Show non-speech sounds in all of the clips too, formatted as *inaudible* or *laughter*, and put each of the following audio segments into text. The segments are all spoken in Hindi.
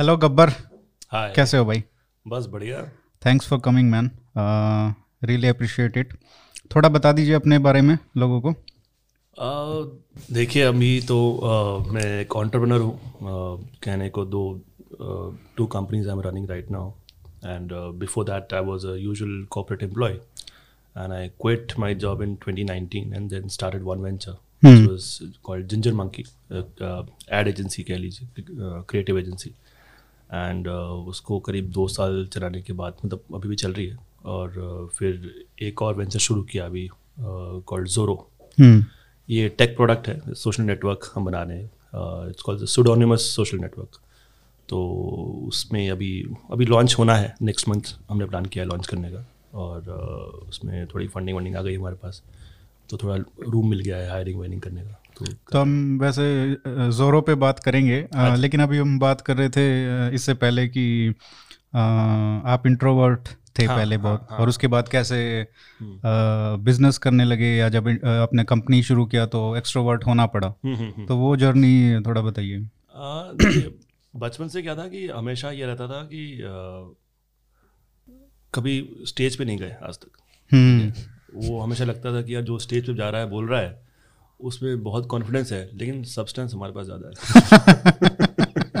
हेलो गब्बर हाय कैसे हो भाई? बस बढ़िया। Thanks for coming man really appreciate it थोड़ा बता दीजिए अपने बारे में लोगों को। आ, देखिए अभी तो आ, मैं एक ऑन्टरप्रनर हूँ। आ, कहने को दो two companies I am running right now and before that I was a usual corporate employee and I quit my job in 2019 and then started one venture which Hmm. was called Ginger Monkey, a, uh, ad agency कह लीजिए क्रिएटिव एजेंसी एंड उसको करीब दो साल चलाने के बाद मतलब अभी भी चल रही है। और uh, फिर एक और वेंचर शुरू किया अभी कॉल्ड जोरो हम्म। ये टेक प्रोडक्ट है सोशल नेटवर्क हम बना रहे हैं। It's called pseudonymous social network तो उसमें अभी अभी लॉन्च होना है। नेक्स्ट मंथ हमने प्लान किया है लॉन्च करने का। और uh, उसमें थोड़ी फंडिंग वंडिंग आ गई हमारे पास। तो थोड़ा रूम मिल गया है हायरिंग वायरिंग करने का। तो तो हम वैसे जोरों पे बात करेंगे। अ, लेकिन अभी हम बात कर रहे थे इससे पहले कि आप इंट्रोवर्ट थे हाँ, पहले हाँ, बहुत हाँ। हाँ, और उसके बाद कैसे हम्म। बिज़नेस करने लगे या जब आपने कंपनी शुरू किया तो एक्सट्रोवर्ट होना पड़ा। हम्म, हम्म। तो वो जर्नी थोड़ा बताइए। बचपन से क्या था कि हमेशा ये रहता था कि आ, कभी स्टेज पे नहीं गए आज तक। वो हमेशा लगता था कि यार जो स्टेज पे जा रहा है बोल रहा है उसमें बहुत कॉन्फिडेंस है लेकिन सब्सटेंस हमारे पास ज़्यादा है *laughs*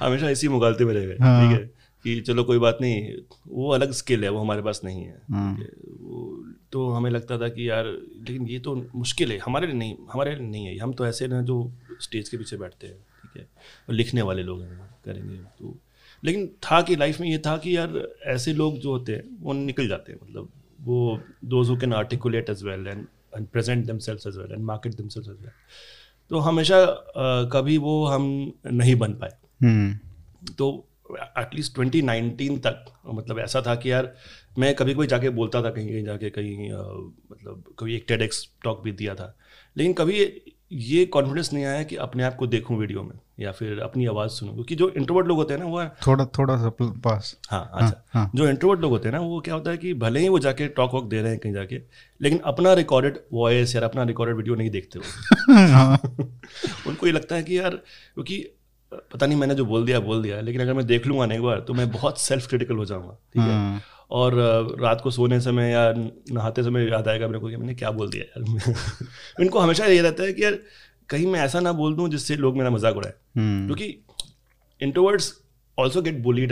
हमेशा इसी मुगालते में रह गए हाँ। ठीक है कि चलो कोई बात नहीं वो अलग स्किल है वो हमारे पास नहीं है हाँ। है? वो तो हमें लगता था कि यार लेकिन ये तो मुश्किल है हमारे लिए नहीं हमारे लिए नहीं है हम तो ऐसे ना जो स्टेज के पीछे बैठते हैं ठीक है और लिखने वाले लोग हैं करेंगे तो लेकिन था कि लाइफ में ये था कि यार ऐसे लोग जो होते हैं वो निकल जाते हैं मतलब वो those who can articulate as well and and present themselves as well and market themselves as well तो हमेशा कभी वो हम नहीं बन पाए। हम्म। तो एटलीस्ट 2019 तक मतलब ऐसा था कि यार मैं कभी कोई जाके बोलता था कहीं कहीं जाके कहीं मतलब कभी एक टेडेक्स टॉक भी दिया था। लेकिन कभी ये कॉन्फिडेंस नहीं आया कि अपने आप को देखूँ वीडियो में या फिर अपनी आवाज़ सुनूं क्योंकि जो इंट्रोवर्ट लोग होते हैं ना वो थोड़ा थोड़ा सा पास। हाँ अच्छा। हाँ। जो इंट्रोवर्ट लोग होते हैं ना वो क्या होता है कि भले ही वो जाके टॉक वॉक दे रहे हैं कहीं जाके लेकिन अपना रिकॉर्डेड वॉइस या अपना रिकॉर्डेड वीडियो नहीं देखते वो। *laughs* हाँ। उनको ये लगता है कि यार क्योंकि पता नहीं मैंने जो बोल दिया बोल दिया लेकिन अगर मैं देख लूँगा ना एक बार तो मैं बहुत सेल्फ क्रिटिकल हो जाऊँगा ठीक है? हाँ। और रात को सोने समय या नहाते समय याद आएगा मेरे को कि मैंने क्या बोल दिया यार। *laughs* इनको हमेशा ये रहता है कि यार कहीं मैं ऐसा ना बोल दूँ जिससे लोग मेरा मज़ाक उड़ाए। हम्म। क्योंकि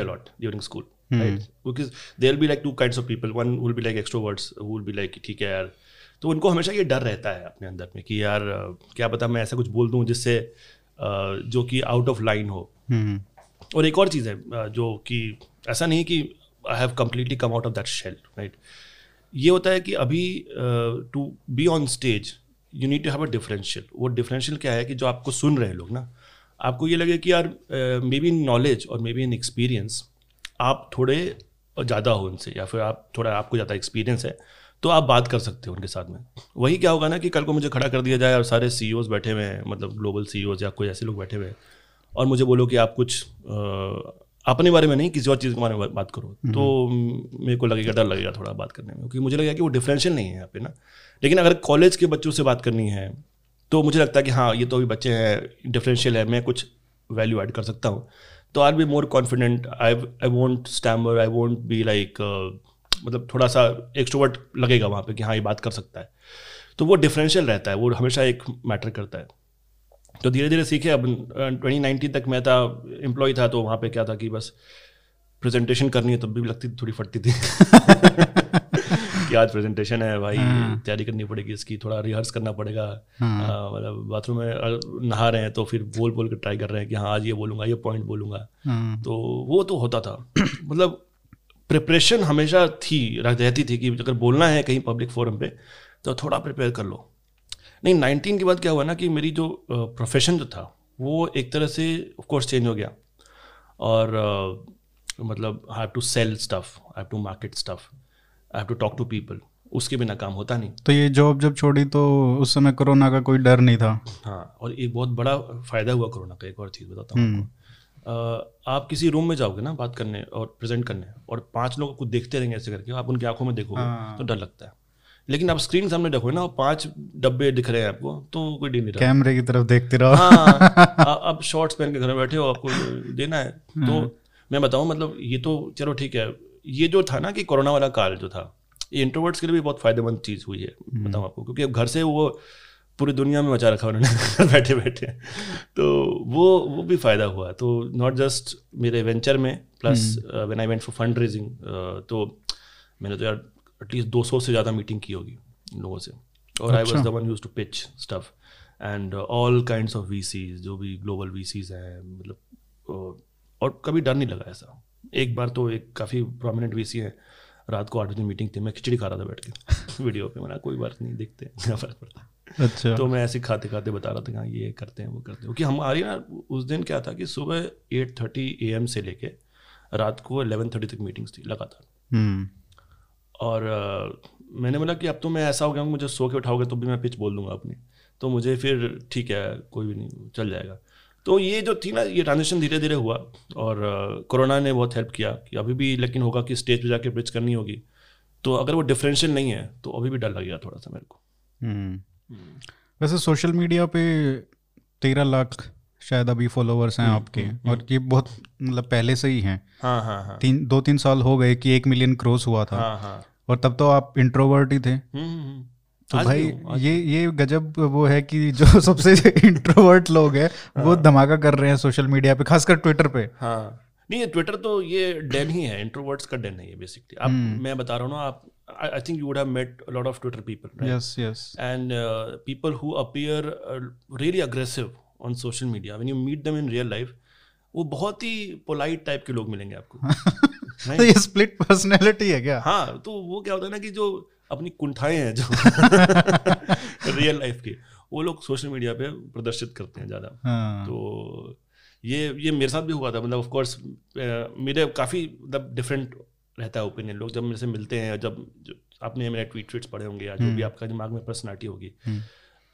a lot during school right? Because there'll be like two kinds of people. One will be like extroverts who will be like ठीक है यार। तो उनको हमेशा ये डर रहता है अपने अंदर में कि यार क्या पता मैं ऐसा कुछ बोल दूँ जिससे जो कि आउट ऑफ़ लाइन हो। हम्म। और एक और चीज़ है जो कि ऐसा नहीं कि I have completely come out of that shell right ये होता है कि अभी to be on stage you need to have a differential वो डिफरेंशियल क्या है कि जो आपको सुन रहे हैं लोग ना, आपको ये लगे कि यार मे बी इन नॉलेज और मे बी इन एक्सपीरियंस आप थोड़े ज़्यादा हो उनसे, या फिर आप थोड़ा, आपको ज़्यादा एक्सपीरियंस है तो आप बात कर सकते हो उनके साथ में। वही क्या होगा ना कि कल को मुझे खड़ा कर दिया जाए और सारे सी बैठे हुए हैं मतलब ग्लोबल सी या कोई ऐसे लोग बैठे हुए हैं, और मुझे बोलो कि आप कुछ अपने बारे में नहीं किसी और चीज़ के बारे में बात करो। तो मेरे को लगेगा डर लगेगा थोड़ा बात करने में क्योंकि मुझे लगेगा कि वो डिफरेंशियल नहीं है यहाँ पे ना। लेकिन अगर कॉलेज के बच्चों से बात करनी है तो मुझे लगता है कि हाँ ये तो अभी बच्चे हैं डिफरेंशियल है मैं कुछ वैल्यू ऐड कर सकता हूँ। तो I be more confident I I won't stammer I won't be like मतलब थोड़ा सा एक्सट्रोवर्ट लगेगा वहाँ पे कि हाँ ये बात कर सकता है। तो वो डिफरेंशियल रहता है वो हमेशा एक मैटर करता है। तो धीरे धीरे सीखे। अब ट्वेंटी नाइनटीन तक मैं था एम्प्लॉय था तो वहाँ पे क्या था कि बस प्रेजेंटेशन करनी है तब भी लगती थी थोड़ी फटती थी। *laughs* कि आज प्रेजेंटेशन है भाई तैयारी करनी पड़ेगी इसकी थोड़ा रिहर्स करना पड़ेगा। मतलब बाथरूम में नहा रहे हैं तो फिर बोल बोल के ट्राई कर रहे हैं कि हाँ आज ये बोलूँगा ये पॉइंट बोलूँगा। हाँ। तो वो तो होता था। *clears throat* मतलब प्रिपरेशन हमेशा थी रहती थी कि अगर बोलना है कहीं पब्लिक फोरम पे तो थोड़ा प्रिपेयर कर लो। नहीं नाइनटीन के बाद क्या हुआ ना कि मेरी जो प्रोफेशन जो था वो एक तरह से ऑफ़ कोर्स चेंज हो गया। और अ, मतलब I have to sell stuff I have to market stuff I have to talk to people उसके बिना काम होता नहीं। तो ये जॉब जब छोड़ी तो उस समय कोरोना का कोई डर नहीं था? हाँ और एक बहुत बड़ा फ़ायदा हुआ कोरोना का एक और चीज़ बताता हूँ अ, आप किसी रूम में जाओगे ना बात करने और प्रेजेंट करने और पाँच लोग को देखते रहेंगे ऐसे करके आप उनकी आँखों में देखोगे हाँ। तो डर लगता है। लेकिन आप स्क्रीन सामने रखो ना पाँच डब्बे दिख रहे हैं आपको तो कोई डील नहीं रहा। कैमरे की तरफ़ देखते रहो। हाँ *laughs* आ- अब शॉर्ट्स पहन के घर में बैठे हो आपको देना है। तो मैं बताऊँ मतलब ये तो चलो ठीक है ये जो था ना कि कोरोना वाला काल जो था ये इंट्रोवर्ट्स के लिए भी बहुत फ़ायदेमंद चीज़ हुई है बताऊँ आपको क्योंकि अब घर से वो पूरी दुनिया में मचा रखा उन्होंने *laughs* बैठे बैठे। तो वो वो भी फ़ायदा हुआ। तो नॉट जस्ट मेरे वेंचर में plus when I went for fundraising तो मैंने तो यार एटलीस्ट 200 से ज़्यादा मीटिंग की होगी इन लोगों से। और I was the one use to pitch stuff and all kinds of VCs जो भी ग्लोबल वीसीज हैं मतलब uh, और कभी डर नहीं लगा ऐसा। एक बार तो एक काफ़ी प्रोमिनेंट वीसी है रात को आठ बजे मीटिंग थी मैं खिचड़ी खा रहा था बैठ के *laughs* वीडियो पे मैंने कोई बात नहीं देखते क्या फ़र्क पड़ता अच्छा। तो मैं ऐसे खाते खाते बता रहा था कि हाँ ये करते हैं वो करते हैं। क्योंकि हमारी ना उस दिन क्या था कि सुबह एट थर्टी ए एम से लेके रात को एलेवन थर्टी तक मीटिंग्स थी लगातार। हम्म। और अ, मैंने बोला कि अब तो मैं ऐसा हो गया हूँ मुझे सो के उठाओगे तो भी मैं पिच बोल दूँगा अपनी। तो मुझे फिर ठीक है कोई भी नहीं चल जाएगा। तो ये जो थी ना ये ट्रांजेक्शन धीरे धीरे हुआ और कोरोना ने बहुत हेल्प किया कि अभी भी लेकिन होगा कि स्टेज पे जाके पिच करनी होगी। तो अगर वो डिफरेंशियल नहीं है तो अभी भी डर लगेगा थोड़ा सा मेरे को। हम्म। वैसे सोशल मीडिया पे तेरह लाख शायद अभी फॉलोअर्स हैं आपके और ये बहुत मतलब पहले से ही हैं। हाँ हाँ हाँ। तीन दो तीन साल हो गए कि एक मिलियन क्रॉस हुआ था। हाँ हाँ। और तब तो आप इंट्रोवर्ट ही थे। हम्म, हम्म, हम्म। तो भाई हूँ, ये ये गजब वो है कि जो *laughs* सबसे इंट्रोवर्ट लोग हैं वो धमाका कर रहे हैं सोशल मीडिया पे खासकर ट्विटर पे। हाँ। नहीं ट्विटर तो ये डेन ही है इंट्रोवर्ट्स का डेन है ये बेसिकली आप मैं बता रहा हूँ ना आप I think you would have met lot of Twitter people yes yes and uh, people who appear uh, really aggressive on social media when you meet them in real life वो बहुत ही पोलाइट टाइप के लोग मिलेंगे आपको। *laughs* तो ये स्प्लिट पर्सनैलिटी है क्या? हाँ तो वो क्या होता है ना कि जो अपनी कुंठाएँ हैं जो रियल लाइफ की वो लोग सोशल मीडिया पे प्रदर्शित करते हैं ज़्यादा। हाँ। तो ये ये मेरे साथ भी हुआ था मतलब ऑफ़ कोर्स मेरे काफ़ी मतलब डिफरेंट रहता है ओपिनियन लोग जब मेरे से मिलते हैं जब जब आपने मेरे ट्वीट ट्वीट्स पढ़े होंगे या जो भी आपका दिमाग में पर्सनालिटी होगी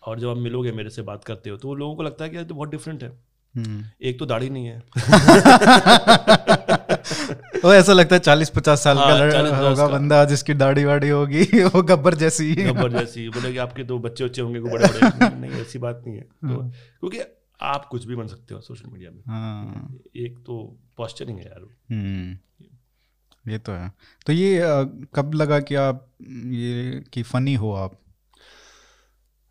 और जब आप मिलोगे मेरे से बात करते हो तो लोगों को लगता है कि तो बहुत डिफरेंट है। हम्म। एक तो दाढ़ी नहीं है। *laughs* वो ऐसा लगता है चालीस पचास साल का हाँ, लड़- 40-50 होगा बंदा जिसकी दाढ़ी वाड़ी होगी *laughs* वो गब्बर जैसी। गब्बर जैसी। बोले कि आपके दो बच्चे बच्चे होंगे बड़े बड़े *laughs* नहीं ऐसी बात नहीं है। तो क्योंकि आप कुछ भी बन सकते हो सोशल मीडिया में। हाँ। एक तो पॉस्चरिंग है यार। हम्म। ये तो है। तो ये कब लगा कि आप ये कि फनी हो आप?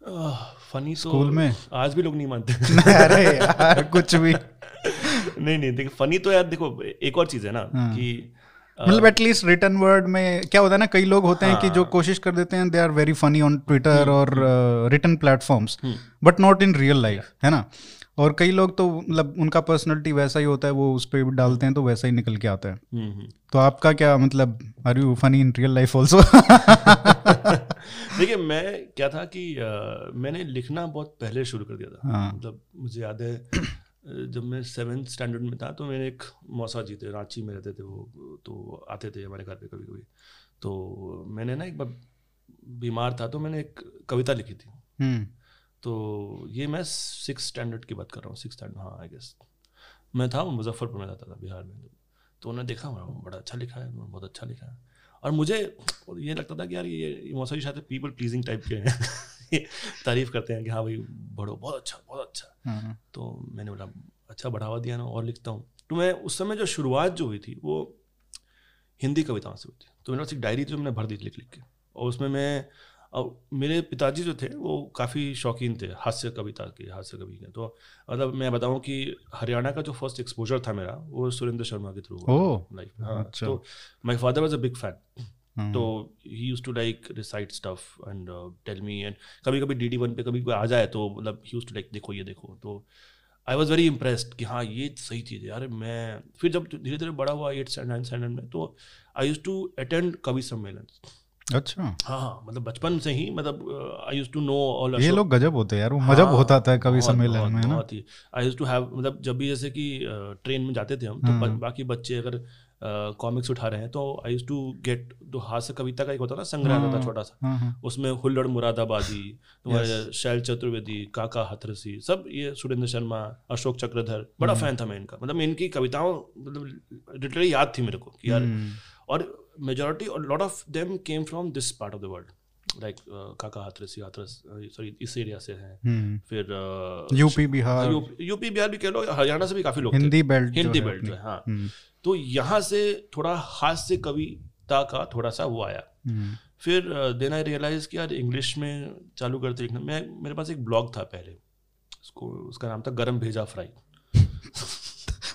फनी तो स्कूल में? आज भी लोग नहीं मानते। *laughs* अरे यार कुछ भी। नहीं नहीं देखो फनी तो यार देखो एक और चीज़ है ना कि मतलब एटलीस्ट रिटर्न वर्ड में क्या होता है ना कई लोग होते हैं कि जो कोशिश कर देते हैं they are very funny on Twitter और return platforms but not in real life है ना? और कई लोग तो मतलब उनका पर्सनैलिटी वैसा ही होता है वो उस पर डालते हैं तो वैसा ही निकल के आता है। हम्म, हम्म। तो आपका क्या मतलब are you funny in real life also देखिए मैं क्या था कि अ, मैंने लिखना बहुत पहले शुरू कर दिया था। हाँ। मतलब मुझे याद है जब मैं सेवेंथ स्टैंडर्ड में था तो मैंने एक मौसा जी थे रांची में रहते थे वो तो आते थे हमारे घर पे कभी कभी तो मैंने ना एक बार बीमार था तो मैंने एक कविता लिखी थी। हम्म। तो ये मैं सिक्स स्टैंडर्ड की बात कर रहा हूँ सिक्स स्टैंडर्ड हाँ आई गेस मैं था मुजफ्फरपुर में रहता था बिहार में। तो उन्होंने देखा बड़ा अच्छा लिखा है बहुत अच्छा लिखा है। और मुझे ये लगता था कि यार ये मौसा जी शायद पीपल प्लीजिंग टाइप के हैं। *laughs* तारीफ़ करते हैं कि हाँ भाई बढ़ो बहुत अच्छा बहुत अच्छा। हाँ तो मैंने बोला अच्छा बढ़ावा दिया ना और लिखता हूँ। तो मैं उस समय जो शुरुआत जो हुई थी वो हिंदी कविताओं से हुई थी। तो मेरे पास एक डायरी थी जो मैंने भर दी थी लिख लिख के। और उसमें मैं और मेरे पिताजी जो थे वो काफ़ी शौकीन थे हास्य कविता के हास्य कवि के। तो मतलब मैं बताऊँ कि हरियाणा का जो फ़र्स्ट एक्सपोजर था मेरा वो सुरेंद्र शर्मा के थ्रू ओह, लाइफ हाँ अच्छा। तो my father was a big fan. तो he use to like recite stuff and tell me and कभी कभी डी डी वन पे कभी कोई आ जाए तो मतलब ही यूज़ टू लाइक देखो ये देखो। तो आई वॉज़ वेरी इम्प्रेस्ड कि हाँ ये सही चीज़ है यार मैं फिर जब धीरे धीरे बड़ा हुआ एट स्टैंड नाइन स्टैंडर्ड में तो आई यूज़ टू अटेंड कवि सम्मेलन। अच्छा। हाँ हाँ मतलब बचपन से ही मतलब I use to know all ये लोग गजब होते हैं यार वो मज़ा हाँ, बहुत आता है कवि बहुत, सम्मेलन में ना? आई यूज़ टू हैव मतलब जब भी जैसे कि ट्रेन में जाते थे हम तो बाकी बच्चे अगर कॉमिक्स उठा रहे हैं तो आई यूज़ टू गेट जो हास्य कविता का एक होता ना संग्रह आता था छोटा सा हाँ हाँ। उसमें हुल्लड़ मुरादाबादी *laughs* तुम्हारे शैल चतुर्वेदी काका हथरसी सब ये सुरेंद्र शर्मा अशोक चक्रधर बड़ा फ़ैन था मैं इनका। मतलब इनकी कविताओं मतलब लिटरली याद थी मेरे को कि यार हम्म, और मेजोरिटी और lot of them came from this part of the world like Kaka Hathras Hathras sorry इस एरिया से हैं। हम्म फिर यूपी बिहार यूपी बिहार भी कह लो हरियाणा से भी काफ़ी लोग हिंदी बेल्ट हिंदी बेल्ट जो है हाँ। हम्म, तो यहाँ से थोड़ा हास्य कविता का थोड़ा सा वो आया। हम्म, फिर देन आई रियलाइज़ कि यार इंग्लिश में चालू करते लिखना मैं मेरे पास एक ब्लॉग था पहले। उसको उसका नाम था गरम भेजा फ्राई।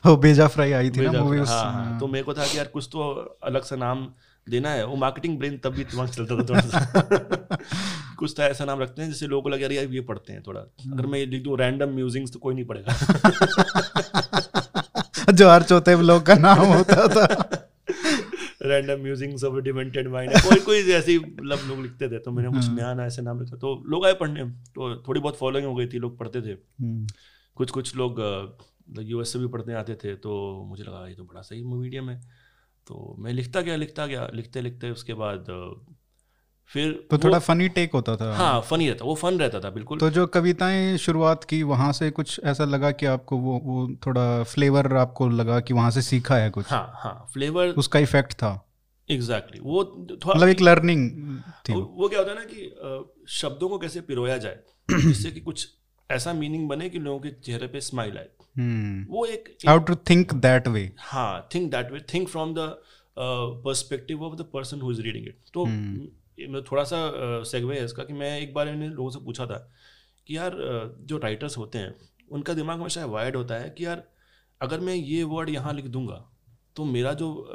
वो बेजा फ्राई आई थी ना मूवी हाँ, हाँ, तो मेरे को था कि यार कुछ तो अलग सा नाम देना है। वो मार्केटिंग ब्रेन तब भी दिमाग चलता था थोड़ा सा। *laughs* कुछ तो ऐसा नाम रखते हैं जिससे लोगों को लगे यार यार ये पढ़ते हैं थोड़ा। अगर मैं ये लिख दूँ रैंडम म्यूजिंग्स तो कोई नहीं पढ़ेगा। *laughs* जो हर चौथे ब्लॉग का नाम होता था। Random musings of demented mind कोई कोई ऐसे मतलब लोग लिखते थे तो मैंने कुछ नया नया ऐसे नाम लिखा तो लोग आए पढ़ने। तो थोड़ी बहुत फॉलोइंग हो गई थी लोग पढ़ते थे। हम्म, कुछ कुछ लोग यूएस से भी पढ़ने आते थे तो मुझे लगा ये तो बड़ा सही मीडियम है। तो मैं लिखता गया लिखता गया लिखते लिखते उसके बाद फिर तो थोड़ा फनी टेक होता था। हाँ फनी रहता वो फन रहता था बिल्कुल। तो जो कविताएँ शुरुआत की वहाँ से कुछ ऐसा लगा कि आपको वो वो थोड़ा फ्लेवर आपको लगा कि वहाँ से सीखा है कुछ? हाँ हाँ फ्लेवर उसका इफ़ेक्ट था। Exactly exactly. वो थोड़ा मतलब एक लर्निंग थी। वो, वो क्या होता है ना कि शब्दों को कैसे पिरोया जाए जिससे कि कुछ ऐसा मीनिंग बने कि लोगों के चेहरे पे स्माइल आए। वो एक how to think that way हाँ think that way think from the perspective of the person who is reading it तो मैं थोड़ा सा सेगवे है इसका कि मैं एक बार इन्हें लोगों से पूछा था कि यार जो राइटर्स होते हैं उनका दिमाग हमेशा वायर्ड होता है कि यार अगर मैं ये वर्ड यहाँ लिख दूँगा तो मेरा जो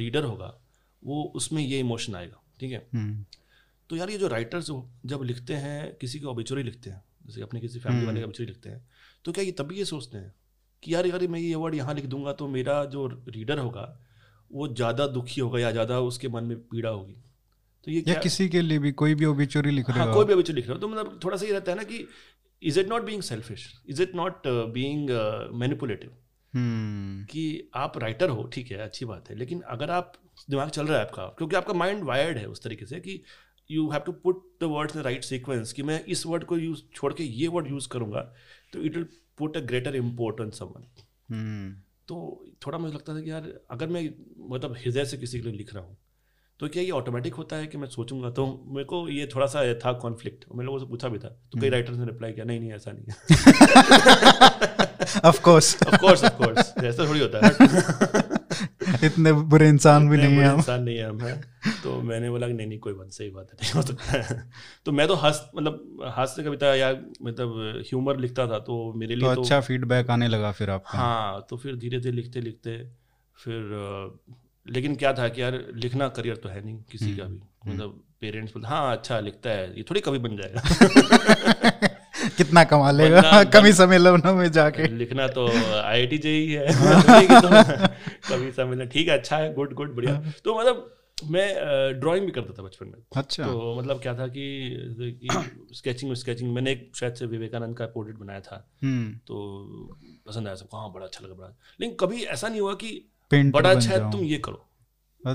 रीडर होगा वो उसमें ये इमोशन आएगा ठीक है? तो यार ये जो राइटर्स जब लिखते हैं किसी की ऑबिचुरी लिखते हैं जैसे अपने किसी फैमिली वाले का ऑबिचुरी लिखते हैं तो क्या ये तभी ये सोचते हैं? कि यार अगर मैं ये वर्ड यहाँ लिख दूँगा तो मेरा जो रीडर होगा वो ज़्यादा दुखी होगा या ज़्यादा उसके मन में पीड़ा होगी। तो ये या क्या किसी के लिए भी कोई भी ओबिचुरी लिख रहे हाँ कोई भी ऑबिचुरी लिख रहा हो। तो मतलब थोड़ा सा ये रहता है ना कि is it not being selfish is it not being manipulative कि आप राइटर हो ठीक है अच्छी बात है लेकिन अगर आप दिमाग चल रहा है आपका क्योंकि आपका माइंड वायर्ड है उस तरीके से कि you have to put the words in right sequence कि मैं इस वर्ड को यूज़ छोड़ के ये वर्ड यूज़ करूँगा तो it will put a greater import on someone hmm. तो थोड़ा मुझे लगता था कि यार अगर मैं मतलब हृदय से किसी के लिए लिख रहा हूँ तो क्या ये ऑटोमेटिक होता है कि मैं सोचूँगा? तो मेरे को ये थोड़ा सा था कॉन्फ्लिक्ट मैंने लोगों से पूछा भी था तो कई राइटर्स ने रिप्लाई किया नहीं नहीं ऐसा नहीं है. Of course of course of course ऐसा थोड़ी होता है। *laughs* इतने बुरे इंसान भी नहीं है इंसान नहीं है। हम तो मैंने बोला कि नहीं नहीं कोई बात सही बात है नहीं हो सकता है। तो मैं तो हंस मतलब हास्य कविता या मतलब ह्यूमर लिखता था तो मेरे तो लिए तो अच्छा फीडबैक आने लगा फिर आपका। हाँ तो फिर धीरे धीरे लिखते लिखते फिर लेकिन क्या था कि यार लिखना करियर तो है नहीं किसी का भी। मतलब पेरेंट्स बोलते हाँ अच्छा लिखता है ये थोड़ी कभी बन जाएगा। *laughs* कितना कमा लेगा? कमी सम्मेलनों में जाके। लिखना तो आई आई टी जेई है *laughs* थोड़ी कि तो कभी सम्मेलन ठीक है अच्छा है गुड गुड बढ़िया। तो मतलब मैं ड्राइंग भी करता था बचपन में। अच्छा। तो मतलब क्या था कि, कि स्केचिंग स्केचिंग मैंने एक शायद से विवेकानंद का पोर्ट्रेट बनाया था। हम्म। तो पसंद आया सबको हाँ बड़ा अच्छा लगा बड़ा। लेकिन कभी ऐसा नहीं हुआ कि बड़ा अच्छा है तुम ये करो। हाँ।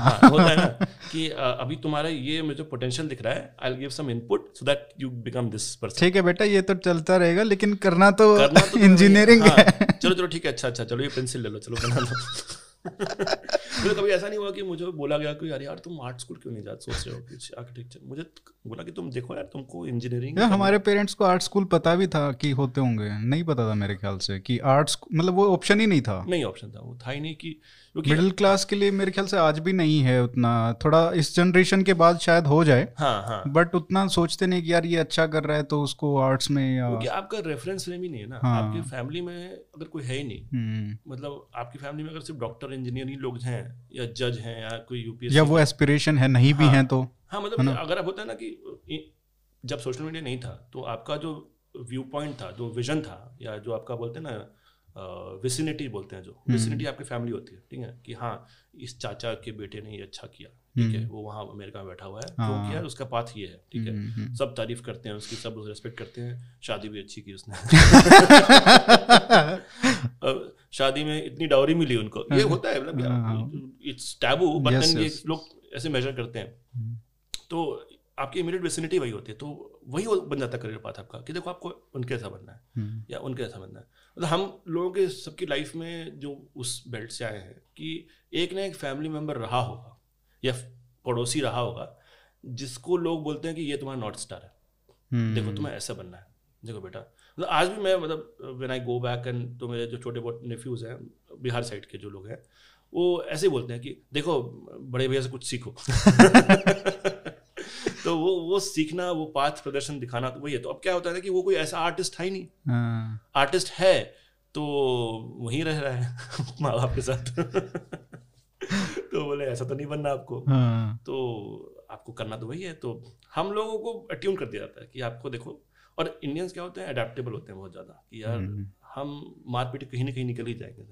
हाँ होता है ना *laughs* कि अभी तुम्हारा ये मुझे पोटेंशियल दिख रहा है I give some input so that you become this person ठीक है बेटा ये तो चलता रहेगा लेकिन करना तो करना तो इंजीनियरिंग हाँ, है। चलो चलो ठीक है अच्छा अच्छा चलो ये पेंसिल ले लो चलो बना लो। *laughs* मुझे कभी ऐसा नहीं हुआ कि मुझे बोला गया कि यार यार तुम आर्ट स्कूल क्यों नहीं जा सोच रहे हो कुछ आर्किटेक्चर मुझे बोला कि तुम देखो यार तुमको इंजीनियरिंग हमारे पेरेंट्स को आर्ट स्कूल पता भी था कि होते होंगे नहीं पता था मेरे ख्याल से कि आर्ट मतलब वो ऑप्शन ही नहीं था। नहीं ऑप्शन था वो था ही नहीं कि मिडिल क्लास के लिए मेरे ख्याल से आज भी नहीं है उतना। थोड़ा इस जनरेशन के बाद शायद हो जाए। हाँ हाँ। बट उतना सोचते नहीं कि यार ये अच्छा कर रहा है तो उसको आर्ट्स में या क्योंकि आपका रेफरेंस फ्रेम ही नहीं है ना। हाँ। आपकी फैमिली में अगर कोई है ही नहीं हम्म, मतलब आपकी फैमिली में अगर सिर्फ़ डॉक्टर इंजीनियर ही लोग हैं या जज हैं या कोई यूपीएससी या वो एस्पिरेशन है नहीं भी हाँ। हैं तो हाँ मतलब अगर आप होता है ना कि जब सोशल मीडिया नहीं था तो आपका जो व्यू पॉइंट था जो विजन था या जो आपका बोलते हैं ना विसिनिटी बोलते हैं जो। हम्म। विसिनिटी आपकी फैमिली होती है ठीक है? कि हाँ इस चाचा के बेटे ने ये अच्छा किया ठीक है? वो वहाँ अमेरिका में बैठा हुआ है जो हम्म। हाँ। किया उसका पाथ ये है ठीक है? हम्म, हम्म। सब तारीफ़ करते हैं उसकी सब रेस्पेक्ट करते हैं। शादी भी अच्छी की उसने। *laughs* शादी में इतनी डाउरी मिली उनको। ये होता है हाँ, मतलब इट्स टैबू बट लोग ऐसे मेजर करते हैं। हम्म। तो आपकी इमीडिएट विसिनिटी वही होती है। तो वही बन जाता है करियर पाथ आपका कि देखो आपको उनके ऐसा बनना है हम्म, या उनके ऐसा बनना है। मतलब हम लोगों के सबकी लाइफ में जो उस बेल्ट से आए हैं कि एक ना एक फैमिली मेंबर रहा होगा या पड़ोसी रहा होगा जिसको लोग बोलते हैं कि ये तुम्हारा नॉर्थ स्टार है। हम्म, देखो तुम्हें ऐसा बनना है। देखो बेटा मतलब आज भी मैं मतलब when I go back and तो मेरे जो छोटे बहुत नेफ्यूज हैं बिहार साइड के जो लोग हैं वो ऐसे बोलते हैं कि देखो बड़े भैया से कुछ सीखो। *laughs* *laughs* तो वो वो सीखना वो पाथ प्रदर्शन दिखाना तो वही है। तो अब क्या होता है कि वो कोई ऐसा आर्टिस्ट है ही नहीं। हाँ, आर्टिस्ट है तो वहीं रह रहा है *laughs* माँ बाप के साथ। *laughs* तो बोले ऐसा तो नहीं बनना आपको। हाँ, तो आपको करना तो वही है। तो हम लोगों को अट्यून कर दिया जाता है कि आपको देखो और इंडियंस क्या होते हैं अडेप्टेबल होते हैं बहुत ज़्यादा कि यार हम्म। हम मारपीट कहीं ना कहीं निकल ही जाएँगे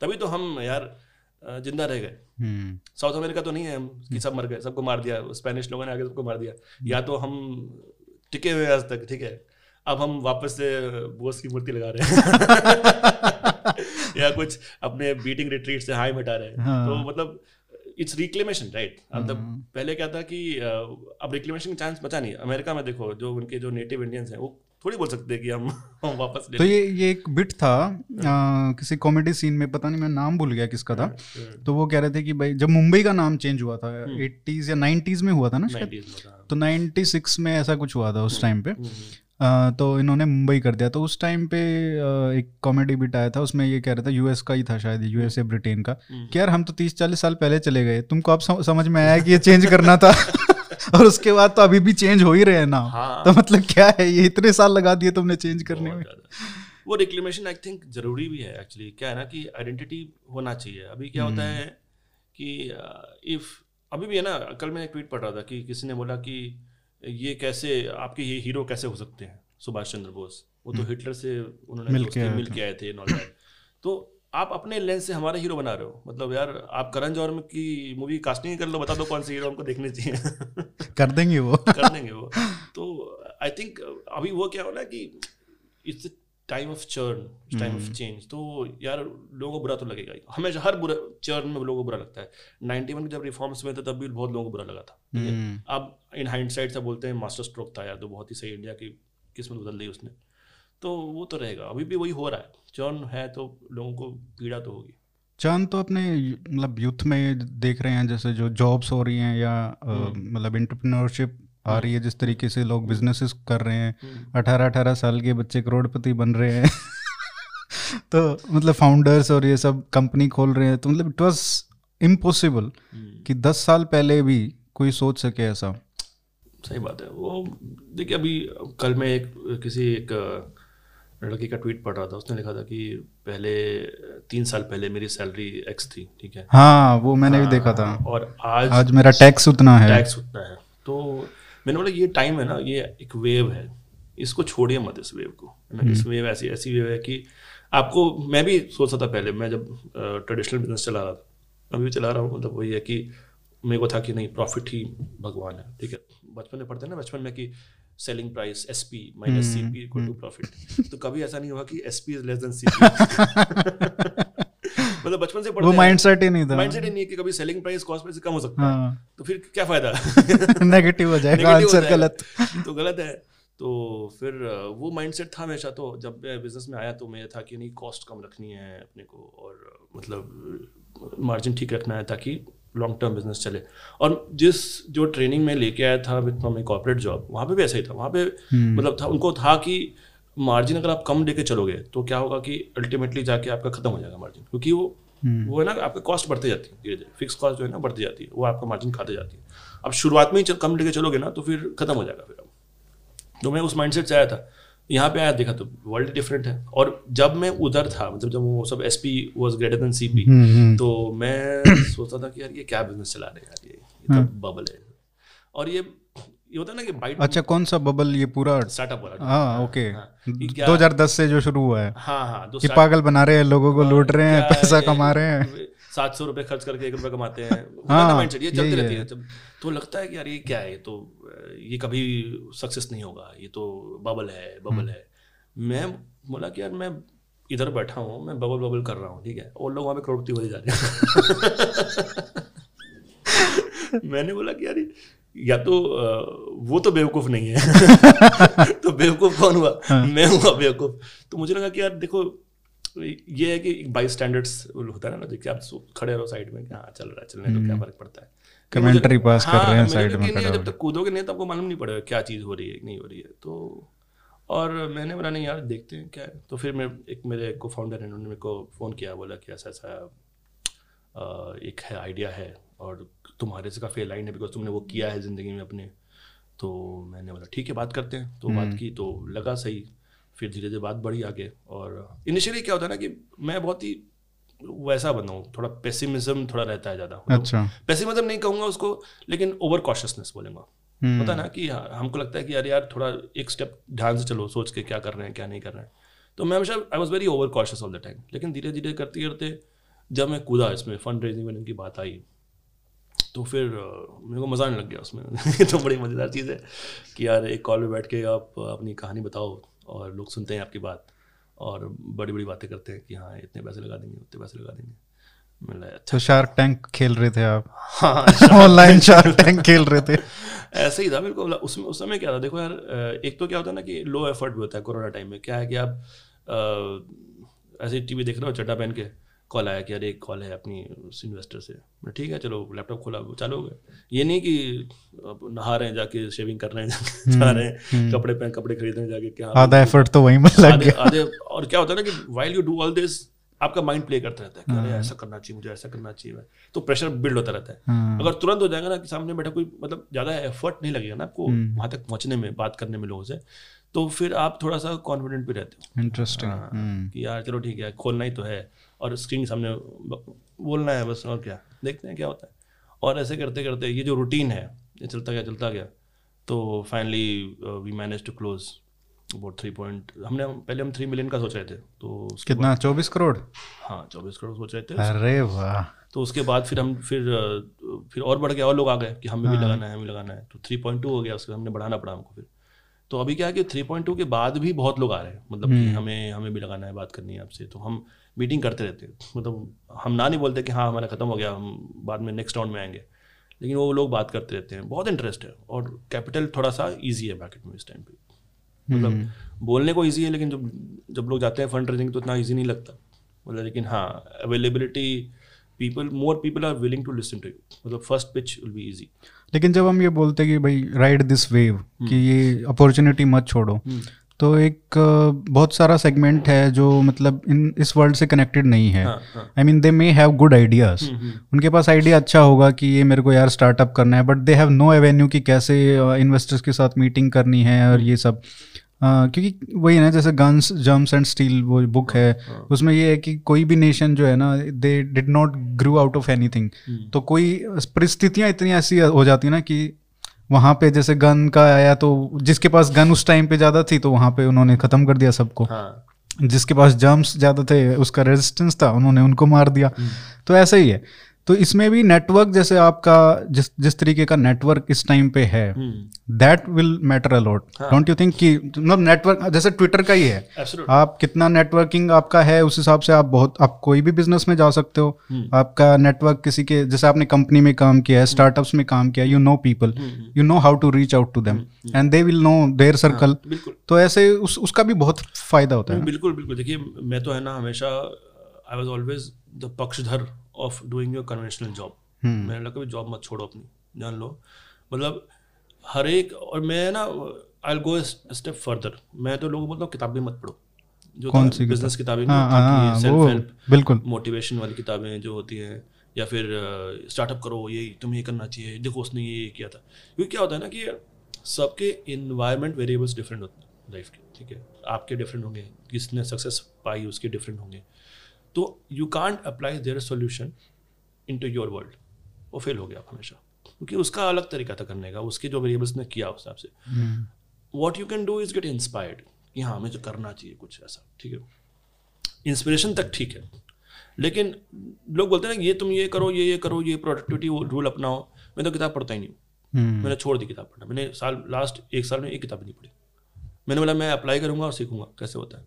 तभी तो हम यार ज़िंदा रह गए। हम्म, साउथ अमेरिका तो नहीं है हम कि सब मर गए सबको मार दिया स्पेनिश लोगों ने आगे सबको मार दिया। या तो हम टिके हुए आज तक ठीक है। अब हम वापस से बोस की मूर्ति लगा रहे हैं। *laughs* या कुछ अपने बीटिंग रिट्रीट से हाई मिटा रहे हैं। हाँ। तो मतलब इट्स रिक्लेमेशन राइट मतलब पहले क्या था कि अब रिक्लेमेशन का चांस बचा नहीं। अमेरिका में देखो जो उनके जो नेटिव इंडियंस हैं वो थोड़ी बोल सकते हैं कि हम वापस ले तो ये ये एक बिट था आ, किसी कॉमेडी सीन में पता नहीं मैं नाम भूल गया किसका था। हम्म। तो वो कह रहे थे कि भाई जब मुंबई का नाम चेंज हुआ था एट्टीज या नाइन्टीज में हुआ था ना शायद? 90s में था। तो 96 में ऐसा कुछ हुआ था उस टाइम पे। तो इन्होंने मुंबई कर दिया। तो उस टाइम पे एक कॉमेडी बिट आया था उसमें ये कह रहा था यूएस का ही था शायद यूएस या ब्रिटेन का। हम्म। कि यार हम तो तीस चालीस साल पहले चले गए। तुमको अब समझ में आया कि ये चेंज करना था। *laughs* और उसके बाद तो अभी भी चेंज हो ही रहे हैं ना। हाँ। तो मतलब क्या है ये इतने साल लगा दिए तुमने चेंज करने में। वो रिक्लेमेशन आई थिंक ज़रूरी भी है एक्चुअली क्या है ना कि आइडेंटिटी होना चाहिए। अभी क्या होता हम्म। है कि इफ़ अभी भी है ना कल मैं एक ट्वीट पढ़ रहा था कि किसी ने बोला कि ये कैसे आपके ये हीरो कैसे हो सकते हैं? सुभाष चंद्र बोस। वो तो हिटलर से उन्होंने हम्म। मिल के मिल के आए थे। तो आप अपने लेंस से हमारा हीरो बना रहे हो। मतलब यार आप करण जौहर की मूवी कास्टिंग कर लो बता दो कौन से हीरो हमको देखने चाहिए। कर देंगे वो। *laughs* कर देंगे वो। तो आई थिंक अभी वो क्या हो है कि it's time of churn time of change तो यार लोगों को बुरा तो लगेगा ही। हमेशा हर बुरा चर्न में लोगों को बुरा लगता है। 91 में जब रिफॉर्म्स हुए थे तब भी बहुत लोगों को बुरा लगा था। ठीक है? हम्म, अब इन हाइंडसाइट से बोलते हैं मास्टर स्ट्रोक था यार तो बहुत ही सही इंडिया की किस्मत बदल दी उसने। तो वो तो रहेगा। अभी भी वही हो रहा है। चर्न है तो लोगों को पीड़ा तो होगी। चाँद तो अपने मतलब यूथ में देख रहे हैं जैसे जो जॉब्स हो रही हैं या हम्म। मतलब इंटरप्रेन्योरशिप आ रही है जिस तरीके से लोग बिजनेसेस कर रहे हैं। हम्म। अठारह अठारह साल के बच्चे करोड़पति बन रहे हैं। *laughs* तो मतलब फाउंडर्स और ये सब कंपनी खोल रहे हैं तो मतलब इट वाज इम्पॉसिबल। कि दस साल पहले भी कोई सोच सके ऐसा। सही बात है। वो देखिए अभी कल मैं एक किसी एक लड़की का ट्वीट पढ़ रहा था। उसने लिखा था कि पहले तीन साल पहले मेरी सैलरी एक्स थी ठीक है? हाँ वो मैंने भी देखा था। और आज आज मेरा टैक्स उतना है। टैक्स उतना है। तो मैंने बोला ये टाइम है ना ये एक वेव है। इसको छोड़िए मत इस वेव को। ना इस वेव ऐसी ऐसी वेव है कि आपको मैं भी सोचता था पहले मैं जब ट्रेडिशनल बिज़नेस चला रहा था अभी भी चला रहा हूँ मतलब वही है कि मेरे को था कि नहीं प्रॉफिट ही भगवान है ठीक है। बचपन में पढ़ते हैं ना बचपन में कि selling price S P minus C P equal to profit तो कभी ऐसा नहीं हुआ कि S P is less than C P मतलब बचपन से वो पढ़ते माइंडसेट ही नहीं था। माइंडसेट ही नहीं कि कभी सेलिंग प्राइस कॉस्ट प्राइस से कम हो सकता है। हाँ। तो फिर क्या फ़ायदा? *laughs* नेगेटिव हो जाएगा आंसर गलत। *laughs* तो गलत है। तो फिर वो माइंडसेट था हमेशा तो जब मैं बिज़नेस में आया तो मेरा था कि नहीं कॉस्ट कम रखनी है अपने को और मतलब मार्जिन ठीक रखना है ताकि लॉन्ग टर्म बिज़नेस चले। और जिस जो ट्रेनिंग में लेके आया था फ्रॉम ए कॉर्पोरेट जॉब वहाँ पे भी ऐसा ही था। वहाँ पे मतलब था उनको था कि मार्जिन अगर आप कम लेके चलोगे तो क्या होगा कि अल्टीमेटली जाके आपका खत्म हो जाएगा मार्जिन क्योंकि वो वो है ना आपकी कॉस्ट बढ़ती जाती है धीरे धीरे फिक्स कॉस्ट जो है ना बढ़ती जाती है। वो आपका मार्जिन खाते जाती है। अब शुरुआत में ही कम लेके चलोगे ना तो फिर खत्म हो जाएगा फिर अब। तो मैं उस माइंडसेट से आया था। यहाँ पे आया देखा तो वर्ल्ड डिफरेंट है। और जब मैं उधर था मतलब जब वो सब S P was greater than C P hmm, तो मैं सोचता था कि यार ये क्या बिज़नेस चला रहे हैं यार ये ये तो बबल है। और ये ये होता है ना कि बाइट अच्छा कौन सा बबल ये पूरा स्टार्टअप वाला? हाँ ओके हाँ, कि क्या- 2010 से जो शुरू हुआ है। हाँ हाँ दो कि पागल बना रहे हैं लोगों को लूट रहे हैं पैसा कमा रहे हैं। सात सौ रुपए खर्च करके एक रुपए कमाते हैं। हाँ, ये चलती रहती है। है। जब तो लगता है कि यार ये क्या है? तो ये कभी सक्सेस नहीं होगा। ये तो बबल है हम्म। बबल है। मैं बोला कि यार मैं इधर बैठा हूँ मैं बबल बबल कर रहा हूँ ठीक है? और लोग वहाँ पे करोड़पति हो जा रहे हैं। *laughs* मैंने बोला कि यार ये- तो वो तो बेवकूफ़ नहीं है। *laughs* तो बेवकूफ़ कौन हुआ? हाँ। मैं हुआ बेवकूफ़। तो मुझे लगा कि यार देखो ये है कि बाई स्टैंडर्ड्स होता है ना देखिए आप खड़े रहो साइड में हाँ चल रहा है चलने तो क्या हम्म। फ़र्क पड़ता है। कमेंट्री पास कर रहे हैं हाँ, साइड में लिए जब तक कूदोगे नहीं तो आपको मालूम नहीं पड़ेगा क्या चीज़ हो रही है नहीं हो रही है। तो और मैंने बोला नहीं यार देखते हैं क्या है। तो फिर मैं एक मेरे को फाउंडर है उन्होंने मेरे को फ़ोन किया बोला कि ऐसा ऐसा एक है आइडिया है और तुम्हारे से काफ़ी लाइन है बिकॉज़ तुमने वो किया है ज़िंदगी में अपने। तो मैंने बोला ठीक है बात करते हैं। तो बात की तो लगा सही। फिर धीरे धीरे बात बढ़ी आगे और इनिशियली क्या होता है ना कि मैं बहुत ही वैसा बंदा हूँ थोड़ा पेसिमिज्म थोड़ा रहता है ज़्यादा अच्छा। पेसिमिज्म नहीं कहूँगा उसको लेकिन ओवर कॉशियसनेस बोलूँगा। हम्म। है ना कि हाँ, हमको लगता है कि यार यार थोड़ा एक स्टेप ध्यान से चलो सोच के क्या कर रहे हैं क्या नहीं कर रहे हैं। तो मैं हमेशा I was very over cautious all the time लेकिन धीरे धीरे करते करते जब मैं कूदा इसमें फंड रेजिंग में की बात आई तो फिर मेरे को मज़ा आने लग गया उसमें। *laughs* तो बड़ी मज़ेदार चीज़ है कि यार एक कॉल में बैठ के आप अपनी कहानी बताओ और लोग सुनते हैं आपकी बात और बड़ी बड़ी बातें करते हैं कि हाँ इतने पैसे लगा देंगे उतने पैसे लगा देंगे। अच्छा। तो शार्क टैंक खेल रहे थे आप? *laughs* हाँ ऑनलाइन शार्क टैंक खेल रहे थे। *laughs* ऐसे ही था मेरे को उसमें उस समय क्या था? देखो यार एक तो क्या होता है ना कि लो एफर्ट भी होता है कोरोना टाइम में। क्या है कि आप ऐसे टीवी देख रहे हो चड्डा पहन के? कॉल आया कि यार एक कॉल है अपनी उस इन्वेस्टर से। मैं ठीक है चलो लैपटॉप खोला चालू हो गया। ये नहीं कि नहा रहे हैं जाके शेविंग कर रहे हैं *laughs* जा रहे हैं कपड़े पहन कपड़े खरीदने जाके क्या आधा एफर्ट तो वहीं में लग गया। आधे और क्या होता है ना कि while you do all this आपका माइंड प्ले करता रहता है कि अरे ऐसा करना चाहिए मुझे ऐसा करना चाहिए। तो प्रेशर बिल्ड होता रहता है। हाँ, अगर तुरंत हो जाएगा ना कि सामने बैठा कोई मतलब ज़्यादा एफर्ट नहीं लगेगा ना आपको वहाँ तक पहुँचने में बात करने में लोगों से तो फिर आप थोड़ा सा कॉन्फिडेंट भी रहते हो। इंटरेस्टिंग हाँ, हम्म। कि यार चलो ठीक है खोलना ही तो है। और स्क्रीन के सामने बोलना है बस और क्या? देखते हैं क्या होता है। और ऐसे करते करते ये जो रूटीन है ये चलता गया चलता गया तो finally we manage to close about three point हमने पहले हम थ्री मिलियन का सोच रहे थे तो कितना? चौबीस करोड़? हाँ चौबीस करोड़ सोच रहे थे। अरे वाह। तो उसके बाद फिर हम फिर फिर और बढ़ गया और लोग आ गए कि हमें भी लगाना है हमें लगाना है। तो थ्री पॉइंट टू हो गया उसके हमने बढ़ाना पड़ा हमको फिर। तो अभी क्या है कि थ्री पॉइंट टू के बाद भी बहुत लोग आ रहे हैं मतलब कि हमें हमें भी लगाना है बात करनी है आपसे। तो हम मीटिंग करते रहते हैं। मतलब हम ना नहीं बोलते कि हाँ हमारा खत्म हो गया हम बाद में नेक्स्ट राउंड में आएँगे। लेकिन वो लोग बात करते रहते हैं। बहुत इंटरेस्ट है और कैपिटल थोड़ा सा ईजी है बैकेट में इस टाइम पे। मतलब बोलने को ईजी है लेकिन जब जब लोग जाते हैं फंड रेजिंग तो इतना ईजी नहीं लगता। मतलब लेकिन हाँ availability people more people are willing to listen to you मतलब first pitch will be easy लेकिन जब हम ये बोलते हैं कि भाई राइड दिस वेव कि ये अपॉर्चुनिटी मत छोड़ो तो एक बहुत सारा सेगमेंट है जो मतलब इन इस वर्ल्ड से कनेक्टेड नहीं है। हाँ हाँ। I mean they may have good ideas उनके पास आइडिया अच्छा होगा कि ये मेरे को यार स्टार्टअप करना है but they have no avenue कि कैसे इन्वेस्टर्स के साथ मीटिंग करनी है और ये सब। अ, क्योंकि वही है ना जैसे गन्स जम्स एंड स्टील वो बुक है उसमें ये है कि कोई भी नेशन जो है ना they did not grow out of anything तो कोई परिस्थितियाँ इतनी ऐसी हो जाती है ना कि वहाँ पे जैसे गन का आया तो जिसके पास गन उस टाइम पे ज़्यादा थी तो वहाँ पे उन्होंने खत्म कर दिया सबको। हाँ। जिसके पास जर्म्स ज़्यादा थे उसका रेजिस्टेंस था उन्होंने उनको मार दिया। तो ऐसा ही है। तो इसमें भी नेटवर्क जैसे आपका जिस जिस तरीके का नेटवर्क इस टाइम पे है that will matter a lot don't you think कि मतलब नेटवर्क जैसे ट्विटर का ही है। एब्सोल्युटली आप कितना नेटवर्किंग आपका है उस हिसाब से आप बहुत आप कोई भी बिज़नेस में जा सकते हो। hmm. आपका नेटवर्क किसी के जैसे आपने कंपनी में काम किया है स्टार्टअप्स में काम किया you know people you know how to reach out to them and they will know their circle तो ऐसे उस उसका भी बहुत फ़ायदा होता है बिल्कुल बिल्कुल। देखिए मैं तो है ना हमेशा आई वॉज़ ऑलवेज द पक्षधर of doing your conventional job मैंने लगा कभी जॉब मत छोड़ो अपनी जान लो। मतलब हर एक और मैं ना आई गो स्टेप फर्दर मैं तो लोगों को बोलता हूँ किताबें मत पढ़ो। जो कौन सी बिज़नेस किताबें हाँ हाँ सेल्फ हेल्प बिल्कुल। मोटिवेशन वाली किताबें जो होती हैं या फिर स्टार्टअप करो ये तुम्हें ये करना चाहिए देखो उसने ये ये किया था। क्योंकि क्या होता है ना कि सबके इन्वायरमेंट वेरिएबल्स डिफरेंट होते हैं लाइफ के ठीक है? आपके डिफरेंट होंगे किसने सक्सेस पाई उसके डिफरेंट होंगे। तो you can't apply their solution into your world वो फेल हो गया आप हमेशा। क्योंकि उसका अलग तरीका था करने का उसके जो वेरिएबल्स ने किया उस हिसाब से। What you can do is get inspired कि हाँ हमें मुझे करना चाहिए कुछ ऐसा ठीक है? इंस्पिरेशन तक ठीक है। लेकिन लोग बोलते हैं ना ये तुम ये करो ये ये करो ये प्रोडक्टिविटी रूल अपनाओ। मैं तो किताब पढ़ता ही नहीं हूँ। हम्म, मैंने छोड़ दी किताब पढ़ना। मैंने साल लास्ट एक साल में एक किताब नहीं पढ़ी। मैंने बोला मैं अप्लाई करूँगा और सीखूँगा। कैसे होता है?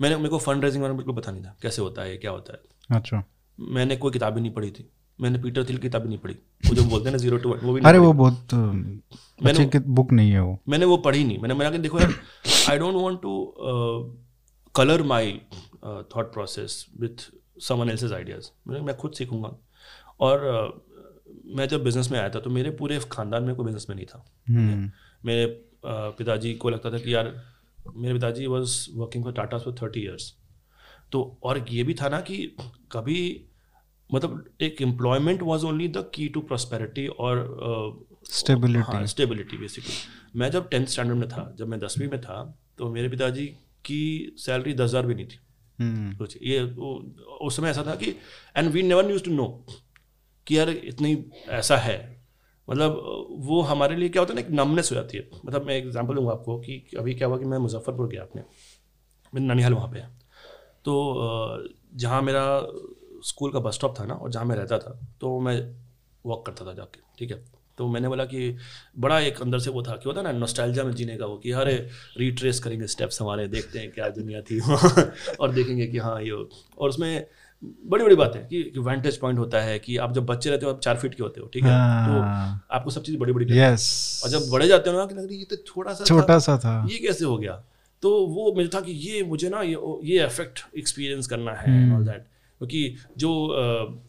मैंने मेरे को फंड रेजिंग वाला बिल्कुल पता नहीं था कैसे होता है क्या होता है। अच्छा। मैंने कोई किताब ही नहीं पढ़ी थी। मैंने पीटर थिल की किताब नहीं पढ़ी। वो जो बोलते हैं ना ज़ीरो टू वो भी अरे वो बहुत अच्छी बुक नहीं है वो। मैंने वो पढ़ी नहीं। मैंने मैंने कहा देखो यार I don't want to colour my thought process with someone else's ideas मैं खुद सीखूँगा। और uh, मैं जब बिज़नेस में आया था तो मेरे पूरे खानदान में कोई बिज़नेस में नहीं था। हम्म। मेरे uh, पिताजी को लगता था कि यार मेरे पिताजी was working for Tata for thirty years तो और ये भी था ना कि कभी मतलब एक employment was only the key to prosperity और. हाँ स्टेबिलिटी बेसिकली मैं जब टेंथ स्टैंडर्ड में था जब मैं दसवीं में था तो मेरे पिताजी की सैलरी दस हज़ार भी नहीं थी। हम्म। सोचिए ये उस समय ऐसा था कि and we never news to know कि यार इतनी ऐसा है। मतलब वो हमारे लिए क्या होता है ना, एक नमनेस हो जाती है। मतलब मैं एग्जांपल दूँगा आपको कि अभी क्या हुआ कि मैं मुजफ्फरपुर गया अपने। मेरा ननिहाल वहाँ पे है। तो जहाँ मेरा स्कूल का बस स्टॉप था ना, और जहाँ मैं रहता था तो मैं वॉक करता था जाके, ठीक है? तो मैंने बोला कि बड़ा एक अंदर से वो था कि होता ना नोस्टाइलजा में जीने का वो कि, अरे रिट्रेस करेंगे स्टेप्स हमारे, देखते हैं क्या दुनिया थी *laughs* और देखेंगे कि हाँ ये और उसमें बड़ी बड़ी बात है कि, कि वेंटेज पॉइंट होता है कि आप जब बच्चे रहते हो आप चार फीट के होते हो ठीक है तो हाँ। आपको सब चीज़ बड़ी बड़ी यस और जब बड़े जाते हो ना कि लग रही ये तो छोटा सा। छोटा सा था ये कैसे हो गया तो वो मुझे था कि ये मुझे ना ये ये इफ़ेक्ट एक्सपीरियंस करना है हम्म। ऑल दैट क्योंकि जो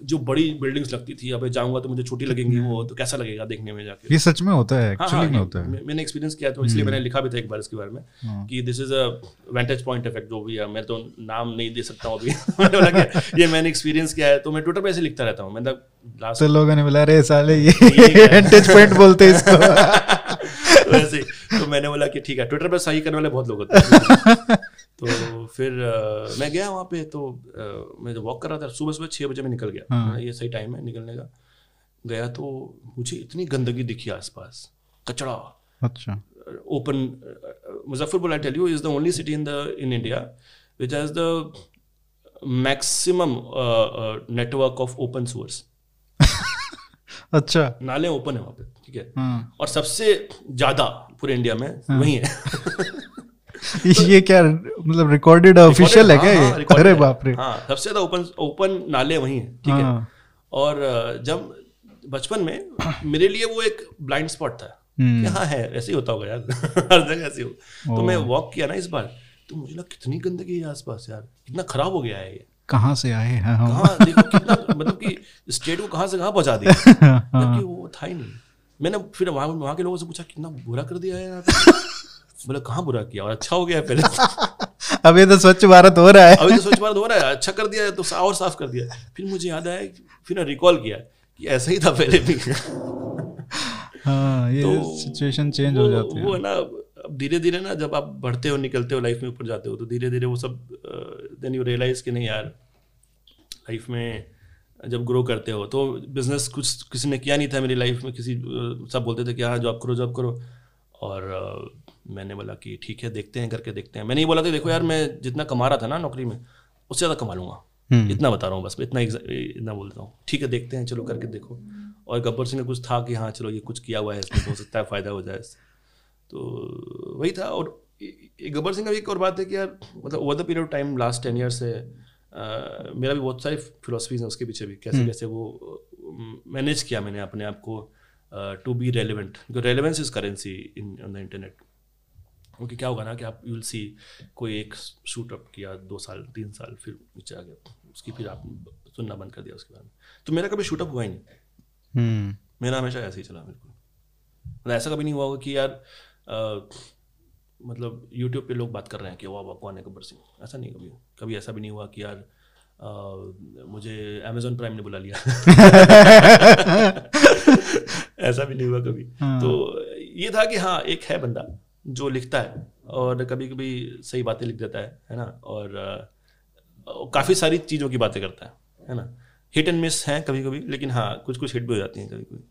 जो बड़ी बिल्डिंग्स लगती थी अबे जाऊँगा तो मुझे छोटी लगेंगी वो तो कैसा लगेगा देखने में जाके? ये सच में होता है हाँ, एक्चुअली हाँ, में होता है। मैंने एक्सपीरियंस किया तो इसलिए मैंने लिखा भी था एक बार इसके बारे में हाँ। कि this is a vantage point effect जो भी है मैं तो नाम नहीं दे सकता हूँ अभी। *laughs* ये मैंने एक्सपीरियंस किया है तो मैं ट्विटर पे ऐसे लिखता रहता हूँ। मतलब लास्ट तो लोगों ने बोला अरे साले ये है? वेंटेज पॉइंट बोलते हैं इसको। *laughs* वैसे तो मैंने बोला कि ठीक है ट्विटर पर सही करने वाले बहुत लोग होते हैं। *laughs* तो फिर अ, मैं गया वहाँ पे तो अ, मैं जब वॉक कर रहा था सुबह सुबह छः बजे मैं निकल गया। हाँ। ये सही टाइम है निकलने का। गया तो मुझे इतनी गंदगी दिखी आसपास कचड़ा। अच्छा। Open Muzaffarpur I tell you is the only city in the in India which has the maximum network of open source अच्छा। नाले ओपन है वहाँ पे ठीक है? हाँ। और सबसे ज़्यादा पूरे इंडिया में वही है। *laughs* *laughs* ये क्या मतलब रिकॉर्डेड ऑफिशियल है क्या हाँ, हाँ, ये अरे बाप रे। हाँ सबसे ज़्यादा ओपन ओपन नाले वही हैं ठीक है। हाँ। और जब बचपन में मेरे लिए वो एक ब्लाइंड स्पॉट था हम्म। कि हाँ है ऐसे ही होता होगा यार *laughs* हर जगह ऐसे हो तो मैं वॉक किया ना इस बार तो मुझे लगा कितनी गंदगी है आसपास यार कितना खराब हो गया है ये। कहाँ से आए हैं हम? कहाँ देखो कितना मतलब कि स्टेट को कहाँ से कहाँ पहुँचा दिया। *laughs* हाँ। जबकि वो था ही नहीं। मैंने फिर वहाँ वहाँ के लोगों से पूछा कितना बुरा कर दिया है यार। आपने?" बोला कहाँ बुरा किया? और अच्छा हो गया पहले ये *laughs* तो स्वच्छ भारत हो रहा है। अभी तो स्वच्छ भारत हो रहा है अच्छा कर दिया तो और साफ़ कर दिया। फिर मुझे याद आया फिर रिकॉल किया कि ऐसा ही था पहले भी। *laughs* हाँ ये तो सिचुएशन चेंज हो जाती है। वो है ना अब धीरे धीरे ना जब आप बढ़ते हो निकलते हो लाइफ में ऊपर जाते हो तो धीरे धीरे वो सब देन यू रियलाइज़ कि नहीं यार लाइफ में जब ग्रो करते हो तो बिज़नेस कुछ किसी ने किया नहीं था मेरी लाइफ में किसी सब बोलते थे कि हाँ जॉब करो जॉब करो। और मैंने बोला कि ठीक है देखते हैं करके देखते हैं। मैंने ये बोला था देखो यार मैं जितना कमा रहा था ना नौकरी में उससे ज़्यादा कमा लूँगा। हम्म। इतना बता रहा हूँ बस मैं इतना इतना बोलता हूँ। ठीक है देखते हैं चलो करके देखो। और गब्बर सिंह का कुछ था कि हाँ चलो ये कुछ किया हुआ है इसमें हो सकता है फ़ायदा हो जाए इससे। तो वही था और गब्बर सिंह का एक और बात है कि यार मतलब over the period of time last ten year से मेरा भी बहुत सारी फिलोसफीज हैं उसके पीछे भी कैसे कैसे वो मैनेज किया मैंने अपने आप को to be relevant relevance is currency in on the internet क्योंकि क्या होगा ना कि आप यू विल सी कोई एक शूट अप किया दो साल तीन साल फिर नीचे आ गया उसकी फिर आप सुनना बंद कर दिया उसके बाद। में तो मेरा कभी शूट अप हुआ ही नहीं। हम्म। मेरा हमेशा ऐसे ही चला बिल्कुल। मतलब ऐसा कभी नहीं हुआ होगा कि यार अ, मतलब यूट्यूब पे लोग बात कर रहे हैं कि वाह वाह कौन है गब्बर सिंह ऐसा नहीं कभी कभी ऐसा भी नहीं हुआ कि यार अ, मुझे अमेजोन प्राइम ने बुला लिया। *laughs* ऐसा भी नहीं हुआ कभी। तो ये था कि हाँ एक है बंदा। जो लिखता है और कभी कभी सही बातें लिख देता है है ना? और काफ़ी सारी चीज़ों की बातें करता है है ना? हिट एंड मिस हैं कभी कभी लेकिन हाँ कुछ कुछ हिट भी हो जाती हैं कभी कभी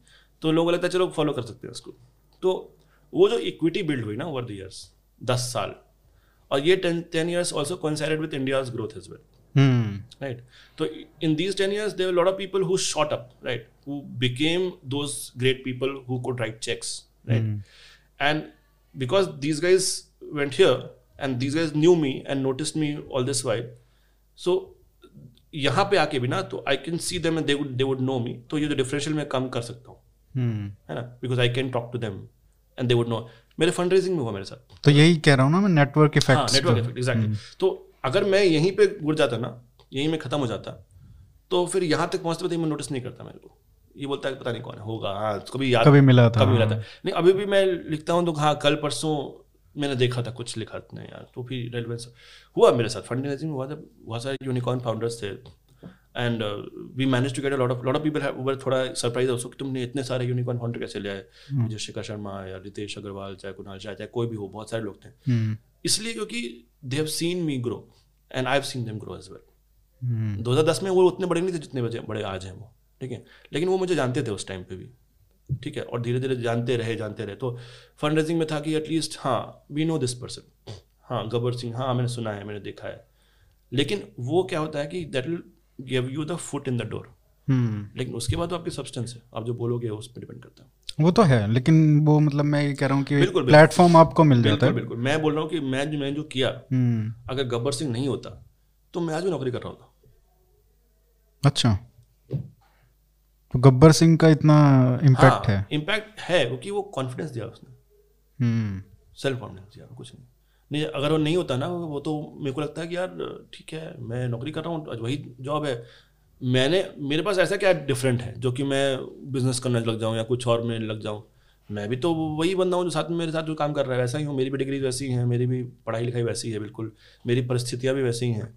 तो लोगों को लगता है चलो फॉलो कर सकते हैं उसको। तो वो जो इक्विटी बिल्ड हुई ना ओवर द ईयर्स दस साल और ये ten ten years also coincided with India's growth as well in these 10 years there were a lot of people who shot up right? Who became those great people who could write checks right? and because these guys went here and these guys knew me and noticed me all this while. So यहाँ पे आके भी ना तो I can see them they would they would know me तो ये जो डिफरेंशियल मैं कम कर सकता हूँ। हम्म है ना? Because I can talk to them and they would know मेरे फंड रेजिंग में हुआ मेरे साथ। तो यही कह रहा हूँ ना मैं network effects network effect exactly तो अगर मैं यहीं पे गुड़ जाता ना यहीं में ख़त्म हो जाता तो फिर यहाँ तक पहुँचते पहुँचते मैं नोटिस नहीं करता मेरे को। ये बोलता है पता नहीं कौन है होगा हाँ कभी याद कभी मिला था कभी मिला था। नहीं अभी भी मैं लिखता हूँ तो हाँ कल परसों मैंने देखा था कुछ लिखा था यार तो फिर रेलिवेंस हुआ मेरे साथ फंड में हुआ था बहुत सारे यूनिकॉर्न फाउंडर्स थे। And we manage to get lot of lot of people were थोड़ा सरप्राइज़ ऑल्सो कि तुमने इतने सारे यूनिकॉर्न फाउंडर कैसे ले आए? जो शिखर शर्मा या रितेश अग्रवाल चाहे कुणाल शाह चाहे कोई भी हो बहुत सारे लोग थे। हम्म, इसलिए क्योंकि they have seen me grow and I have seen them grow as well hmm, 2010 में वो उतने बड़े नहीं थे जितने बड़े आज हैं वो। ठीक है? लेकिन वो मुझे जानते थे उस टाइम पे भी। ठीक है? और धीरे धीरे जानते रहे जानते रहे। तो फंड रेजिंग में था कि एटलीस्ट हाँ वी नो दिस पर्सन हाँ गब्बर सिंह हाँ मैंने सुना है मैंने देखा है। लेकिन वो क्या होता है कि that will give you the foot in the door hmm. लेकिन उसके बाद तो आपकी सब्सटेंस है। आप जो बोलोगे उस पर डिपेंड करता है। वो तो है लेकिन वो मतलब मैं ये कह रहा हूँ कि बिल्कुल। प्लेटफॉर्म आपको मिल जाता है। बिल्कुल मैं बोल रहा हूँ कि मैं जो मैंने जो किया हम्म, अगर गब्बर सिंह नहीं होता तो मैं आज भी नौकरी कर रहा होता। अच्छा। तो गब्बर सिंह का इतना इम्पैक्ट हाँ, है। इम्पैक्ट है क्योंकि वो कॉन्फिडेंस दिया उसने। हम्म, सेल्फ कॉन्फिडेंस दिया कुछ नहीं। नहीं अगर वो नहीं होता ना वो तो मेरे को लगता है कि यार ठीक है मैं नौकरी कर रहा हूँ आज वही जॉब है। मैंने मेरे पास ऐसा क्या डिफरेंट है जो कि मैं बिज़नेस करने लग जाऊँ या कुछ और में लग जाऊँ? मैं भी तो वही बंदा हूँ जो साथ में मेरे साथ जो काम कर रहा है वैसा ही हूँ। मेरी भी डिग्री वैसी है मेरी भी पढ़ाई लिखाई वैसी है बिल्कुल। मेरी परिस्थितियाँ भी वैसी ही हैं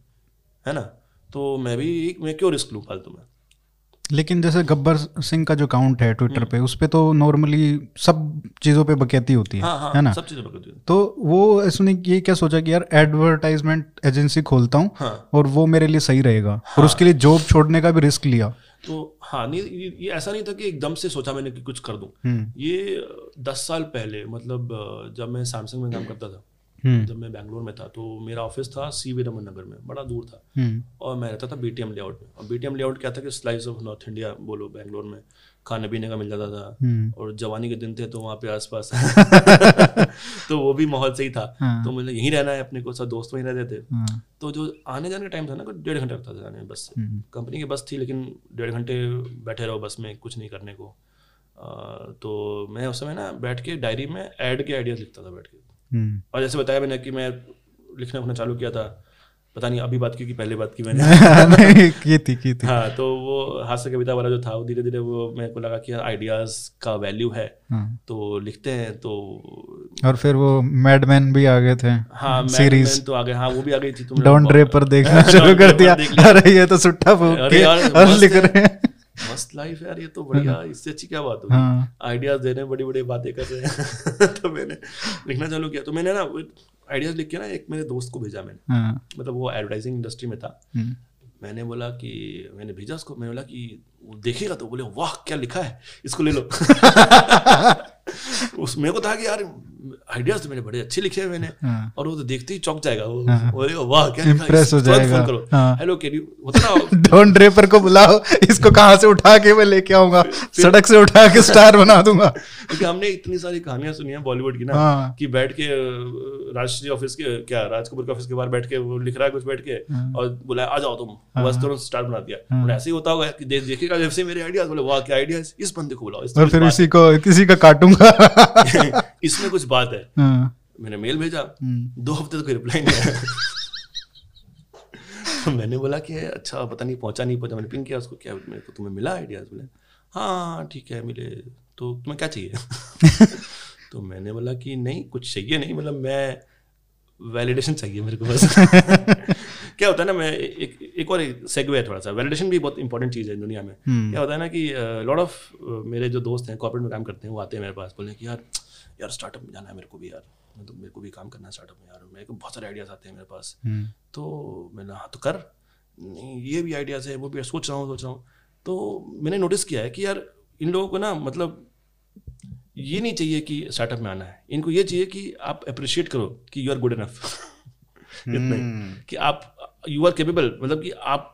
है ना? तो मैं भी मैं क्यों रिस्क लूँ फालतू में? लेकिन जैसे गब्बर सिंह का जो अकाउंट है ट्विटर पे उस पर तो नॉर्मली सब चीज़ों पे बकैती होती है हाँ हाँ है ना? सब चीज़ें तो वो उसने ये क्या सोचा कि यार एडवर्टाइजमेंट एजेंसी खोलता हूँ हाँ। और वो मेरे लिए सही रहेगा हाँ, और उसके लिए जॉब छोड़ने का भी रिस्क लिया। तो हाँ नहीं ये, ये ऐसा नहीं था कि एकदम से सोचा मैंने कि कुछ कर दूँ। हम्म, ये दस साल पहले मतलब जब मैं सैमसंग में काम करता था हम्म, जब मैं बैंगलोर में था तो मेरा ऑफ़िस था सी वी रमन नगर में बड़ा दूर था। हम्म, और मैं रहता था बीटीएम लेआउट में। और बीटीएम लेआउट क्या था कि स्लाइस ऑफ़ नॉर्थ इंडिया बोलो बैंगलोर में खाने पीने का मिल जाता था। हम्म, और जवानी के दिन थे तो वहाँ पे आसपास *laughs* *laughs* तो वो भी माहौल सही था। हाँ। तो मुझे यहीं रहना है अपने को सब दोस्त वहीं रहते थे। हाँ, तो जो आने जाने का टाइम था ना डेढ़ घंटे लगता था जाने में बस। से हम्म, कंपनी की बस थी लेकिन डेढ़ घंटे बैठे रहो बस में कुछ नहीं करने को। तो मैं उस समय ना बैठ के डायरी में ऐड के आइडियाज़ लिखता था बैठ के। हम्म। और जैसे बताया मैंने कि मैं लिखना उखना चालू किया था पता नहीं अभी बात की कि पहले बात की मैंने। *laughs* की थी की थी। हाँ तो वो हास्य कविता वाला जो था वो धीरे धीरे वो मेरे को लगा कि यार आइडियाज़ का वैल्यू है। हाँ, तो लिखते हैं तो और फिर वो मैडमैन भी आ गए थे। हाँ सीरीज़ तो आ गए। हाँ वो भी आ गई थी तुमने डॉन ड्रे पर देखना *laughs* शुरू कर दिया। अरे ये तो सुट्टा फूक और लिख रहे हैं। मस्त लाइफ है यार ये तो बढ़िया। इससे अच्छी क्या बात होगी? हाँ। आइडियाज़ दे रहे हैं बड़ी बड़ी बातें कर रहे हैं। *laughs* तो मैंने लिखना चालू किया। तो मैंने ना आइडियाज़ लिख के ना एक मेरे दोस्त को भेजा मैंने। हाँ। मतलब वो एडवर्टाइजिंग इंडस्ट्री में था। हम्म, मैंने बोला कि मैंने भेजा उसको। मैंने बोला कि देखेगा तो बोले वाह क्या लिखा है? इसको ले लो। *laughs* उस मेरे को था कि यार आइडियाज़ तो मैंने बड़े अच्छे लिखे हैं मैंने हाँ। और वो तो देखते ही चौंक जाएगा। वो हाँ। बोलेगा वाह क्या लिखा है, हो जाएगा। फ़ोन करो। हाँ। हेलो कैन यू होता ना *laughs* डॉन ड्रेपर को बुलाओ। इसको कहाँ से उठा के मैं लेके आऊँगा? सड़क से उठा के स्टार बना दूँगा। क्योंकि हमने इतनी सारी कहानियाँ सुनी हैं बॉलीवुड की ना हाँ। कि बैठ के राष्ट्रीय ऑफ़िस के क्या राज कपूर के ऑफ़िस के बाहर बैठ के वो लिख रहा है कुछ बैठ के हाँ। और बोला आ जाओ तुम। बस तुरंत स्टार बना दिया। हाँ। ऐसे ही होता होगा कि दे, देखेगा जैसे मेरे आइडियाज़ बोले वाह क्या आइडियाज़ इस बंदे को बुलाओ इस और फिर इसी को किसी का काटूँगा। *laughs* इसमें कुछ बात है। हाँ, मैंने मेल भेजा। हम्म, दो हफ़्ते तक रिप्लाई नहीं आया। *laughs* मैंने बोला कि अच्छा पता नहीं पहुँचा नहीं पहुँचा मैंने पिंग किया उसको क्या मेरे को तुम्हें मिला आइडियाज़ बोले हाँ ठीक है मिले। तो तुम्हें क्या चाहिए? *laughs* तो मैंने बोला कि नहीं कुछ चाहिए नहीं मतलब मैं वैलिडेशन चाहिए मेरे को बस. क्या होता है ना मैं एक एक और सेगवे है थोड़ा सा। वैलिडेशन भी बहुत इंपॉर्टेंट चीज़ है दुनिया में। हम्म, क्या होता है ना कि लॉट ऑफ़ मेरे जो दोस्त हैं कॉर्पोरेट में काम करते हैं वो आते हैं मेरे पास बोलते हैं कि यार यार स्टार्टअप में जाना है मेरे को भी यार। मतलब मेरे को भी काम करना है स्टार्टअप में यार। मेरे को बहुत सारे आइडियाज़ आते हैं मेरे पास। हम्म, तो मैंने हाँ तो कर। नहीं ये भी आइडियाज़ है वो भी सोच रहा हूँ सोच रहा हूँ। तो मैंने नोटिस किया है कि यार इन लोगों को ना मतलब ये नहीं चाहिए कि स्टार्टअप में आना है। इनको ये चाहिए कि आप अप्रिशिएट करो कि यू आर गुड इनफ इतना। ही हम्म, कि आप यू आर केपेबल मतलब कि आप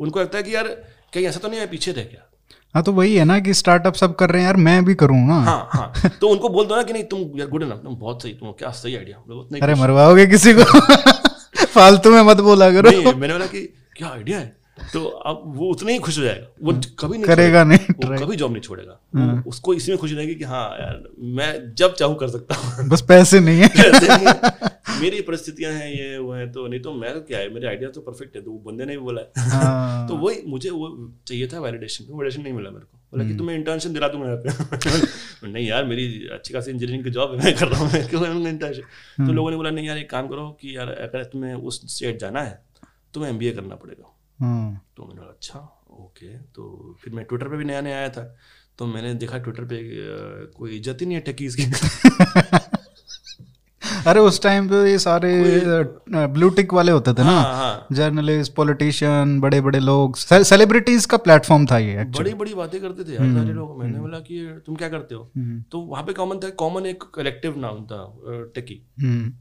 उनको लगता है कि यार कहीं ऐसा तो नहीं है पीछे रह गया। हाँ तो वही है ना कि स्टार्टअप सब कर रहे हैं यार मैं भी करूँ ना। हाँ हाँ। तो उनको बोल दो ना कि नहीं तुम यार गुड तुम बहुत सही तुम क्या सही आइडिया अरे मरवाओगे किसी को? *laughs* फालतू में मत बोला करो। नहीं मैंने बोला कि क्या आइडिया है? तो अब वो उतना ही खुश हो जाएगा। वो कभी नहीं करेगा नहीं वो कभी जॉब नहीं छोड़ेगा। वो- उसको इसी में खुशी रहेगी कि हाँ यार मैं जब चाहूँ कर सकता हूँ। बस पैसे नहीं है। *laughs* मेरी परिस्थितियाँ हैं ये वो है तो नहीं तो मैं तो क्या है मेरे आइडिया तो परफेक्ट है तो वो बंदे ने भी बोला है। हाँ, *laughs* तो वही मुझे वो चाहिए था वैलिडेशन वैलिडेशन नहीं मिला मेरे को। बोला हम्म। कि तुम्हें इंटर्नशिप दिला दूँगा यहाँ पे। *laughs* नहीं यार मेरी अच्छी खासी इंजीनियरिंग की जॉब है मैं कर रहा हूँ मैं क्यों इंटर्नशिप हम्म। तो लोगों ने बोला नहीं यार एक काम करो कि यार अगर तुम्हें उस स्टेट जाना है तुम्हें एमबीए करना पड़ेगा। तो मैंने कहा अच्छा ओके। तो फिर मैं ट्विटर पे भी नया नया आया था तो मैंने देखा ट्विटर पे कोई इज़्ज़त ही नहीं है टेकीज की। *laughs* अरे उस टाइम पे ये सारे ब्लू टिक वाले होते थे ना। जर्नलिस्ट पॉलिटिशियन बड़े बड़े लोग सेलिब्रिटीज का प्लेटफॉर्म था ये बड़ी बड़ी बातें करते थे यार सारे लोग। मैंने बोला कि तुम क्या करते हो? तो वहाँ पे कॉमन था कॉमन एक कलेक्टिव नाम था टेकी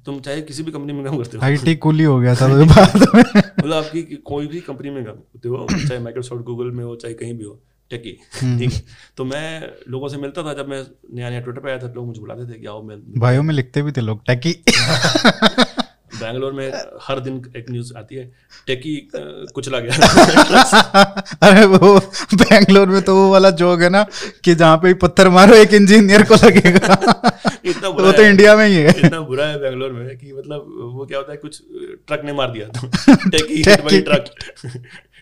तुम चाहे किसी भी कंपनी में काम करते हो। आईटी कूली हो गया था *laughs* बाद में। मतलब आपकी कोई भी कंपनी में काम करते हो चाहे माइक्रोसॉफ्ट गूगल में हो चाहे कहीं भी हो। टेकी ठीक है। तो मैं लोगों से मिलता था जब मैं नया नया ट्विटर पे आया था तो लोग मुझे बुलाते थे कि आओ मैं भाइयों में लिखते भी थे लोग टैकी। *laughs* बैंगलोर में हर दिन एक न्यूज़ आती है टेकी कुचला गया। *laughs* अरे वो बैंगलोर में तो वो वाला जोक है ना कि जहाँ पे पत्थर मारो एक इंजीनियर को लगेगा। *laughs* इतना बुरा वो तो इंडिया में ही है। इतना बुरा है बैंगलोर में कि मतलब वो क्या होता है कुछ ट्रक ने मार दिया। तो टेकी। ट्रक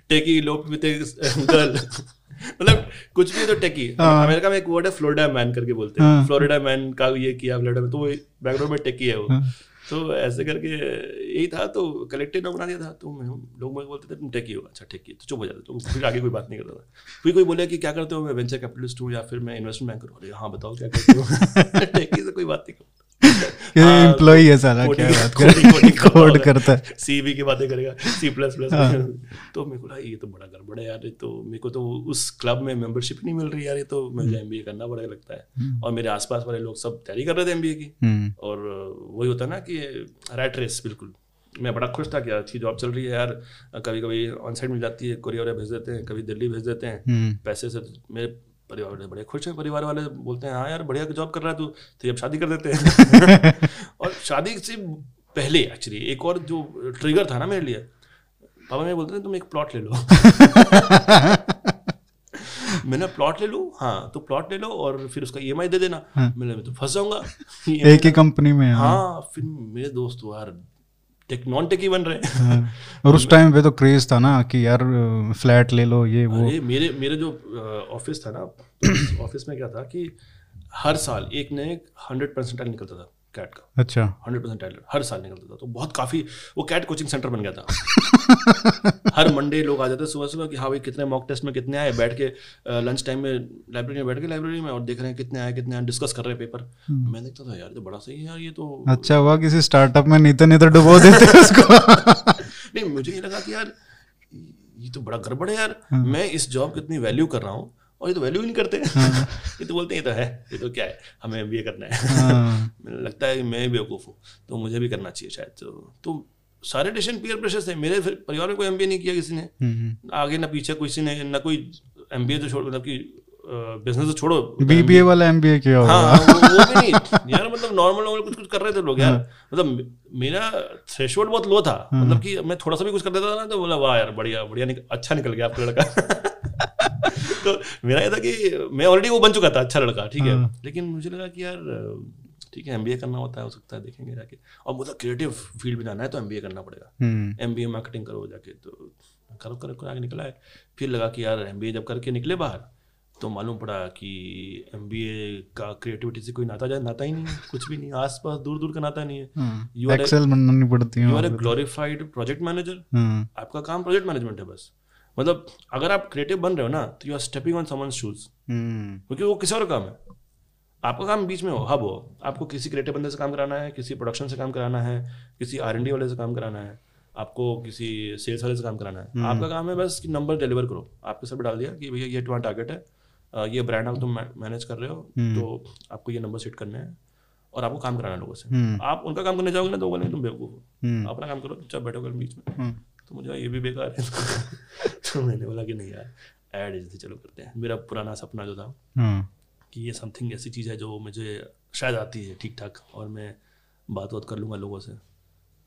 टेकी लोग विद गर्ल मतलब कुछ भी तो टेकी अमेरिका में एक वर्ड है फ्लोरिडा मैन करके बोलते हैं। फ्लोरिडा मैन का ये किया फ्लोरिडा में तो वो बैंगलोर में टेकी है वो। तो ऐसे करके यही था तो कलेक्टिव नाम बना दिया था। तो मैं लोग मुझे बोलते थे तुम टेकी हो अच्छा टेकी तो चुप हो जाते तो फिर आगे कोई बात नहीं करता था। फिर कोई बोले कि क्या करते हो मैं वेंचर कैपिटलिस्ट हूँ या फिर मैं इन्वेस्टमेंट बैंकर हूँ? अरे हाँ बताओ क्या करते हो। *laughs* *laughs* टेकी से कोई बात नहीं हाँ, एम्प्लॉय है साला क्या बात कर। कोड करता है। सीवी की बातें करेगा। सी प्लस प्लस हाँ। तो मेरे को लगा ये तो बड़ा गड़बड़ है यार ये तो मेरे को तो उस क्लब में मेंबरशिप नहीं मिल रही यार ये तो मुझे एमबीए करना पड़ेगा लगता है। और मेरे आसपास वाले लोग सब तैयारी कर रहे थे एमबीए की। हम्म, और वही होता है ना कि रैट रेस बिल्कुल। मैं बड़ा खुश था कि यार अच्छी जॉब चल रही है यार। कभी कभी ऑन साइड मिल जाती है कोरियर भेज देते हैं कभी दिल्ली भेज देते हैं। हम्म, पैसे से मेरे परिवार वाले बड़े खुश हैं परिवार वाले बोलते हैं हाँ यार बढ़िया जॉब कर रहा है तू तो अब शादी कर देते हैं। *laughs* और शादी से पहले एक्चुअली एक और जो ट्रिगर था ना मेरे लिए पापा मेरे बोलते थे तुम एक प्लॉट ले लो। *laughs* मैंने प्लॉट ले लूँ? हाँ तो प्लॉट ले लो और फिर उसका ई दे देना। मैंने मैं तो फंस जाऊँगा। *laughs* एक ही कंपनी में हाँ। हाँ फिर मेरे दोस्त यार टेक नॉन टेकी बन रहे हैं। और उस टाइम पे तो क्रेज था ना कि यार फ्लैट ले लो ये वो। ये मेरे मेरे जो ऑफ़िस था ना *clears throat* ऑफ़िस में क्या था कि हर साल एक नए हंड्रेड परसेंटाइल निकलता था। कैट का। अच्छा। हंड्रेड परसेंटाइल हर साल निकलता था तो बहुत काफ़ी वो कैट कोचिंग सेंटर बन गया था। *laughs* हर मंडे लोग आ जाते सुबह सुबह कि हाँ भाई कितने मॉक टेस्ट में कितने आए? बैठ के लंच टाइम में लाइब्रेरी में बैठ के लाइब्रेरी में और देख रहे हैं कितने आए कितने आए डिस्कस कर रहे हैं पेपर मैं देखता था यार तो बड़ा सही है यार ये तो अच्छा हुआ किसी स्टार्टअप में नहीं तो नहीं तो डुबो देते *laughs* उसको। नहीं मुझे ये लगा कि यार ये तो बड़ा गड़बड़ है यार। मैं इस जॉब की इतनी वैल्यू कर रहा हूँ और ये तो वैल्यू ही नहीं करते। *laughs* ये तो बोलते हैं ये तो है ये तो क्या है हमें एमबीए करना है। हाँ, *laughs* लगता है कि मैं बेवकूफ़ हूँ तो मुझे भी करना चाहिए शायद तो। तो सारे डिसीज़न पीयर प्रेशर थे मेरे परिवार में कोई एमबीए नहीं किया किसी ने। हम्म, आगे ना पीछे किसी ने ना कोई एम तो छोड़ मतलब कि बिज़नेस तो छोड़ो। बीबीए वाला एमबीए किया होगा। हाँ वो, वो भी नहीं। *laughs* यार मतलब नॉर्मल नॉर्मल कुछ कुछ कर रहे थे लोग यार। मतलब मेरा थ्रेशोल्ड बहुत लो था। मतलब कि मैं थोड़ा सा भी कुछ कर देता था ना तो बोला वाह यार बढ़िया बढ़िया अच्छा निकल गया आपका लड़का। तो मेरा ये था कि मैं ऑलरेडी वो बन चुका था अच्छा लड़का ठीक है। लेकिन मुझे लगा कि यार ठीक है एमबीए करना होता है हो सकता है देखेंगे जाके। और मुझे क्रिएटिव फ़ील्ड में जाना है तो एमबीए करना पड़ेगा। हम्म, एम मार्केटिंग करो जाके तो करो करो करो आगे निकला है। फिर लगा कि यार एम जब करके निकले बाहर तो मालूम पड़ा कि एम का क्रिएटिविटी से कोई नाता जाए नाता ही नहीं है कुछ भी नहीं आस पास दूर दूर का नाता नहीं है। हाँ, यू आर एक्सेल बननी पड़ती you are a glorified project manager hmm, आपका काम प्रोजेक्ट मैनेजमेंट है बस। मतलब अगर आप क्रिएटिव बन रहे हो ना तो you are stepping on someone's shoes hmm, क्योंकि वो किसी और काम है। आपका काम बीच में हो हब हो। आपको किसी क्रिएटिव बंदे से काम कराना है किसी प्रोडक्शन से काम कराना है किसी आर एन डी वाले से काम कराना है आपको किसी सेल्स वाले से काम कराना है। आपका काम है बस कि नंबर डिलीवर करो। आपके सर पे डाल दिया कि भैया ये तुम्हारा टारगेट है। ये ब्रांड आप तुम मैनेज कर रहे हो तो आपको ये नंबर सेट करने हैं और आपको काम कराना है लोगों से। हम्म। आप उनका काम करने जाओगे ना तो बोलेंगे तुम बेवकूफ़ हो। हम्म, अपना काम करो चुपचाप बैठोगे बीच में। हम्म, तो मुझे ये भी बेकार है। *laughs* तो मैंने बोला कि नहीं यार एड एजेंसी चलो करते हैं। मेरा पुराना सपना जो था हाँ, कि ये समथिंग ऐसी चीज़ है जो मुझे शायद आती है ठीक ठाक और मैं बात बात कर लूँगा लोगों से।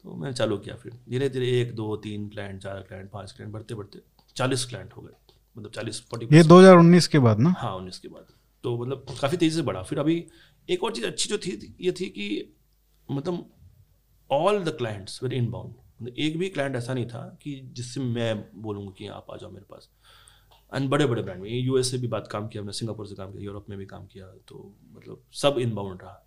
तो मैंने चालू किया फिर। धीरे धीरे एक दो तीन क्लाइंट चार क्लाइंट पाँच क्लाइंट बढ़ते बढ़ते चालीस क्लाइंट हो गए। मतलब चालीस फोर्टी ये 2019 के बाद ना? हाँ उन्नीस के बाद। तो मतलब काफ़ी तेज़ी से बढ़ा। फिर अभी एक और चीज़ अच्छी जो थी ये थी कि मतलब all the clients were inbound एक भी क्लाइंट ऐसा नहीं था कि जिससे मैं बोलूँगा कि आप आ जाओ मेरे पास। एंड बड़े बड़े ब्रांड में यूएस से भी बात काम किया हमने सिंगापुर से काम किया यूरोप में भी काम किया तो मतलब सब इनबाउंड रहा।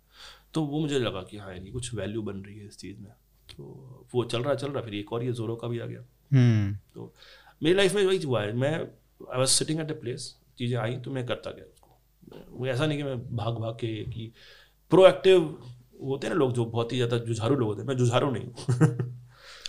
तो वो मुझे लगा कि हाँ यानी कुछ वैल्यू बन रही है इस चीज़ में। तो वो चल रहा चल रहा फिर एक और ये जोरो का भी आ गया। हम्म। तो मेरी लाइफ में वही हुआ है मैं I was sitting at a place चीज़ें आई तो मैं करता गया उसको। वो ऐसा नहीं कि मैं भाग भाग के कि प्रोएक्टिव होते हैं ना लोग जो बहुत ही ज़्यादा जुझारू लोग होते हैं मैं जुझारू नहीं हूँ। *laughs*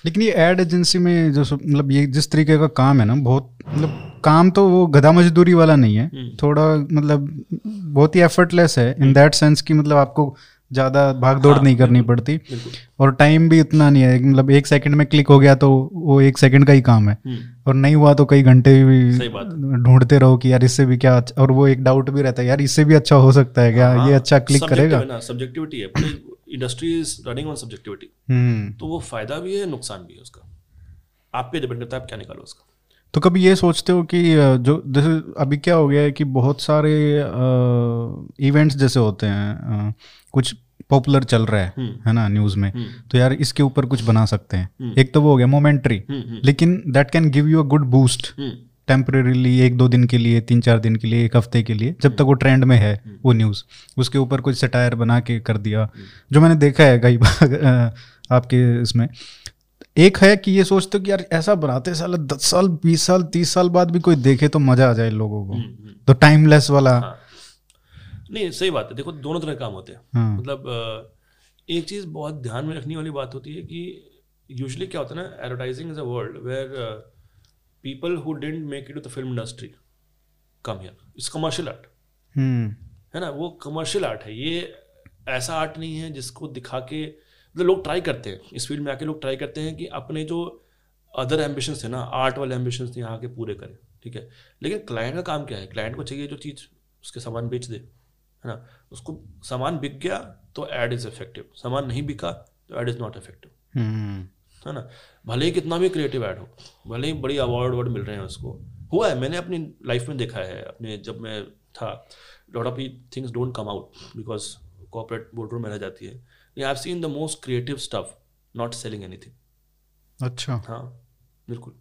लेकिन ये एड एजेंसी में जो मतलब ये जिस तरीके का काम है ना बहुत मतलब काम तो वो गधा मजदूरी वाला नहीं है। हम्म। थोड़ा मतलब बहुत ही एफर्टलेस है इन दैट सेंस कि मतलब आपको ज़्यादा भाग दौड़ हाँ, नहीं करनी पड़ती। और टाइम भी उतना नहीं है मतलब एक सेकंड में क्लिक हो गया तो वो एक सेकंड का ही काम है। हम्म, और नहीं हुआ तो कई घंटे भी ढूंढते रहो कि यार इससे भी क्या अच्छा- और वो एक डाउट भी रहता है यार इससे भी अच्छा हो सकता है क्या? हाँ, ये अच्छा क्लिक करेगा। ना सब्जेक्टिविटी है। Industry is running on subjectivity तो वो फ़ायदा भी है नुकसान भी है उसका। आप पे डिपेंड करता है आप क्या निकालो उसका। तो कभी ये सोचते हो कि जो जैसे अभी क्या हो गया है कि बहुत सारे इवेंट्स जैसे होते हैं अ, कुछ पॉपुलर चल रहा है हम्म, है ना न्यूज़ में। हम्म, तो यार इसके ऊपर कुछ बना सकते हैं। हम्म। एक तो वो हो गया मोमेंट्री लेकिन that can give you a good boost hmm, temporarily एक दो दिन के लिए तीन चार दिन के लिए एक हफ़्ते के लिए जब तक वो ट्रेंड में है वो न्यूज़ उसके ऊपर कुछ सटायर बना के कर दिया जो मैंने देखा है कई बार आपके इसमें। एक है कि ये सोचते हो कि यार ऐसा बनाते साल दस साल बीस साल तीस साल बाद भी कोई देखे तो मज़ा आ जाए लोगों को। हम्म, हम्म, तो टाइमलेस वाला। हाँ। नहीं सही बात है। देखो दोनों तरह काम होते हैं। हाँ। मतलब एक चीज़ बहुत ध्यान में रखने वाली बात होती है कि यूजुअली क्या होता है ना advertising is a world where people who didn't make it to the film industry come here it's commercial art है ना? वो कमर्शियल आर्ट है. ये ऐसा आर्ट नहीं है जिसको दिखा के मतलब लोग ट्राई करते हैं. इस फ़ील्ड में आके लोग ट्राई करते हैं कि अपने जो अदर एम्बिशंस थे ना आर्ट वाले एम्बिशंस यहाँ आके पूरे करें. ठीक है? लेकिन क्लाइंट का काम क्या है? क्लाइंट को चाहिए जो चीज़ उसके सामान बेच दे. है ना? उसको सामान बिक गया तो एड इज़ इफ़ेक्टिव सामान नहीं बिका तो एड इज़ नॉट इफ़ेक्टिव है ना? भले ही कितना भी क्रिएटिव ऐड हो भले ही बड़ी अवार्ड अवार्ड मिल रहे हैं उसको। हुआ है मैंने अपनी लाइफ में देखा है अपने जब मैं था lot of things don't come out because corporate boardroom में रह जाती है। I have seen the most creative stuff not selling anything अच्छा। हाँ बिल्कुल।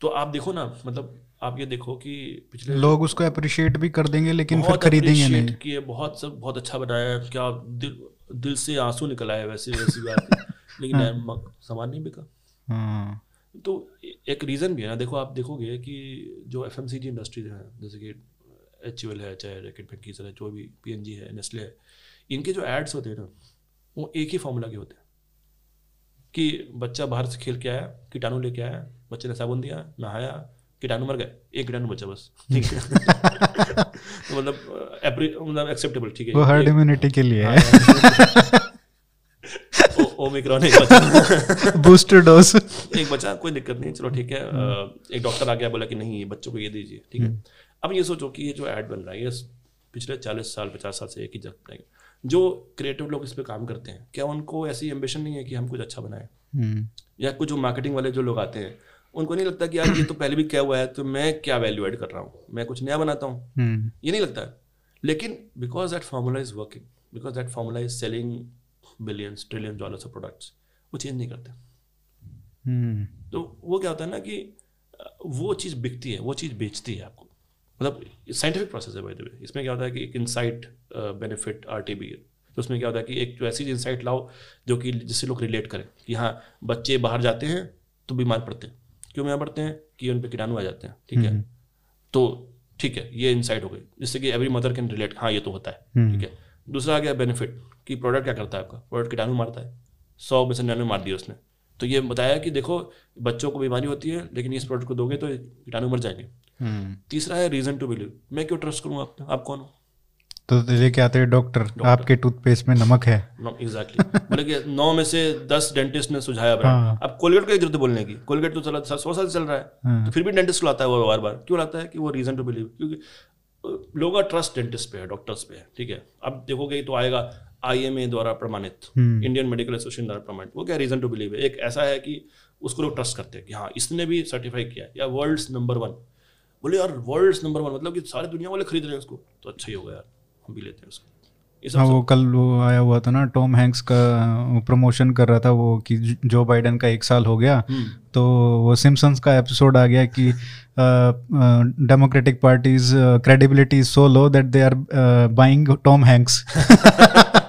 तो आप देखो ना मतलब आप ये देखो कि पिछले लोग उसको अप्रिशिएट भी कर देंगे लेकिन फिर खरीदेंगे नहीं। किए बहुत सब बहुत अच्छा बनाया है, क्या दिल दिल से आँसू निकल आए वैसे वैसी बात। लेकिन म- सामान नहीं बिका। हाँ। तो एक रीज़न भी है ना देखो आप देखोगे कि जो एफ़ इंडस्ट्रीज़ हैं जैसे कि एच है चाहे रैकेट फैक्ट्रीज है जो भी पीएनजी है नेस्ले है इनके जो एड्स होते हैं ना वो एक ही फॉर्मूला के होते हैं। कि बच्चा बाहर से खेल के आया कीटाणु लेके आया बच्चे ने साबुन दिया नहाया कीटाणु मर गए एक कीटाणु बचा बस। ठीक है। *laughs* तो मतलब एप्री मतलब एक्सेप्टेबल ठीक है। वो हर्ड इम्यूनिटी के लिए। हाँ, है। ओ- *laughs* ओमिक्रॉन एक बचा। बूस्टर डोज एक बचा कोई दिक्कत नहीं चलो ठीक है। एक डॉक्टर आ गया बोला कि नहीं ये बच्चों को ये दीजिए ठीक है? अब ये सोचो कि ये जो ऐड बन रहा है ये पिछले चालीस साल पचास साल से एक ही जगह जो क्रिएटिव लोग इस पे काम करते हैं क्या उनको ऐसी एम्बिशन नहीं है कि हम कुछ अच्छा बनाए? या कुछ जो मार्केटिंग वाले जो लोग आते हैं उनको नहीं लगता कि यार ये तो पहले भी क्या हुआ है तो मैं क्या वैल्यू ऐड कर रहा हूँ? मैं कुछ नया बनाता हूँ। ये नहीं लगता। लेकिन because that formula is working because that formula is selling billions trillion dollars of products वो चेंज नहीं करते। तो वो क्या होता है ना कि वो चीज़ बिकती है वो चीज़ बेचती है आपको। मतलब साइंटिफिक प्रोसेस है वे इसमें क्या होता है कि एक insight benefit R T B तो उसमें क्या होता है कि एक जो ऐसी इंसाइट लाओ जो कि जिससे लोग रिलेट करें कि हाँ बच्चे बाहर जाते हैं तो बीमार पड़ते हैं। क्यों बीमार पड़ते हैं? कि उन पर कीटाणु आ जाते हैं ठीक है? तो ठीक है ये इंसाइट हो गई। जिससे कि एवरी मदर कैन रिलेट हाँ ये तो होता है ठीक है? दूसरा आ गया बेनिफिट कि प्रोडक्ट क्या करता है आपका? प्रोडक्ट कीटाणु मारता है। सौ में से निन्यानवे मार दिया उसने। तो ये बताया कि देखो बच्चों को बीमारी होती है लेकिन इस प्रोडक्ट को दोगे तो कीटाणु मर जाएँगे। तीसरा है रीजन टू बिलीव मैं क्यों ट्रस्ट करूँ आप आप कौन हो? तो लेके आते हैं? डॉक्टर आपके टूथपेस्ट में नमक है। एग्जैक्टली बोले कि नौ में से दस डेंटिस्ट ने सुझाया हाँ। अब कोलगेट को ज़रूरत बोलने की। कोलगेट तो चला सौ साल चल रहा है। हाँ। तो फिर भी डेंटिस्ट को लाता है वो बार बार क्यों लाता है? कि वो रीजन टू बिलीव क्योंकि लोगों का ट्रस्ट डेंटिस्ट पे है डॉक्टर्स पे है ठीक है? अब देखोगे तो आएगा आई एम ए द्वारा प्रमाणित इंडियन मेडिकल एसोसिएशन द्वारा प्रमाणित वो क्या रीजन टू बिलीव है? एक ऐसा है कि उसको लोग ट्रस्ट करते हैं कि हाँ इसने भी सर्टिफाई किया है या वर्ल्ड्स नंबर वन बोले यार वर्ल्ड्स नंबर वन मतलब कि सारी दुनिया वाले खरीद रहे हैं उसको? तो अच्छा ही होगा यार हम भी लेते हैं उसको। हाँ वो कल वो आया हुआ था ना टॉम हैंक्स का प्रमोशन कर रहा था वो कि जो बाइडन का एक साल हो गया। हम्म, तो वो सिम्सन्स का एपिसोड आ गया कि Democratic Party's credibility is so low that they are buying Tom Hanks. *laughs*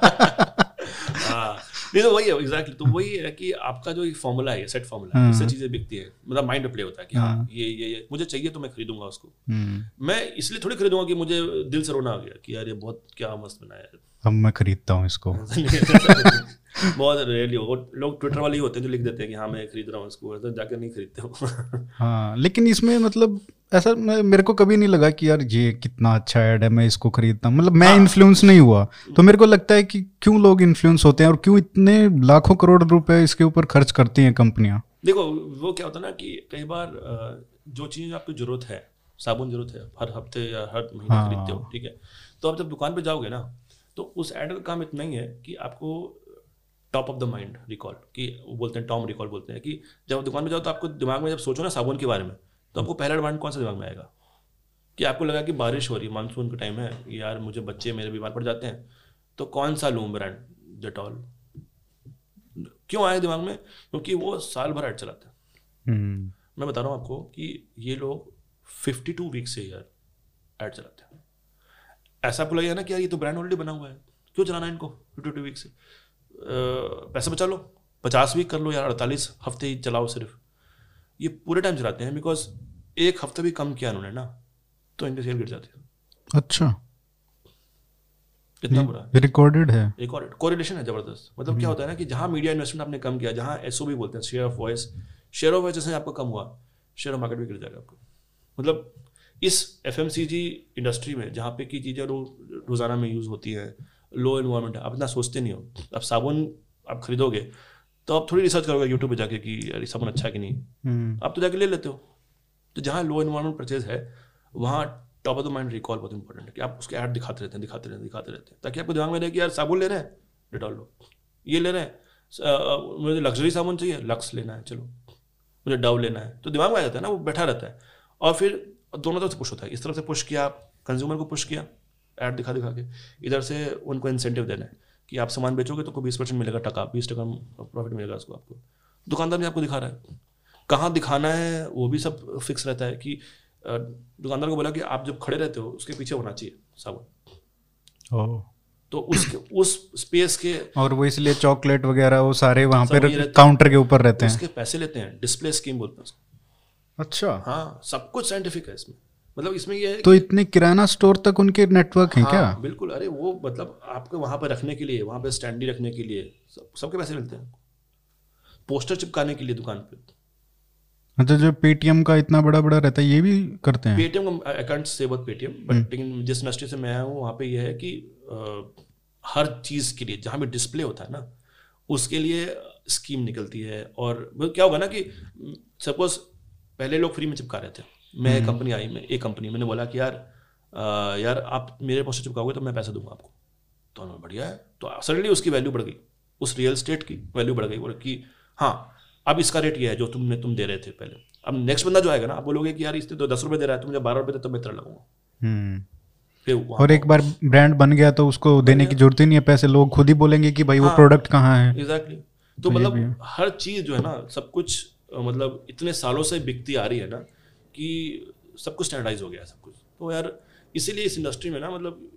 नहीं तो वही है एग्जैक्टली तो वही है कि आपका जो फॉर्मूला है सेट फॉर्मूला है। इससे चीज़ें बिकती है। मतलब माइंड प्ले होता है कि हाँ हाँ। ये ये ये मुझे चाहिए तो मैं खरीदूँगा उसको। हम्म, मैं इसलिए थोड़ी खरीदूँगा कि मुझे दिल से रोना आ गया कि यार ये बहुत क्या मस्त बनाया है। अब मैं खरीदता हूँ इसको। *laughs* बहुत रेयरली हो लोग ट्विटर वाले ही होते हैं जो लिख देते हैं कि हाँ मैं खरीद रहा हूँ इसको जाकर नहीं खरीदते हो हाँ लेकिन इसमें मतलब ऐसा मेरे को कभी नहीं लगा कि यार ये कितना अच्छा ऐड है मैं इसको खरीदता हूँ। मतलब मैं हाँ। इन्फ्लुएंस नहीं हुआ। तो मेरे को लगता है कि क्यों लोग इन्फ्लुएंस होते हैं और क्यों इतने लाखों करोड़ रुपए इसके ऊपर खर्च करती हैं कंपनियाँ? देखो वो क्या होता है ना कि कई बार जो चीज़ आपकी ज़रूरत है साबुन ज़रूरत है हर हफ़्ते या हर महीने हाँ। खरीदते हो ठीक है? तो आप जब दुकान पे जाओगे ना तो उस ऐड का काम इतना ही है कि आपको top of the mind recall कि बोलते हैं टॉम रिकॉल बोलते हैं कि जब दुकान पे जाओ तो आपको दिमाग में जब सोचो ना साबुन के बारे में तो आपको पहला डिमांड कौन सा दिमाग में आएगा? कि आपको लगा कि बारिश हो रही है मानसून का टाइम है यार मुझे बच्चे मेरे बीमार पड़ जाते हैं तो कौन सा लूम ब्रांड डेटॉल क्यों आया दिमाग में? क्योंकि वो साल भर ऐड चलाते हैं। हम्म, मैं बता रहा हूँ आपको कि ये लोग 52 वीक से यार ऐड चलाते हैं। ऐसा आपको लगेगा ना कि यार ये तो ब्रांड ऑलरेडी बना हुआ है। क्यों चलाना है इनको 52 वीक से? अ, पैसे बचा लो पचास वीक कर लो यार अड़तालीस हफ़्ते ही चलाओ सिर्फ़। ये पूरे टाइम चलाते हैं बिकॉज़ एक हफ़्ते भी कम किया उन्होंने ना तो इनकी सेल गिर जाती है। अच्छा। इतना बुरा रिकॉर्डेड है। और कोरिलेशन है ज़बरदस्त। मतलब क्या होता है ना कि जहाँ मीडिया इन्वेस्टमेंट आपने कम किया जहाँ एसओ भी बोलते हैं share of voice share of voice जैसे आपका कम हुआ शेयर मार्केट भी गिर जाएगा आपको। मतलब इस एफ़ इंडस्ट्री में जहाँ पे की चीज़ें रोज़ाना में यूज़ होती हैं लो इन्वायरमेंट है आप इतना सोचते नहीं हो। अब साबुन आप खरीदोगे तो आप थोड़ी रिसर्च करोगे यूट्यूब पे जाके कि यार ये साबुन अच्छा है कि नहीं? हम्म, आप तो जाके ले लेते हो। तो जहाँ लो इन्वायरमेंट परचेज है वहाँ top of the mind recall बहुत इंपॉर्टेंट है कि आप उसके ऐड दिखाते रहते हैं दिखाते रहते हैं दिखाते रहते हैं। ताकि आपको दिमाग में रहे कि यार साबुन ले रहे हैं डिटॉल लो। ये ले रहे हैं मुझे लग्जरी साबुन चाहिए लक्स लेना है चलो। मुझे डव लेना है। तो दिमाग में आ जाता है ना वो बैठा रहता है। और फिर दोनों तरफ़ से पुश होता है। इस तरफ़ से पुश किया कंज्यूमर को पुश किया ऐड दिखा दिखा के। इधर से उनको इंसेंटिव देना है। कि आप सामान बेचोगे तो को बीस परसेंट मिलेगा टका बीस टका प्रॉफिट मिलेगा उसको आपको। दुकानदार भी आपको दिखा रहा है। कहाँ दिखाना है वो भी सब फिक्स रहता है कि दुकानदार को बोला कि आप जब खड़े रहते हो उसके पीछे होना चाहिए साबुन तो उसके उस स्पेस के और वो इसलिए चॉकलेट वगैरह वो सारे वहाँ सब वही पे हैं। काउंटर के ऊपर रहते हैं। उसके पैसे लेते हैं डिस्प्ले स्कीम बोलते हैं अच्छा। हाँ सब कुछ साइंटिफिक है इसमें। मतलब इसमें ये तो इतने किराना स्टोर तक उनके नेटवर्क हैं हाँ, क्या? बिल्कुल। अरे वो मतलब आपको वहाँ पर रखने के लिए वहाँ पे स्टैंडी रखने के लिए सब, सबके पैसे मिलते हैं। पोस्टर चिपकाने के लिए दुकान पे। अच्छा जो पेटीएम का इतना बड़ा बड़ा रहता है ये भी करते हैं? पेटीएम का कांट से बहुत पेटीएम बट लेकिन जिस इंडस्ट्री से मैं आया हूँ वहाँ पे ये है कि अ, हर चीज़ के लिए जहाँ भी डिस्प्ले होता है ना उसके लिए स्कीम निकलती है। और क्या होगा ना कि सपोज़ पहले लोग फ्री में चिपका रहे थे। मैं कंपनी आई मैं एक कंपनी मैंने बोला कि यार अ, यार आप मेरे पोस्टर चिपकाओगे तो मैं पैसा दूँगा आपको। तो उन्होंने बढ़िया है। तो सडनली उसकी वैल्यू बढ़ गई उस रियल स्टेट की वैल्यू बढ़ गई। बोले कि हाँ अब इसका रेट ये है जो तुमने तुम दे रहे थे पहले। अब नेक्स्ट बंदा जो आएगा ना आप बोलोगे कि यार इसने तो दस रुपये दे रहा है तुम मुझे बारह रुपये दे तो मैं तेरा लगूँगा हम्म। और एक बार ब्रांड बन गया तो उसको देने की ज़रूरत ही नहीं है पैसे लोग खुद ही बोलेंगे कि भाई हाँ, वो। प्रोडक्ट कहाँ है। Exactly exactly. तो तो मतलब हर चीज़ जो है ना सब कुछ मतलब इतने सालों से बिकती आ रही है ना कि सब कुछ स्टैंडर्डाइज हो गया है सब कुछ। तो यार इसीलिए इस इंडस्ट्री में ना मतलब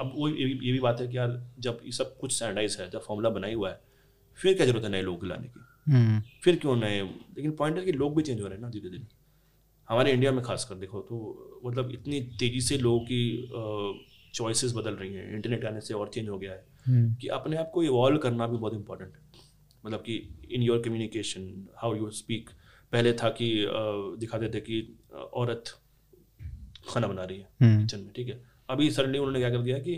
अब वो ये भी ये भी बात है कि यार जब ये सब कुछ स्टैंडर्डाइज है जब फॉर्मूला बनाई हुआ है फिर क्या ज़रूरत है नए लोग लाने की? हम्म, फिर क्यों नए? लेकिन पॉइंट है कि लोग भी चेंज हो रहे हैं ना धीरे धीरे हमारे इंडिया में खासकर देखो तो मतलब इतनी तेज़ी से लोगों की चॉइसेस बदल रही हैं इंटरनेट आने से और चेंज हो गया है हम्म, कि अपने आप को इवॉल्व करना भी बहुत इंपॉर्टेंट है। मतलब कि in your communication how you speak पहले था कि दिखाते थे कि औरत खाना बना रही है हम्म, किचन में ठीक है? अभी सडनली उन्होंने क्या कर दिया कि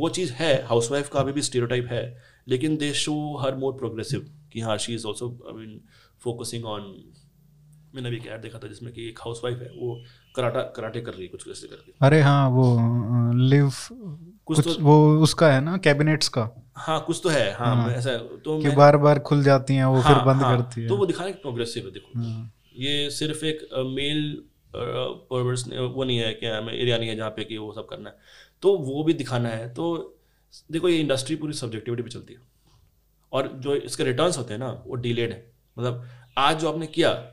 वो चीज़ है हाउसवाइफ का अभी भी स्टीरियोटाइप है लेकिन दे शो हर मोर प्रोग्रेसिव कि हाँ she is also I mean focusing on मैंने अभी एक ऐड देखा था जिसमें कि एक हाउस वाइफ है वो कराटा कराटे कर रही है कुछ ऐसे करके। अरे हाँ वो लिव कुछ कुछ तो- वो उसका है ना कैबिनेट्स का। हाँ कुछ तो है हाँ हाँ। ऐसा तो कि बार बार खुल जाती हैं वो हाँ, फिर बंद हाँ, करती है। तो वो दिखाने प्रोग्रेसिव है देखो। हाँ, ये सिर्फ़ एक मेल परवर्स वो नहीं है कि हमें एरिया नहीं है जहाँ पे कि वो सब करना है। तो वो भी दिखाना है तो देखो ये इंडस्ट्री पूरी सब्जेक्टिविटी पे चलती है। और जो इसके रिटर्न्स होते हैं ना वो डिलेड है। मतलब आज जो आपने किया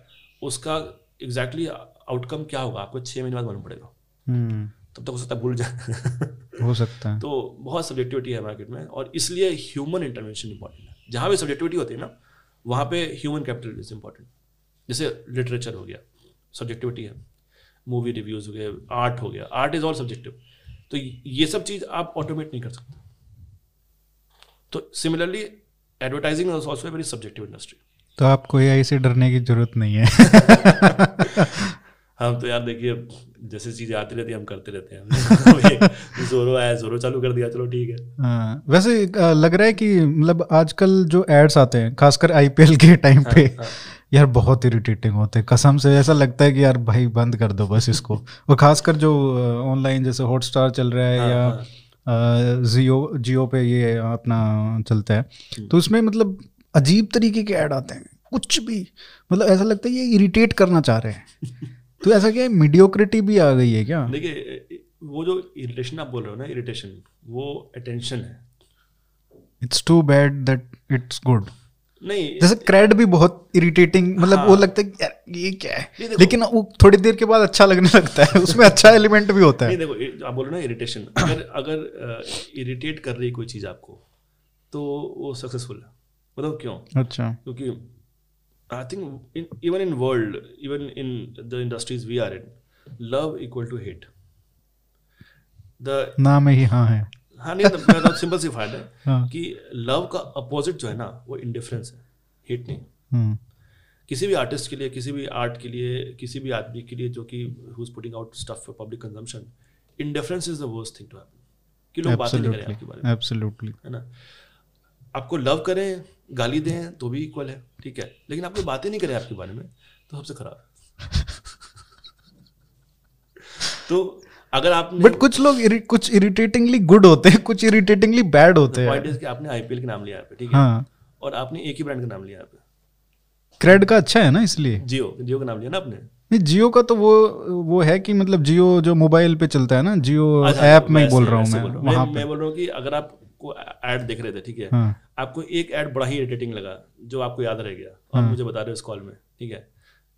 उसका एग्जैक्टली आउटकम क्या होगा? आपको छः महीने बाद मालूम पड़ेगा। हम्म, तब तक हो सकता है भूल जाए। *laughs* हो सकता है। तो बहुत सब्जेक्टिविटी है मार्केट में और इसलिए ह्यूमन इंटरवेंशन इंपॉर्टेंट है। जहाँ भी सब्जेक्टिविटी होती है ना वहाँ पे ह्यूमन कैपिटल इज़ इंपॉर्टेंट जैसे लिटरेचर हो गया सब्जेक्टिविटी है। मूवी रिव्यूज़ हो गए आर्ट हो गया। आर्ट इज़ ऑल सब्जेक्टिव तो ये सब चीज़ आप ऑटोमेट नहीं कर सकते। तो similarly advertising is also very subjective industry तो आपको एआई से डरने की ज़रूरत नहीं है। *laughs* हम तो यार देखिए जैसे चीज़ें आती रहती है हम करते रहते हैं *laughs* जोरो आया जोरो चालू कर दिया चलो ठीक है हाँ, वैसे लग रहा है कि मतलब आजकल जो एड्स आते हैं खासकर आईपीएल के टाइम पे हाँ। यार बहुत इरिटेटिंग होते हैं कसम से ऐसा लगता है कि यार भाई बंद कर दो बस इसको और खासकर जो ऑनलाइन जैसे हॉटस्टार चल रहा है हाँ, या हाँ। जियो जियो पे ये अपना चलता है हम्म। तो उसमें मतलब अजीब तरीके के ऐड आते हैं कुछ भी मतलब ऐसा लगता है ये इरिटेट करना चाह रहे हैं *laughs* तो ऐसा क्या है मीडियोक्रिटी भी आ गई है क्या? देखिए वो जो इरिटेशन आप बोल रहे हो ना इरिटेशन वो अटेंशन है। It's too bad that it's good नहीं जैसे क्रेड भी बहुत इरिटेटिंग मतलब हाँ, वो। लगता है यार ये क्या है? लेकिन वो थोड़ी देर के बाद अच्छा लगने लगता है उसमें अच्छा एलिमेंट भी होता है। नहीं देखो आप बोल रहे हो ना इरिटेशन अगर अगर इरिटेट कर रही कोई चीज़ आपको तो वो सक्सेसफुल है। बताओ क्यों? अच्छा। क्योंकि I think even in world even in the industries we are in love equal to hate the नाम में ही हाँ है। हाँ नहीं तो मेरा सिंपल सी फाइंड है *laughs* हाँ। कि लव का अपोजिट जो है ना वो इंडिफरेंस है हेट नहीं हम्म, किसी भी आर्टिस्ट के लिए किसी भी आर्ट के लिए किसी भी आदमी के लिए जो कि who is putting out stuff for public consumption indifference is the worst thing to happen कि लोग बात नहीं करें आपके बारे में। एब्सोल्युटली है ना? आपको लव करें गाली दें तो भी इक्वल है ठीक है? लेकिन आपको बातें नहीं करें आपके बारे में तो सबसे खराब। है *laughs* तो अगर आपने बट कुछ लोग इरि- कुछ इरिटेटिंगली गुड होते हैं कुछ इरिटेटिंगली बैड होते हैं। पॉइंट आपने आईपीएल का नाम लिया पे ठीक है? हाँ। और आपने एक ही ब्रांड का नाम लिया पे। क्रेड का अच्छा है ना इसलिए? जियो जियो का नाम लिया ना आपने? नहीं जियो का तो वो वो है कि मतलब जियो जो मोबाइल पे चलता है ना जियो अच्छा, ऐप में ही बोल रहा हूँ मैं मैं मैं बोल रहा हूँ कि अगर आपको ऐड देख रहे थे ठीक है? हाँ। आपको एक ऐड बड़ा ही इरिटेटिंग लगा जो आपको याद रह गया। और हाँ। मुझे बता रहे हो इस कॉल में ठीक है?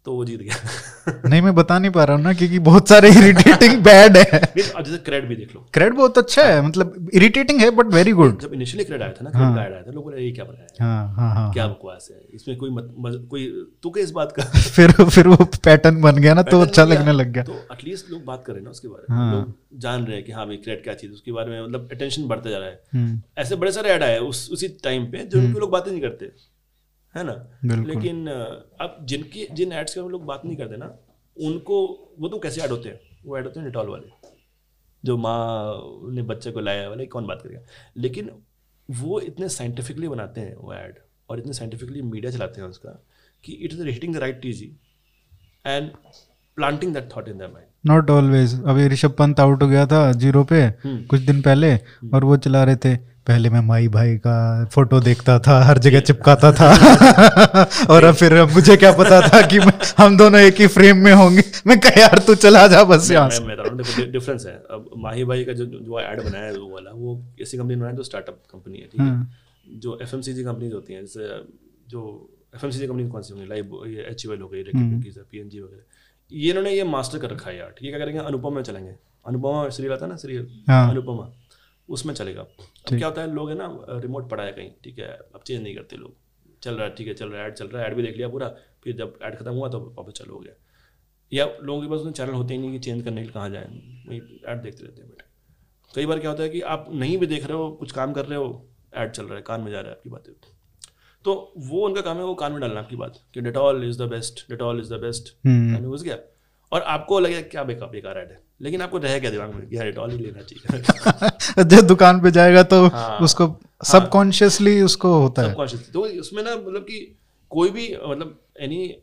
तो वो जीत गया। नहीं मैं बता नहीं पा रहा हूँ ना क्योंकि बहुत सारे इरिटेटिंग बैड है। जैसे क्रेड भी देख लो। क्रेड बहुत अच्छा है मतलब इरिटेटिंग है बट वेरी गुड जब इनिशियली क्रेड आया था ना क्रेड आया था लोग बोले ये क्या बनाया है? हाँ हाँ हाँ क्या बकवास है? इसमें कोई मत, मज, कोई तू के इस बात का? *laughs* फिर फिर वो पैटर्न बन गया ना तो अच्छा लगने लग गया। तो एटलीस्ट लोग बात कर रहे हैं ना उसके बारे में। हाँ। लोग जान रहे हैं कि हाँ भाई क्रेड क्या चीज़ उसके बारे में मतलब अटेंशन बढ़ता जा रहा है। हम्म, ऐसे बड़े सारे ऐड आए उस उसी टाइम पे जो उनके लोग बातें नहीं करते। है ना? लेकिन अब जिनकी जिन एड्स के हम लोग बात नहीं करते ना उनको वो तो कैसे ऐड होते हैं? वो ऐड होते हैं डिटॉल वाले। जो माँ ने बच्चे को लाया वाले कौन बात करेगा? लेकिन वो इतने साइंटिफिकली बनाते हैं वो ऐड और इतने साइंटिफिकली मीडिया चलाते हैं उसका कि it is hitting the right TG and planting that thought in the mind not always अभी ऋषभ पंत आउट हो गया था ज़ीरो पे हम्म। कुछ दिन पहले और वो चला रहे थे पहले मैं माई भाई का फ़ोटो देखता था हर जगह चिपकाता था। *laughs* और अब फिर मुझे क्या पता था कि हम दोनों एक ही फ्रेम में होंगे। मैं कहा यार तू चला जा बस यहाँ से. डिफरेंस है। अब माही भाई का जो जो ऐड बनाया है वो वाला वो ऐसी कंपनी बनाया जो स्टार्टअप कंपनी है ठीक जो एफ़ एम कंपनीज़ होती हैं जैसे जो एफ़ एम कंपनी कौन सी होंगी? लाइव एच हो गई हम्म। पी एन जी वगैरह। ये इन्होंने ये मास्टर कर रखा है यार ये क्या करेंगे? अनुपम में चलेंगे। अनुपमा सीरियल आता है ना सीरियल हाँ। अनुपमा। उसमें चलेगा। अब क्या होता है लोग है ना रिमोट पड़ा है कहीं ठीक है? अब चेंज नहीं करते लोग। चल रहा है ठीक है चल रहा है ऐड चल रहा है ऐड भी देख लिया पूरा फिर जब ऐड खत्म हुआ तो वापस चालू हो गया। या लोगों के पास उतने चैनल होते ही नहीं कि चेंज करने के लिए कहाँ जाए वही ऐड देखते रहते हैं कई बार क्या होता है कि आप नहीं भी देख रहे हो कुछ काम कर रहे हो ऐड चल रहा है कान में जा रहा है आपकी बातें। तो वो उनका काम है वो कान में डालना आपकी बात कि Dettol is the best Dettol is the best. घुस गया। और आपको लगे क्या बेकार बेकार ऐड है? लेकिन आपको रह गया दिमाग में यार डेटॉल ही लेना चाहिए। *laughs* जब दुकान पे जाएगा तो हाँ। उसको सबकॉन्शियसली हाँ, उसको होता है। सबकॉन्शियस तो उसमें ना मतलब कि कोई भी मतलब एनी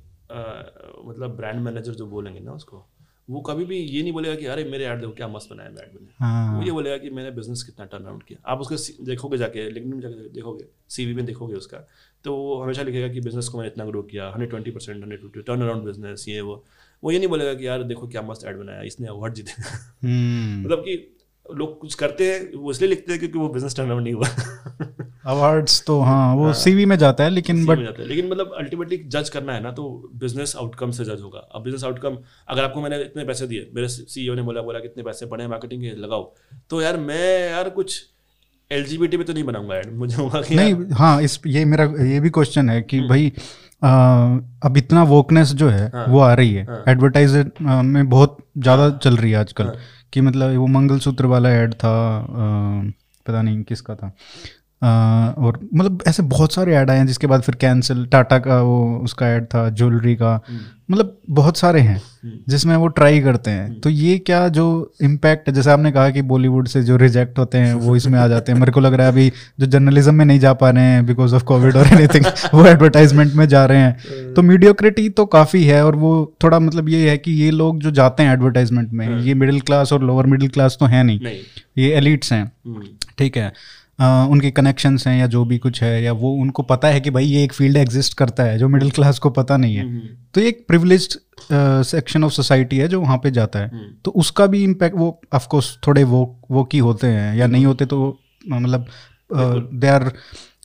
मतलब ब्रांड मैनेजर जो बोलेंगे ना उसको वो कभी भी ये नहीं बोलेगा कि अरे मेरे ऐड देखो क्या मस्त बनाया ऐड बने हाँ। वो ये बोलेगा कि मैंने बिज़नेस कितना टर्न अराउंड किया। आप उसके देखोगे जाके लिंक्डइन में जाके देखोगे सीवी में देखोगे उसका तो वो हमेशा लिखेगा कि बिज़नेस को मैंने इतना ग्रो किया hundred twenty percent hundred fifty turn around business ये वो। वो ये नहीं बोलेगा कि यार देखो क्या मस्त ऐड बनाया इसने अवार्ड जीते हम्म। मतलब कि लोग कुछ करते हैं वो इसलिए लिखते हैं क्योंकि वो बिज़नेस टर्न अराउंड नहीं हुआ। अवार्ड्स तो हाँ वो सीवी में जाता है लेकिन बट जाता है। लेकिन मतलब अल्टीमेटली जज करना है ना तो बिज़नेस आउटकम से जज होगा। अब बिज़नेस आउटकम अगर आपको मैंने इतने पैसे दिए मेरे सीईओ ने बोला बोला कितने पैसे पड़े मार्केटिंग के लगाओ। तो यार मैं यार कुछ एल पे तो नहीं बनाऊँगा ऐड मुझे होगा कि नहीं हाँ इस ये मेरा ये भी क्वेश्चन है कि भाई आ, अब इतना वोकनेस जो है हाँ। वो आ रही है। हाँ। एडवर्टाइज में बहुत ज़्यादा चल रही है आजकल हाँ। कि मतलब वो मंगलसूत्र वाला ऐड था आ, पता नहीं किसका था। और मतलब ऐसे बहुत सारे ऐड आए हैं जिसके बाद फिर कैंसिल टाटा का वो उसका ऐड था ज्वेलरी का। हम्म, मतलब बहुत सारे हैं हम्म, जिसमें वो ट्राई करते हैं। तो ये क्या जो इम्पैक्ट जैसे आपने कहा कि बॉलीवुड से जो रिजेक्ट होते हैं वो इसमें आ जाते हैं। मेरे को लग रहा है अभी जो जर्नलिज्म में नहीं जा पा रहे हैं बिकॉज़ ऑफ़ कोविड और एनीथिंग *laughs* वो एडवर्टाइजमेंट में जा रहे हैं। तो मीडियोक्रिटी तो काफ़ी है और वो थोड़ा मतलब ये है कि ये लोग जो जाते हैं एडवर्टाइजमेंट में ये मिडिल क्लास और लोअर मिडिल क्लास तो है नहीं। ये एलिट्स हैं। हम्म, ठीक है। उनके कनेक्शंस हैं या जो भी कुछ है या वो उनको पता है कि भाई ये एक फ़ील्ड एग्जिस्ट करता है जो मिडिल क्लास को पता नहीं है। हम्म, तो ये एक प्रिविलेज सेक्शन ऑफ़ सोसाइटी है जो वहाँ पे जाता है। हम्म, तो उसका भी इम्पैक्ट वो ऑफकोर्स थोड़े वो वो की होते हैं या नहीं होते तो मतलब दे आर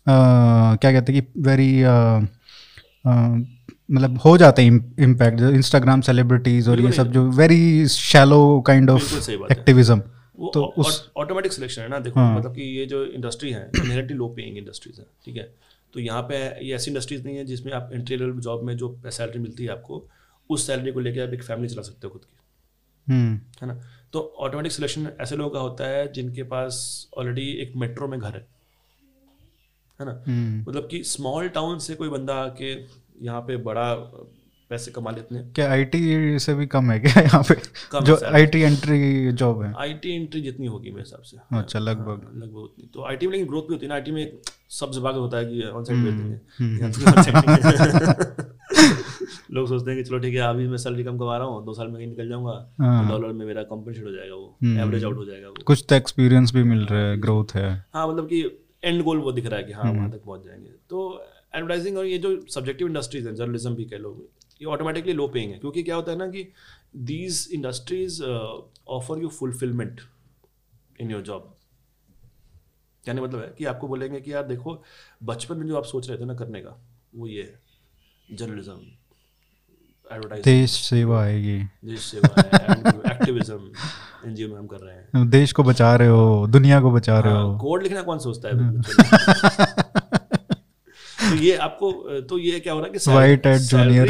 क्या कहते हैं कि वेरी मतलब हो जाते हैं इम्पैक्ट इंस्टाग्राम सेलिब्रिटीज और ये सब जो very shallow kind of activism तो ऑटोमेटिक सिलेक्शन है ना देखो हाँ। मतलब कि ये जो इंडस्ट्री है इनहेरेंटली लो पेइंग इंडस्ट्रीज़ है ठीक है? तो यहाँ पे ये ऐसी इंडस्ट्रीज़ नहीं है जिसमें आप एंट्री लेवल जॉब में जो सैलरी मिलती है आपको उस सैलरी को लेकर आप एक फैमिली चला सकते हो खुद की। हम्म। है ना? तो ऑटोमेटिक सिलेक्शन ऐसे लोगों का होता है जिनके पास ऑलरेडी एक मेट्रो में घर है। है ना? हम्म। मतलब कि स्मॉल टाउन से कोई बंदा आके यहाँ पे बड़ा पैसे कमा लेते हैं क्या आईटी से भी कम है क्या *laughs* यहाँ पे? कम जो है। आईटी एंट्री जॉब है। आईटी एंट्री जितनी होगी मेरे हिसाब से। अच्छा लगभग। हाँ, लगभग उतनी। तो आईटी में लेकिन ग्रोथ भी होती है ना। आईटी में एक सब विभाग होता है कि ऑन साइड भेज हम्म, देंगे तो है। लोग सोचते हैं कि चलो ठीक है अभी मैं सैलरी कम कमा रहा हूँ दो साल में कहीं निकल जाऊँगा हाँ। डॉलर में मेरा कॉम्पेंसेट हो जाएगा वो। हम्म। एवरेज आउट हो जाएगा वो। कुछ तो एक्सपीरियंस भी मिल रहा है ग्रोथ है। हाँ मतलब कि एंड गोल वो दिख रहा है कि हाँ हम्म। वहाँ तक पहुँच जाएँगे। तो एडवर्टाइजिंग और ये जो सब्जेक्टिव इंडस्ट्रीज़ हैं जर्नलिज्म भी कह लो ये ऑटोमेटिकली लो पेइंग है। क्योंकि क्या होता है ना कि these industries offer you fulfilment in your job कहने मतलब है कि आपको बोलेंगे कि यार देखो बचपन में जो आप सोच रहे थे ना करने का वो ये है जर्नलिज्म देश सेवा है ये देश सेवा है एक्टिविज्म एनजीओ में हम कर रहे हैं। देश को बचा रहे हो दुनिया को बचा रहे हाँ, हो। कोड लिखना कौन सोचता है? बचपन में? तो ये आपको तो ये क्या हो रहा है कि *laughs* White hat junior.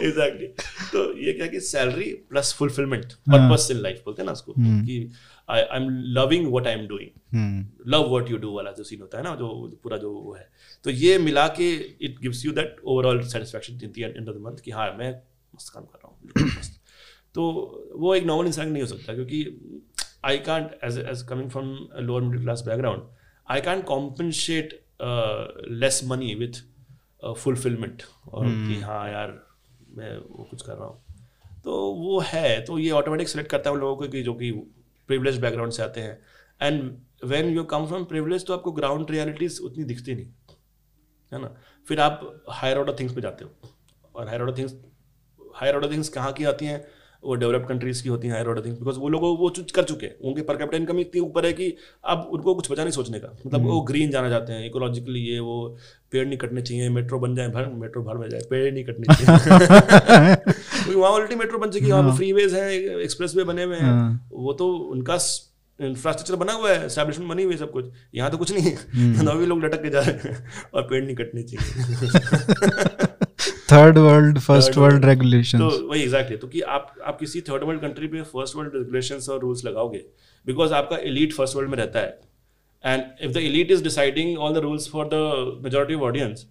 एग्जैक्टली *laughs* तो ये क्या कि salary plus fulfilment purpose in life बोलते हैं ना उसको कि I I am loving what I am doing hmm. Love what you do वाला जो सीन होता है ना जो पूरा जो वो है। तो ये मिला के it gives you that overall satisfaction in the end of the month कि हाँ मैं मस्त काम कर रहा हूँ तो वो एक नॉर्मल इंसान नहीं हो सकता क्योंकि I can't as as coming from lower middle class background I can't compensate less money with fulfilment और कि हाँ यार मैं वो कुछ कर रहा हूँ। तो वो है तो ये ऑटोमेटिक सेलेक्ट करता है उन लोगों को कि जो कि प्रिविलेज बैकग्राउंड से आते हैं। And when you come from privilege तो आपको ग्राउंड रियलिटीज उतनी दिखती नहीं। है ना? फिर आप हायर ऑर्डर थिंग्स पे जाते हो। और higher order things higher order things कहाँ की आती हैं? वो डेवलप्ड कंट्रीज़ की होती हैं हायर ऑर्डर थिंग्स बिकॉज़ वो लोग वो चूज़ कर चुके हैं। उनके पर कैपिटल इनकम इतनी ऊपर है कि अब उनको कुछ बचा नहीं सोचने का। मतलब वो ग्रीन जाना चाहते हैं इकोलॉजिकली ये वो पेड़ नहीं कटने चाहिए मेट्रो बन जाए भर मेट्रो भर में जाए पेड़ नहीं कटने चाहिए। *laughs* क्योंकि वहाँ ऑलरेडी मेट्रो बन चुकी है वहाँ फ्री वेज हैं एक्सप्रेस वे बने हुए हैं। वो तो उनका इंफ्रास्ट्रक्चर बना हुआ है स्टैब्लिशमेंट बनी हुई है सब कुछ। यहाँ तो कुछ नहीं है। *laughs* तो अभी लोग लटक के जा रहे हैं और पेड़ नहीं कटने चाहिए। *laughs* Third world first world regulation तो वही एग्जैक्टली तो कि आप आप किसी थर्ड वर्ल्ड कंट्री पे फ़र्स्ट वर्ल्ड रेगुलेशंस और रूल्स लगाओगे बिकॉज़ आपका एलीट फ़र्स्ट वर्ल्ड में रहता है। And if the elite is deciding all the rules for the majority of audience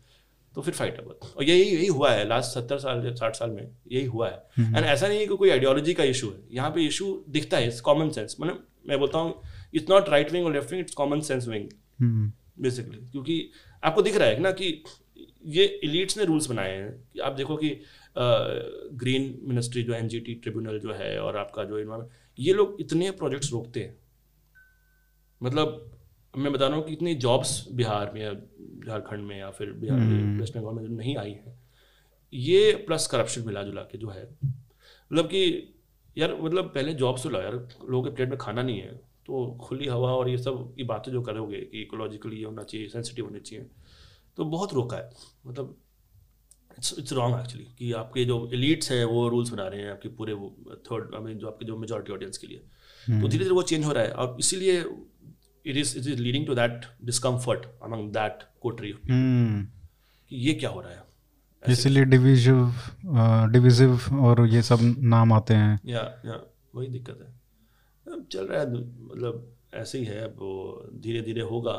तो फिर फाइट अब और यही यही हुआ है लास्ट सत्तर साल या साठ साल में यही हुआ है। एंड ऐसा नहीं है कि कोई आइडियोलॉजी का इशू है। यहाँ पे इशू दिखता है इट्स कॉमन सेंस मतलब मैं बोलता हूँ इट्स नॉट राइट विंग और left wing it's common sense wing basically क्योंकि आपको दिख रहा है ना कि ये इलीट्स ने रूल्स बनाए हैं कि आप देखो कि ग्रीन मिनिस्ट्री जो एनजीटी ट्रिब्यूनल जो है और आपका जो इन्वायरमेंट ये लोग इतने प्रोजेक्ट्स रोकते हैं। मतलब मैं बता रहा हूँ कि इतनी जॉब्स बिहार में या झारखंड में या फिर बिहार में वेस्ट बंगाल में जो नहीं आई है। ये प्लस करप्शन मिला जुला के जो है मतलब कि यार मतलब पहले जॉब्स तो ला यार लोगों के प्लेट में खाना नहीं है तो खुली हवा और ये सब ये बातें जो करोगे कि इकोलॉजिकली ये होना चाहिए सेंसिटिव होनी चाहिए। तो बहुत रोका है। मतलब इट्स इट्स रॉन्ग एक्चुअली कि आपके जो एलिट्स हैं वो रूल्स बना रहे हैं आपके पूरे थर्ड आई मीन जो आपके जो मेजोरिटी ऑडियंस के लिए। तो हम्म। धीरे धीरे वो चेंज हो रहा है और इसीलिए it is it is leading to that discomfort among that coterie कि ये क्या हो रहा है? इसीलिए डिविजिव डिविजिव और ये सब नाम आते हैं। या या वही दिक्कत है। अब चल रहा है मतलब ऐसे ही है अब वो धीरे धीरे होगा।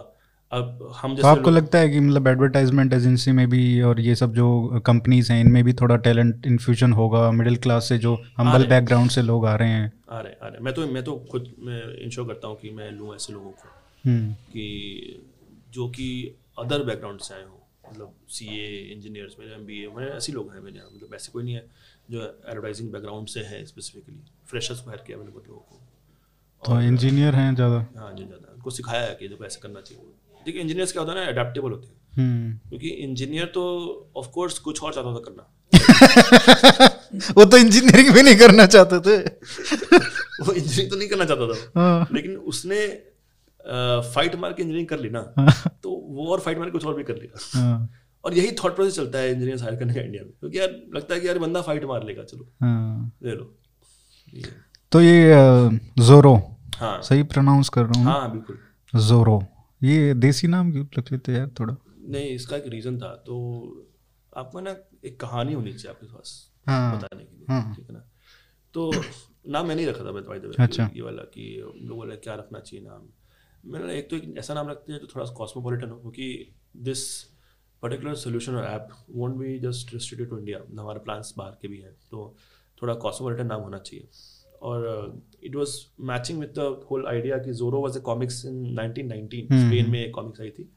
अब हम जैसे तो आपको लगता है कि मतलब एडवर्टाइजमेंट एजेंसी में भी और ये सब जो कंपनीज़ हैं इनमें भी थोड़ा टैलेंट इन्फ्यूजन होगा मिडिल क्लास से जो हम्बल बैकग्राउंड से लोग आ रहे हैं? आ रहे आ रहे मैं तो मैं तो खुद मैं इंश्योर करता हूँ कि मैं लूँ ऐसे लोगों को हम्म। कि जो कि अदर बैकग्राउंड से आए हों। मतलब सी ए इंजीनियर्स में एम बी ए मैंने ऐसे लोग हैं मेरे यहाँ। मतलब ऐसे कोई नहीं है जो एडवर्टाइजिंग बैकग्राउंड से है स्पेसिफिकली फ्रेशर्स को हायर किया मैंने बहुत लोगों को। तो इंजीनियर हैं ज़्यादा? हाँ जी ज़्यादा। उनको सिखाया है कि जो ऐसे करना चाहिए। देखिए इंजीनियर्स क्या होता है ना अडेप्टेबल होते हैं। हम्म। क्योंकि इंजीनियर तो ऑफ़ कोर्स कुछ और चाहता था करना। *laughs* वो तो इंजीनियरिंग भी नहीं करना चाहते थे। *laughs* वो इंजीनियरिंग तो नहीं करना चाहता था। हाँ। लेकिन उसने फाइट मार के इंजीनियरिंग कर ली ना हाँ। तो वो और फाइट मार के कुछ और भी कर लिया हाँ। और यही थॉट प्रोसेस चलता है इंजीनियर हायर करने का इंडिया में। क्योंकि यार लगता है कि यार बंदा फाइट मार लेगा चलो। ले लो। तो ये जोरो हाँ। सही प्रोनाउंस कर रहा हूँ। हाँ बिल्कुल। जोरो ये देसी नाम क्यों रख लेते यार थोड़ा? नहीं इसका एक रीज़न था तो आपको ना एक कहानी होनी चाहिए आपके पास हाँ, बताने के लिए हाँ, ठीक है ना? तो नाम मैंने ही रखा था भाई अच्छा। ये वाला कि लोग बोला क्या रखना चाहिए नाम? मैंने एक तो एक ऐसा नाम रखते हैं जो थोड़ा कॉस्मोपॉलिटन हो क्योंकि दिस पर्टिकुलर सोल्यूशन और app won't be just restricted to India हमारे प्लान्स बाहर के भी हैं तो थोड़ा कॉस्मोपॉलिटन नाम होना चाहिए। और it was matching with the whole idea कि Zorro was a comics in 1919 Spain में एक कॉमिक्स आई थी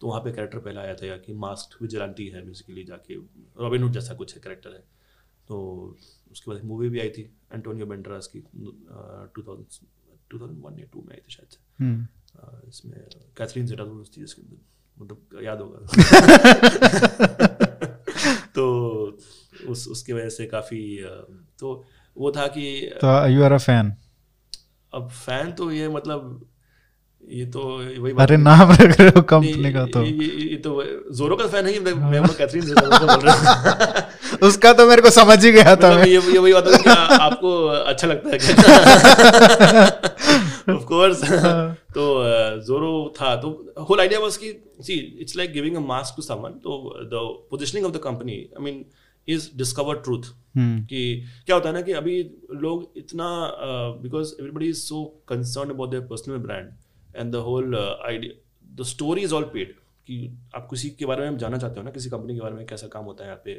तो वहाँ पे कैरेक्टर पहला आया था कि मास्क विजिलेंटी है बेसिकली जाके रॉबिन हुड जैसा कुछ है कैरेक्टर है। तो उसके बाद एक मूवी भी आई थी एंटोनियो बेंड्रास की two thousand two thousand one या टू में आई थी शायद से। हम्म। इसमें कैथरीन जेटा थी इसके मतलब याद होगा। *laughs* तो उस उसकी वजह से काफ़ी तो वो था कि यू आर अ फ़ैन अब फ़ैन तो ये मतलब ये तो वही अरे नाम रख रहे हो कंपनी का तो। ये, ये, तो जोरो का फ़ैन है मैं मैं वो कैथरीन से बोल रहा हूँ। *laughs* उसका तो मेरे को समझ ही गया था मतलब ये ये वही बात है कि आपको अच्छा लगता है क्या? *laughs* ऑफ़ कोर्स तो जोरो था। तो होल आइडिया वाज कि see it's like giving a mask to someone तो the positioning of the company I mean is discover truth कि क्या होता है ना कि अभी लोग इतना because everybody is so concern about their personal brand and the whole idea the story is all paid कि आप किसी के बारे में जानना चाहते हो ना किसी कंपनी के बारे में कैसा काम होता है यहाँ पे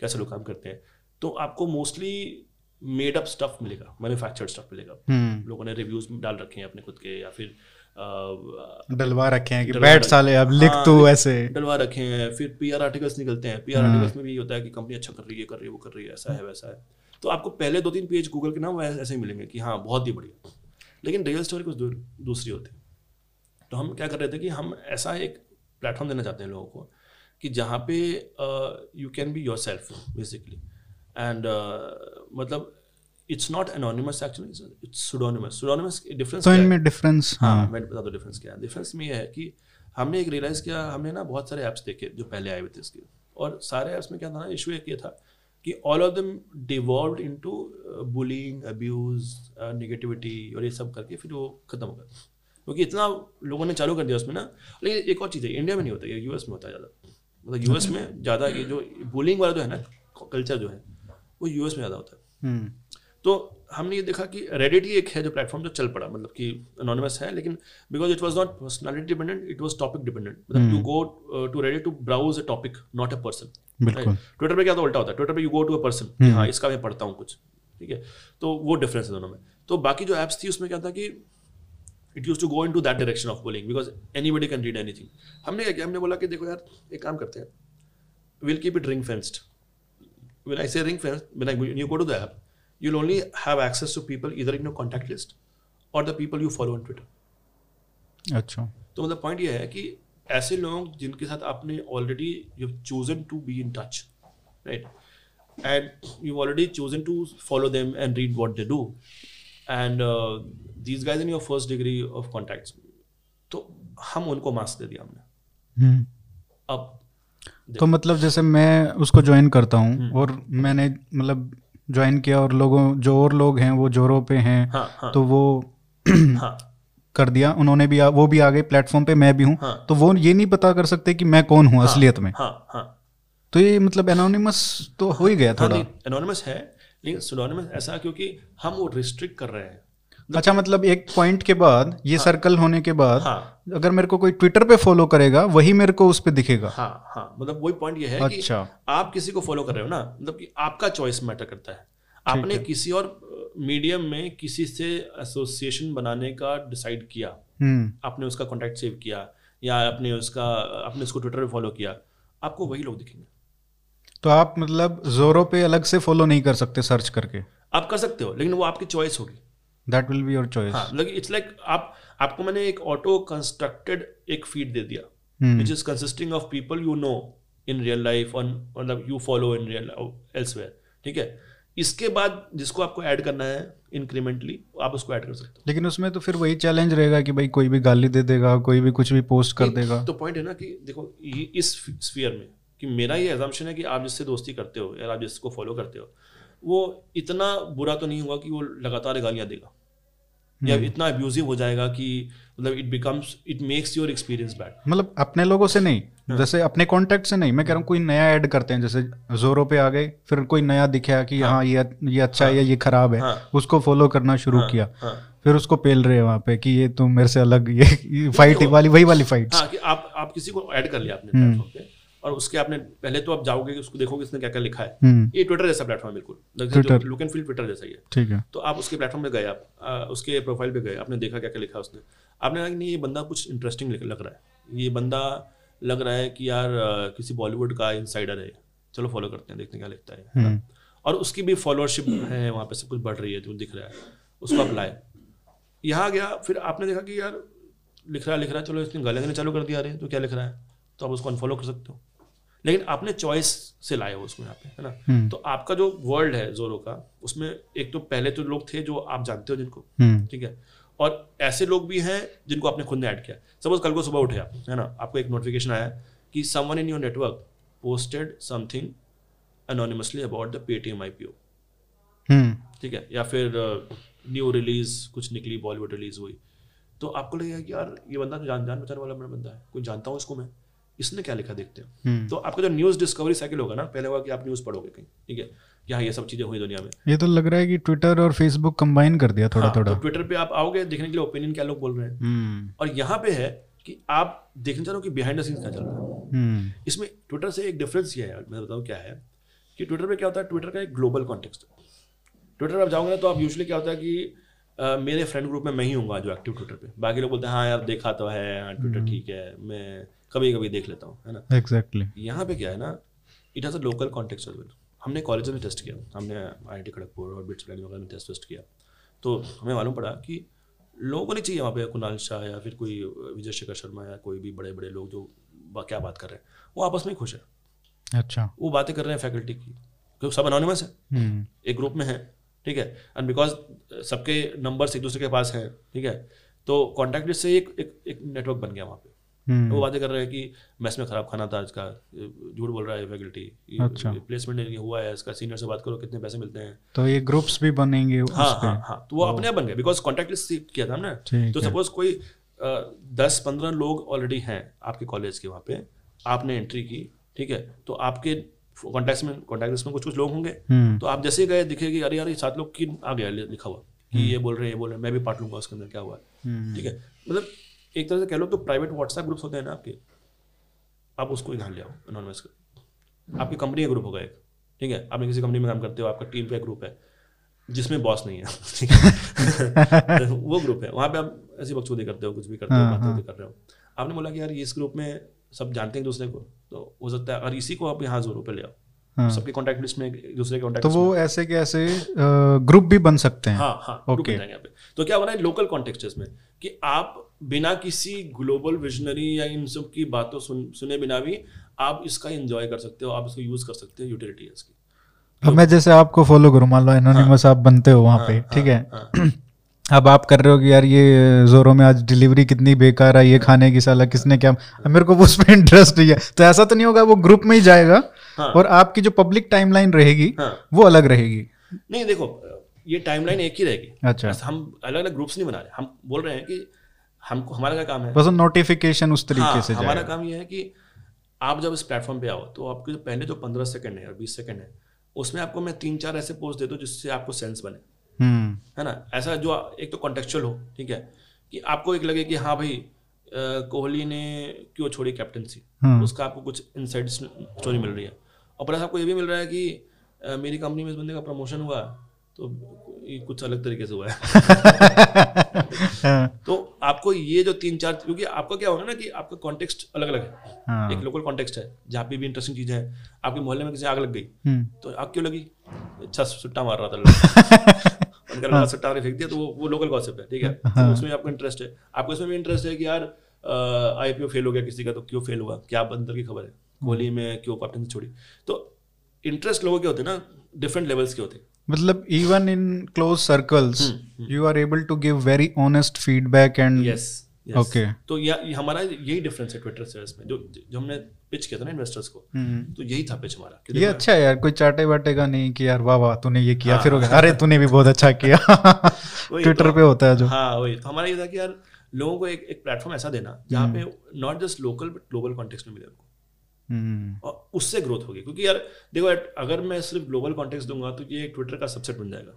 कैसे लोग काम करते हैं तो आपको मोस्टली मेड अप स्टफ़ मिलेगा मैन्युफैक्चर्ड स्टफ़ मिलेगा। Hmm. लोगों ने रिव्यूज़ डाल रखे हैं अपने खुद के या फिर डलवा रखे हैं कि बैठ साले अब लिख हाँ, तो ऐसे। डलवा रखे हैं फिर पीआर आर्टिकल्स निकलते हैं। पीआर आर्टिकल्स हाँ। में भी होता है कि कंपनी अच्छा कर रही है कर रही है वो कर रही है ऐसा है वैसा है। तो आपको पहले दो तीन पेज गूगल के नाम ऐसे ही मिलेंगे कि हाँ बहुत ही बढ़िया। लेकिन रियल स्टोरी कुछ दूसरी होती है। तो हम क्या कर रहे थे कि हम ऐसा एक प्लेटफॉर्म देना चाहते हैं लोगों को कि जहाँ पे you can be yourself basically and मतलब it's not anonymous actually it's pseudonymous pseudonymous difference तो इनमें डिफरेंस हाँ, हाँ। मैं बता दो डिफरेंस क्या है। डिफरेंस में है कि हमने एक रियलाइज़ किया हमने ना बहुत सारे ऐप्स देखे जो पहले आए हुए थे इसके। और सारे ऐप्स में क्या था ना इशू एक ये था कि all of them devolve into bullying abuse negativity और ये सब करके फिर वो खत्म हो गया क्योंकि इतना लोगों ने चालू कर दिया उसमें ना। लेकिन एक और चीज़ है इंडिया में नहीं होता यूएस में होता है ज़्यादा। मतलब यूएस में ज़्यादा ये जो बुलिंग वाला जो है ना कल्चर जो है वो यूएस में ज़्यादा होता है। हम्म। तो हमने ये देखा कि रेडिट ही एक है जो प्लेटफॉर्म जो चल पड़ा मतलब कि अनोनिमस है लेकिन because it was not personality dependent it was topic dependent मतलब to go to ready to browse a topic not a person Twitter पे क्या तो उल्टा होता है। ट्विटर पे you go to a person हाँ इसका मैं पढ़ता हूँ कुछ। ठीक है? तो वो डिफरेंस है दोनों में। तो बाकी जो एप्स थी उसमें क्या था कि it use to go into that direction of bullying because anybody can read any हमने क्या किया? हमने बोला कि देखो यार एक काम करते हैं। Will keep it. When I say ring fenced, when, I, when you go to the app, you'll only have access to people either in your contact list or the people you follow on Twitter. अच्छा। तो मतलब पॉइंट ये है कि ऐसे लोग जिनके साथ आपने already you chosen to be in touch right and you already chosen to follow them and read what they do and these guys in your first degree of contacts तो हम उनको मास्क दे दिया हमने। हम्म। अब तो मतलब जैसे मैं उसको ज्वाइन करता हूँ हम्म। और मैंने मतलब ज्वाइन किया और लोगों जो और लोग हैं वो जोरों पे हैं हाँ हाँ। तो वो *clears throat* हाँ। कर दिया। उन्होंने भी आ, वो भी आ गए प्लेटफॉर्म पे मैं भी हूँ। हाँ। तो वो ये नहीं पता कर सकते कि मैं कौन हूँ हाँ, असलियत में। हाँ हाँ। तो ये मतलब एनोनिमस तो हो ही गया थोड़ा। एनोनिमस है लेकिन सुनोनिमस ऐसा क्योंकि हम वो रिस्ट्रिक्ट कर रहे हैं। अच्छा मतलब एक पॉइंट के बाद ये हाँ, सर्कल होने के बाद हाँ। अगर मेरे को कोई ट्विटर पे फॉलो करेगा वही मेरे को उस पर दिखेगा। हाँ हाँ मतलब वही पॉइंट ये है अच्छा। कि आप किसी को फॉलो कर रहे हो ना मतलब कि आपका चॉइस मैटर करता है। आपने किसी और मीडियम में किसी से एसोसिएशन बनाने का डिसाइड किया। हम्म। आपने उसका कॉन्टेक्ट सेव किया या आपने उसका आपने उसको ट्विटर पे फॉलो किया आपको वही लोग दिखेंगे। तो आप मतलब जोरो पे अलग से फॉलो नहीं कर सकते सर्च करके। आप कर सकते हो लेकिन वो आपकी चॉइस होगी। That will be your choice मतलब इट्स लाइक आप आपको मैंने एक ऑटो कंस्ट्रक्टेड एक फ़ीड दे दिया which is consisting of people you know in real life on मतलब you follow in real elsewhere ठीक है? इसके बाद जिसको आपको ऐड करना है इंक्रीमेंटली आप उसको ऐड कर सकते हो। लेकिन उसमें तो फिर वही चैलेंज रहेगा कि भाई कोई भी गाली दे देगा कोई भी कुछ भी पोस्ट कर देगा। तो पॉइंट है ना कि देखो इस स्फीयर में कि मेरा ये एजम्पशन है कि आप जिससे दोस्ती करते हो या आप जिसको फॉलो करते हो वो इतना बुरा तो नहीं हुआ कि वो लगातार गालियाँ देगा या हम्म। इतना अब्यूजिव हो जाएगा कि मतलब it becomes it makes your experience bad मतलब अपने लोगों से नहीं हाँ। जैसे अपने कांटेक्ट से नहीं मैं कह रहा हूँ कोई नया ऐड करते हैं जैसे जोरो पे आ गए फिर कोई नया दिखा कि हाँ ये ये अच्छा है या ये खराब है हाँ। उसको फॉलो करना शुरू हाँ, किया हाँ फिर उसको पेल रहे हैं वहाँ पे कि ये तुम मेरे से अलग ये फाइट वाली वही वाली फाइट हाँ कि आप आप किसी को ऐड कर लिया आपने हम्म। प्लेटफॉर्म पे और उसके आपने पहले तो आप जाओगे कि उसको देखोगे इसने क्या क्या लिखा है। हम्म। ये ट्विटर जैसा प्लेटफॉर्म बिल्कुल। लुक एंड फील ट्विटर जैसा ही है। ठीक है। तो आप उसके प्लेटफॉर्म पे गए आप आ, उसके प्रोफ़ाइल पे गए आपने देखा क्या क्या लिखा उसने। आपने कहा कि नहीं ये बंदा कुछ इंटरेस्टिंग लग रहा है। ये बंदा लग रहा है कि यार किसी बॉलीवुड का इनसाइडर है। चलो फॉलो करते हैं देखते हैं क्या लिखता है? हम्म। और उसकी भी फॉलोअरशिप है वहाँ पे सब कुछ बढ़ रही है जो दिख रहा है। उसको आप लाए। यहाँ गया फिर आपने देखा कि यार लिख रहा है लिख रहा है चलो इसने गालियाँ देना चालू कर दिया रहे तो क्या लिख रहा है? तो आप उसको अनफॉलो कर सकते हो। लेकिन आपने चॉइस से लाए हो उसको यहाँ पे है ना? हम्म। तो आपका जो वर्ल्ड है जोरो का उसमें एक तो पहले तो लोग थे जो आप जानते हो जिनको हम्म। ठीक है? और ऐसे लोग भी हैं जिनको आपने खुद ने ऐड किया। सपोज़ कल को सुबह उठे आप है ना? आपको एक नोटिफिकेशन आया कि someone in your network posted something anonymously about the Paytm IPO ठीक है? या फिर न्यू रिलीज़ कुछ निकली बॉलीवुड रिलीज़ हुई। तो आपको लगेगा कि यार ये बंदा तो जान जान बचाने वाला मेरा बंदा है। कोई जानता हूँ इसको मैं? इसने क्या लिखा देखते हैं? हम्म। तो आपका जो न्यूज़ डिस्कवरी साइकिल होगा ना पहले होगा कि आप न्यूज़ पढ़ोगे कहीं ठीक है? कि हाँ ये सब चीज़ें हुई दुनिया में। ये तो लग रहा है कि ट्विटर और फेसबुक कंबाइन कर दिया थोड़ा हाँ, थोड़ा। तो ट्विटर पे आप आओगे देखने के लिए ओपिनियन क्या लोग बोल रहे हैं? हम्म। और यहाँ पे है कि आप देखना चाह रहे हो कि बिहाइंड द सीन्स क्या चल रहा है। हम्म। इसमें ट्विटर से एक डिफरेंस ये है मैं बताऊँ क्या है कि ट्विटर पे क्या होता है ट्विटर का एक ग्लोबल कॉन्टेक्स्ट है। ट्विटर आप जाओगे ना तो आप यूजली क्या होता है कि अ, मेरे फ्रेंड ग्रुप में मैं ही हूँगा जो एक्टिव ट्विटर पे। बाकी लोग बोलते हैं हाँ यार देखा तो है हाँ ट्विटर ठीक है मैं कभी कभी देख लेता हूँ है ना? एग्जैक्टली यहाँ पे क्या है ना it has a local context as well हमने कॉलेज में टेस्ट किया हमने आई आई खड़गपुर और बिट्स वगैरह में टेस्ट वेस्ट किया। तो हमें मालूम पड़ा कि लोगों नहीं चाहिए वहाँ पे कुणाल शाह या फिर कोई विजय शेखर शर्मा या कोई भी बड़े बड़े लोग जो बा- क्या बात कर रहे हैं। वो आपस में ही खुश है। अच्छा। वो बातें कर रहे हैं फैकल्टी की क्योंकि सब अनोनिमस है। हम्म। एक ग्रुप में है ठीक है? एंड बिकॉज़ सबके नंबर्स एक दूसरे के पास हैं ठीक है? तो कॉन्टैक्ट से एक एक, एक नेटवर्क बन गया वहाँ पे। वो हम्म बातें कर रहे हैं कि मैथ्स में खराब खाना था इसका झूठ बोल रहा है फैकल्टी अच्छा। प्लेसमेंट नहीं हुआ है इसका सीनियर से बात करो कितने पैसे मिलते हैं। तो ये ग्रुप्स भी बनेंगे हाँ हाँ हाँ। तो वो अपने आप बन गए बिकॉज़ कॉन्टैक्ट लिस्ट किया था हमने। तो सपोज़ कोई दस पंद्रह लोग ऑलरेडी हैं आपके कॉलेज के वहाँ पे आपने एंट्री की ठीक है? तो आपके कॉन्टैक्ट में कॉन्टैक्ट लिस्ट में कुछ कुछ लोग होंगे। हम्म। तो आप जैसे ही गए दिखेगी अरे यार ये सात लोग की आ गया लिखा हुआ कि ये बोल रहे हैं ये बोल रहे हैं मैं भी पार्ट लूँगा उसके अंदर क्या हुआ है? हम्म। ठीक है? मतलब एक तरह से कह लो तो प्राइवेट व्हाट्सएप ग्रुप्स होते हैं ना आपके आप उसको ही ध्यान ले आओ अनोनिमस का आपकी कंपनी का ग्रुप होगा एक ठीक है? आपने किसी कंपनी में काम करते हो आपका टीम का ग्रुप है जिसमें बॉस नहीं है *laughs* तो *laughs* वो ग्रुप है वहाँ पे आप ऐसी बकचोदी करते हो कुछ भी करते हो हाँ, बातें हाँ। कर रहे हो। आपने बोला कि यार इस ग्रुप में सब जानते हैं दूसरे को तो हो सकता है अगर इसी को आप यहाँ जोरों पे ले आओ। हाँ। सबके कॉन्टैक्ट लिस्ट में दूसरे के तो वो ऐसे के ऐसे ग्रुप भी बन सकते हैं। हाँ हाँ. बन पे। तो क्या हो रहा है लोकल कॉन्टेक्स्ट इसमें कि आप बिना किसी ग्लोबल विजनरी या इन सब की बातों सुन, सुने बिना भी आप इसका एंजॉय कर सकते हो आप इसको यूज़ कर सकते हो यूटिलिटी है इसकी अब मैं जैसे आपको फॉलो करूँ मान लो एनोनिमस आप बनते हो वहाँ पे ठीक है? हाँ, *clears throat* अब आप कर रहे हो कि यार ये जोरो में आज डिलीवरी कितनी बेकार है ये खाने की साला किसने क्या मेरे को उस पर इंटरेस्ट नहीं है। तो ऐसा तो नहीं होगा वो ग्रुप में ही जाएगा हाँ। और आपकी जो पब्लिक टाइमलाइन रहेगी हाँ। वो अलग रहेगी। नहीं देखो ये टाइमलाइन एक ही रहेगी। अच्छा। हम अलग अलग ग्रुप्स नहीं बना रहे हम बोल रहे हैं कि हमको हमारा क्या काम है। बस नोटिफिकेशन उस तरीके हाँ, से हमारा काम ये है कि आप जब इस प्लेटफॉर्म पे आओ तो आपके जो पहले जो पंद्रह सेकंड है और बीस सेकंड है उसमें आपको मैं तीन चार ऐसे पोस्ट देता हूँ जिससे आपको सेंस बने। हम्म। है ना? ऐसा जो एक तो कॉन्टेक्चुअल हो ठीक है? कि आपको एक लगे कि हाँ भाई कोहली ने क्यों छोड़ी कैप्टनसी हम्म। उसका आपको कुछ इनसाइड स्टोरी मिल रही है। और प्लस आपको ये भी मिल रहा है कि मेरी कंपनी में इस बंदे का प्रमोशन हुआ तो कुछ अलग तरीके से हुआ है। हाँ, *laughs* तो आपको ये जो तीन चार क्योंकि आपका क्या होगा ना कि आपका कॉन्टेक्स्ट अलग अलग है। हाँ, एक लोकल कॉन्टेक्स्ट है जहाँ पे भी इंटरेस्टिंग चीज़ें हैं। आपके मोहल्ले में किसी आग लग गई हम्म, तो आग क्यों लगी? अच्छा सुट्टा मार रहा था *laughs* उनका लड़का सुट्टा फेंक दिया तो वो वो लोकल गॉसिप है ठीक है? तो उसमें आपको इंटरेस्ट है। आपको इसमें भी इंटरेस्ट है कि यार आईपीओ फेल हो गया किसी का तो क्यों फेल हुआ? क्या अंदर की खबर है? कोहली में क्यों कैप्टन छोड़ी? तो इंटरेस्ट लोगों के होते हैं ना डिफरेंट लेवल्स के होते हैं। मतलब even in close circles you are able to give very honest feedback and yes Okay. तो या हमारा यही डिफरेंस है ट्विटर से इसमें जो जो हमने पिच किया था ना इन्वेस्टर्स को तो यही था पिच हमारा। ये अच्छा है यार कोई चाटे वाटे का नहीं कि यार वाह वाह तूने ये किया हाँ, फिर हो गया अरे तूने भी बहुत अच्छा किया। *laughs* ट्विटर तो- पे होता है जो। हाँ वही। तो हमारा ये था कि यार लोगों को एक एक प्लेटफॉर्म ऐसा देना जहाँ पे not just local but global context में मिले उनको और उससे ग्रोथ होगी। क्योंकि यार देखो अगर मैं सिर्फ़ ग्लोबल कॉन्टेक्स्ट दूँगा तो ये ट्विटर का सबसेट बन जाएगा।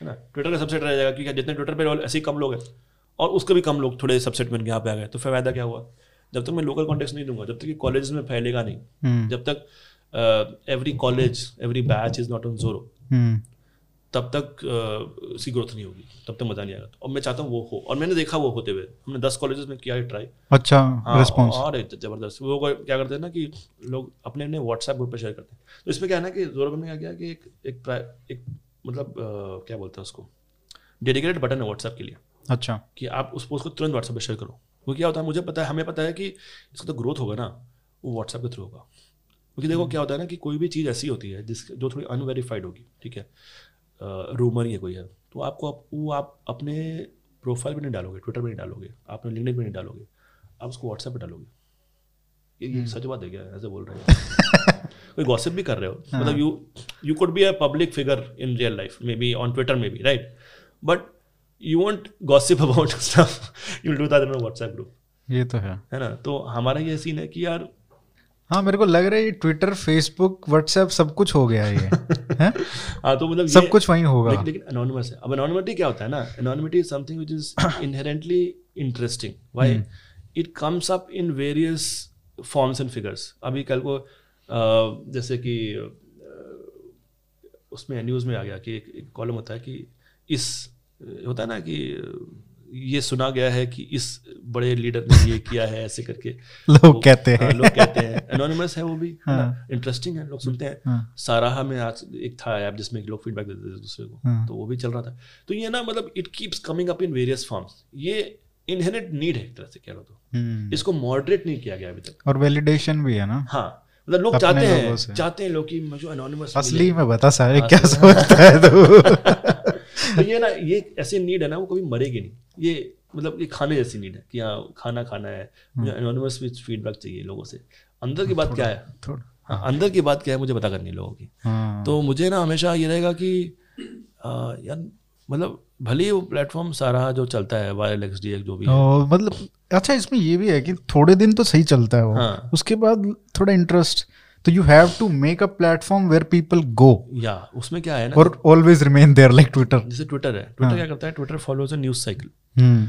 है ना? ट्विटर का सबसेट रह जाएगा क्योंकि जितने ट्विटर पे रोल ऐसे ही कम लोग हैं और उसके भी कम लोग थोड़े सबसेट बन के यहाँ पे आ गए तो फिर फ़ायदा क्या हुआ? जब तक मैं लोकल कॉन्टेक्स्ट नहीं दूँगा जब तक कॉलेज में फैलेगा नहीं हम्म, जब तक every college every batch is not on Zoro hmm, तब तक उसकी ग्रोथ नहीं होगी। तब तक मज़ा नहीं आएगा। और मैं चाहता हूँ वो हो। और मैंने देखा वो होते हुए। हमने दस कॉलेजेस में किया है ट्राई अच्छा हाँ, रिस्पॉन्स और ज़बरदस्त। वो क्या करते हैं ना कि लोग अपने अपने व्हाट्सएप ग्रुप पे शेयर करते हैं। तो इसमें क्या है ना कि ज़ोर में क्या किया कि एक एक एक मतलब क्या बोलते हैं उसको? डेडिकेटेड बटन है व्हाट्सएप के लिए। अच्छा। कि आप उस पोस्ट को तुरंत व्हाट्सएप पे शेयर करो। वो क्या होता है? मुझे पता है हमें पता है कि इसका तो ग्रोथ होगा ना वो व्हाट्सएप के थ्रू होगा। क्योंकि देखो क्या होता है ना कि कोई भी चीज़ ऐसी होती है जिस जो थोड़ी अनवेरीफाइड होगी ठीक है? रूमर ही है कोई है। तो आपको आप, वो आप अपने प्रोफ़ाइल पे नहीं डालोगे ट्विटर पे नहीं डालोगे आप अपने लिंक्डइन पे नहीं डालोगे आप उसको व्हाट्सएप पे डालोगे। ये ये सच बात है क्या? ऐसे बोल रहे हो। *laughs* कोई गॉसिप भी कर रहे हो? मतलब you you could be a public figure in real life maybe on Twitter maybe right but you want gossip about stuff you do that in WhatsApp group ये तो है। है ना? तो हमारा ये सीन है कि यार हाँ मेरे को लग रहा है ये ट्विटर फेसबुक व्हाट्सएप सब कुछ हो गया ये। *laughs* हैं? हाँ तो मतलब सब कुछ वहीं होगा। लेकिन लेकिन अनोनिमस है। अब अनोनिमिटी क्या होता है ना? Anonymity is something which is inherently interesting why it comes up in various forms and figures अभी कल को जैसे कि उसमें न्यूज़ में आ गया कि एक, एक कॉलम होता है कि इस होता है ना कि ये सुना गया है कि इस बड़े लीडर ने ये किया है ऐसे करके। *laughs* लोग कहते हाँ, हैं। लोग कहते हैं। एनोनिमस है वो भी हाँ। इंटरेस्टिंग है। लोग सुनते हैं। हाँ, साराहा में आज एक था ऐप जिसमें लोग फीडबैक देते थे दूसरे को। हाँ। तो वो भी चल रहा था। तो ये ना मतलब it keeps coming up in various forms ये इनहेरेंट नीड है एक तरह से कह लो तो। हम्म, इसको मॉडरेट नहीं किया गया अभी तक। और वैलिडेशन भी है ना। हाँ मतलब लोग चाहते हैं चाहते हैं लोग कि मुझे एनोनिमस असली में बता सारे क्या सोचता है तू? *laughs* तो ये ना ये ऐसी नीड है ना वो कभी मरेगी नहीं। ये मतलब ये खाने जैसी नीड है कि हाँ खाना खाना है। मुझे एनोनिमस फीडबैक चाहिए लोगों से। अंदर की बात क्या है? हाँ अंदर की बात क्या है मुझे पता करनी लोगों की। हाँ। तो मुझे ना हमेशा ये रहेगा कि आ, यार मतलब भले ही वो प्लेटफॉर्म सारा जो चलता है वायरल एक्स डी जो भी है। मतलब अच्छा इसमें ये भी है कि थोड़े दिन तो सही चलता है वो। हाँ। उसके बाद थोड़ा इंटरेस्ट तो you have to make a platform where people go या उसमें क्या है ना? और always remain there like Twitter जैसे ट्विटर है। ट्विटर हाँ. क्या करता है? Twitter follows a news cycle हम्म।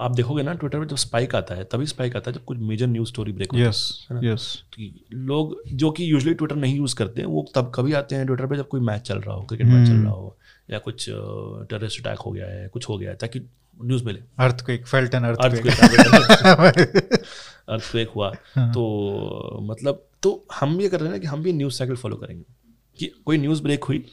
आप देखोगे ना ट्विटर पे जब स्पाइक आता है तभी स्पाइक आता है जब कुछ मेजर न्यूज़ स्टोरी ब्रेक होती है यस यस तो लोग जो कि यूजुअली ट्विटर नहीं यूज़ करते वो तब कभी आते हैं ट्विटर पे जब कोई मैच चल रहा हो क्रिकेट मैच चल रहा हो या कुछ टेररिस्ट अटैक हो गया है कुछ हो गया है ताकि न्यूज़ मिले। Earthquake felt an earthquake earthquake हुआ। तो मतलब तो हम ये कर रहे हैं ना कि हम भी न्यूज़ साइकिल फॉलो करेंगे। कि कोई न्यूज़ ब्रेक हुई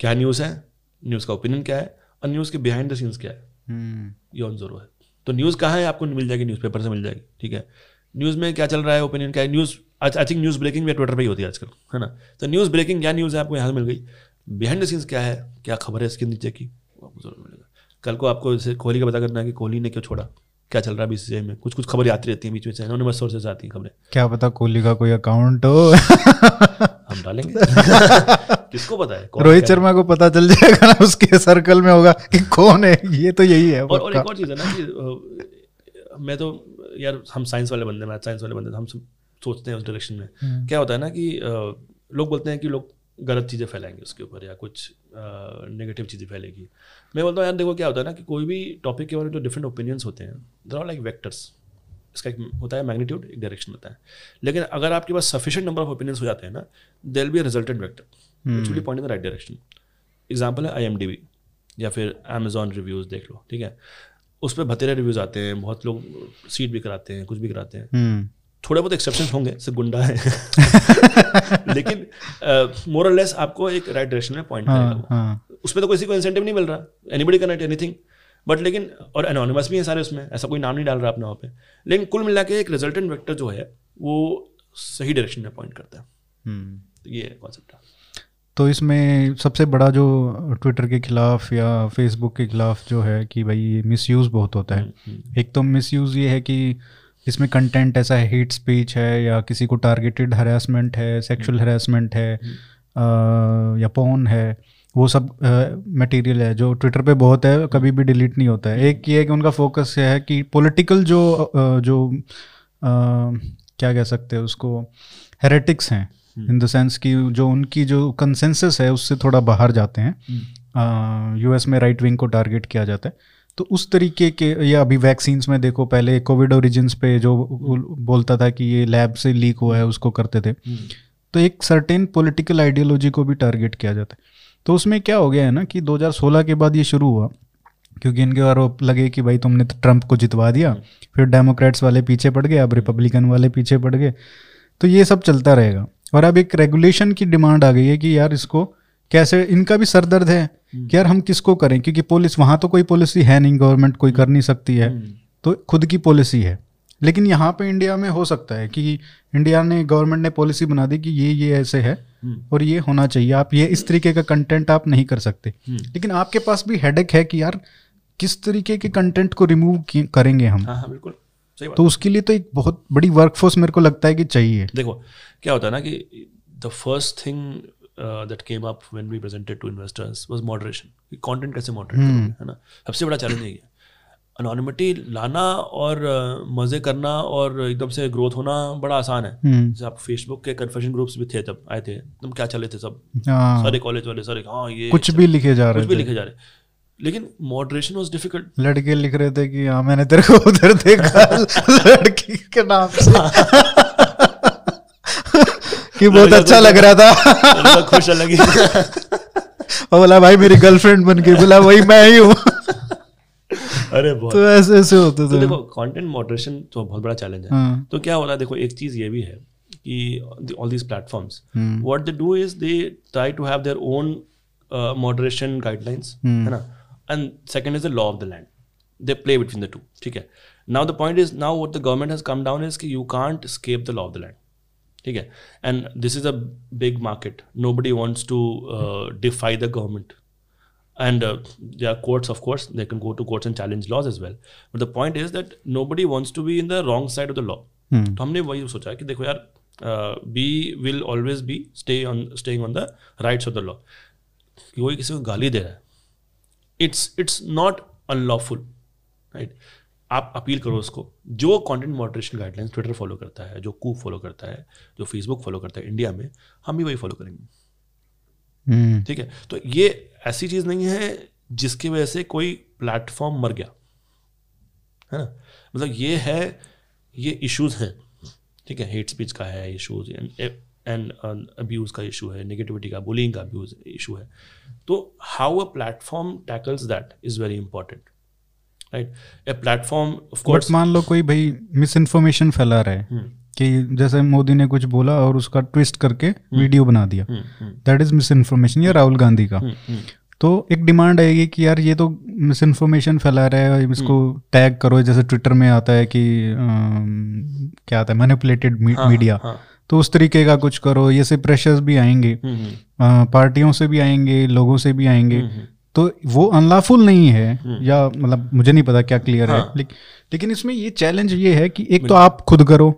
क्या न्यूज़ है? न्यूज़ का ओपिनियन क्या है? और न्यूज़ के बिहाइंड द सीन्स क्या है? हम्म, ये ऑन जोरो है। तो न्यूज़ कहाँ है? आपको मिल जाएगी न्यूज़पेपर से मिल जाएगी ठीक है? न्यूज़ में क्या चल रहा है? ओपिनियन क्या है? News I think news breaking भी ट्विटर पर ही होती है आजकल है ना? तो न्यूज़ ब्रेकिंग क्या न्यूज़ है आपको यहाँ से मिल गई? बिहाइंड द सीन्स क्या है? क्या खबर है इसके नीचे की? आपको ज़रूर मिलेगा। कल को आपको जैसे कोहली का पता करना है कि कोहली ने क्यों छोड़ा। क्या चल रहा है बीसीसीआई में? कुछ कुछ खबरें आती रहती हैं बीच में से एनोनिमस सोर्सेज आती हैं खबरें। क्या पता कोहली का कोई अकाउंट हो। हम डालेंगे। *laughs* किसको पता है? रोहित शर्मा को पता चल जाएगा ना उसके सर्कल में होगा कि कौन है ये तो यही है और और एक और चीज़ है ना कि मैं तो यार हम साइंस वाले बंदे मैथ साइंस वाले बंदे तो हम सब सोचते हैं उस डायरेक्शन में। हम्म। क्या होता है ना कि लोग बोलते हैं कि लोग गलत चीज़ें फैलाएँगे उसके ऊपर या कुछ नेगेटिव चीज़ें फैलेगी। मैं बोलता हूँ यार देखो क्या होता है ना कि कोई भी टॉपिक के बारे में जो डिफरेंट ओपिनियंस होते हैं दर आर लाइक वेक्टर्स इसका एक होता है मैग्नीट्यूड एक डायरेक्शन होता है. लेकिन अगर आपके पास सफिशिएंट नंबर ऑफ़ ओपिनियंस हो जाते हैं ना there be resultant vector which will point in the right direction example है आई या फिर अमेजोन रिव्यूज़ देख लो ठीक है? उस पर भतेरे रिव्यूज़ आते हैं बहुत लोग सीट भी कराते हैं कुछ भी कराते हैं. हम्म, थोड़े बहुत एक्सेप्शन होंगे सिर्फ़ गुंडा है। *laughs* लेकिन मोर लेस आपको एक राइट डायरेक्शन में पॉइंट करेगा हाँ वो। हाँ। उसमें तो किसी को इंसेंटिव नहीं मिल रहा। एनीबडी कैन एनीथिंग बट लेकिन और एनोनिमस भी है सारे उसमें ऐसा कोई नाम नहीं डाल रहा अपने वहाँ पे। लेकिन कुल मिला के एक रिजल्टेंट वेक्टर जो है वो सही डायरेक्शन में पॉइंट करता है। हम्म। तो ये कॉन्सेप्ट है तो इसमें सबसे बड़ा जो ट्विटर के खिलाफ या फेसबुक के खिलाफ जो है कि भाई मिसयूज़ बहुत होता है। हम्म, एक तो मिसयूज़ ये है कि इसमें कंटेंट ऐसा है हेट स्पीच है या किसी को टारगेटेड हरासमेंट है सेक्सुअल हरासमेंट है अ, या पोन है वो सब मटेरियल है जो ट्विटर पे बहुत है कभी भी डिलीट नहीं होता है। एक ये है कि उनका फोकस ये है कि पॉलिटिकल जो जो अ, क्या कह सकते हैं उसको हेरेटिक्स हैं। इन द सेंस कि जो उनकी जो कंसेंसस है उससे थोड़ा बाहर जाते हैं। यूएस में राइट विंग को टारगेट किया जाता है। तो उस तरीके के या अभी वैक्सीन्स में देखो पहले कोविड ओरिजिन्स पे जो बोलता था कि ये लैब से लीक हुआ है उसको करते थे। तो एक सर्टेन पॉलिटिकल आइडियोलॉजी को भी टारगेट किया जाता है। तो उसमें क्या हो गया है ना कि 2016 के बाद ये शुरू हुआ क्योंकि इनके आरोप लगे कि भाई तुमने तो ट्रंप को जितवा दिया फिर डेमोक्रेट्स वाले पीछे पड़ गए अब रिपब्लिकन वाले पीछे पड़ गए। तो ये सब चलता रहेगा। और अब एक रेगुलेशन की डिमांड आ गई है कि यार इसको कैसे इनका भी सरदर्द है कि यार हम किसको करें? क्योंकि पुलिस वहाँ तो कोई पॉलिसी है नहीं गवर्नमेंट कोई कर नहीं सकती है। तो खुद की पॉलिसी है लेकिन यहाँ पे इंडिया में हो सकता है कि इंडिया ने गवर्नमेंट ने पॉलिसी बना दी कि ये ये ऐसे है और ये होना चाहिए। आप ये इस तरीके का कंटेंट आप नहीं कर सकते। लेकिन आपके पास भी हेडेक है कि यार किस तरीके के कंटेंट को रिमूव करेंगे हम? हाँ हाँ बिल्कुल। सही बात। तो उसके लिए तो एक बहुत बड़ी वर्कफोर्स मेरे को लगता है कि चाहिए। देखो क्या होता है ना कि the first thing that came up when we presented to investors was moderation content कैसे मॉडरेट करोगे है ना? सबसे बड़ा चैलेंज यही है। अनोनिमिटी लाना और uh, मज़े करना और एकदम से ग्रोथ होना बड़ा आसान है। हम्म, जैसे आप फेसबुक के कन्फेशन ग्रुप्स भी थे तब आए थे। तुम क्या चले थे सब? हाँ। सारे कॉलेज वाले सारे हाँ ये कुछ भी लिखे जा रहे कुछ भी लिखे जा रहे लेकिन मॉडरेशन वाज डिफ़िकल्ट लड़के लिख रहे थे कि हाँ मैंने तेरे को उधर देखा *laughs* लड़की के नाम से। कि बहुत अच्छा लग रहा था। खुश अलग ही। *laughs* और बोला भाई मेरी गर्लफ्रेंड बन गई। बोला वही मैं ही हूँ। *laughs* अरे बहुत। तो ऐसे ऐसे होते तो थे देखो कंटेंट मॉडरेशन तो बहुत बड़ा चैलेंज है। हाँ। तो क्या हो रहा है देखो एक चीज़ ये भी है कि all these platforms what they do is they try to have their own moderation guidelines. है ना? And second is the law of the land they play between the two ठीक है? Now the point is now what the government has come down is कि you can't escape the law of the land ठीक है? And this is a big market nobody wants to defy the government and there are courts of course they can go to courts and challenge laws as well but the point is that nobody wants to be in the wrong side of the law तो हमने वही सोचा कि देखो यार be will always be stay on staying on the rights of the law कि वही किसी को गाली दे रहा है it's it's not unlawful right आप अपील करो उसको। जो content moderation guidelines Twitter follow करता है जो कूप फॉलो करता है जो फेसबुक फॉलो करता है इंडिया में हम भी वही फॉलो करेंगे। हम्म, ठीक है? तो ये ऐसी चीज़ नहीं है जिसकी वजह से कोई प्लेटफॉर्म मर गया। है ना? मतलब ये है ये इश्यूज़ हैं। ठीक है? हेट स्पीच का है इश्यूज़ एंड अब्यूज़ का इशू है नेगेटिविटी का बुलिंग का अब्यूज इशू है। तो how a platform tackles that is very important right a platform of course मान लो कोई भाई मिस इन्फॉर्मेशन फैला रहा है कि जैसे मोदी ने कुछ बोला और उसका ट्विस्ट करके वीडियो बना दिया। दैट इज़ मिस इन्फॉर्मेशन या राहुल गांधी का। तो एक डिमांड आएगी कि यार ये तो मिस इन्फॉर्मेशन फैला रहा है इसको टैग करो जैसे ट्विटर में आता है कि अम, क्या आता है मैनिपुलेटेड मीडिया हाँ तो उस तरीके का कुछ करो ये से प्रेशर्स भी आएँगे। अ, पार्टियों से भी आएँगे लोगों से भी आएँगे। तो वो अनलॉफुल नहीं है या मतलब मुझे नहीं पता क्या क्लियर हाँ। है। लेक, लेकिन इसमें ये चैलेंज ये है कि एक तो आप खुद करो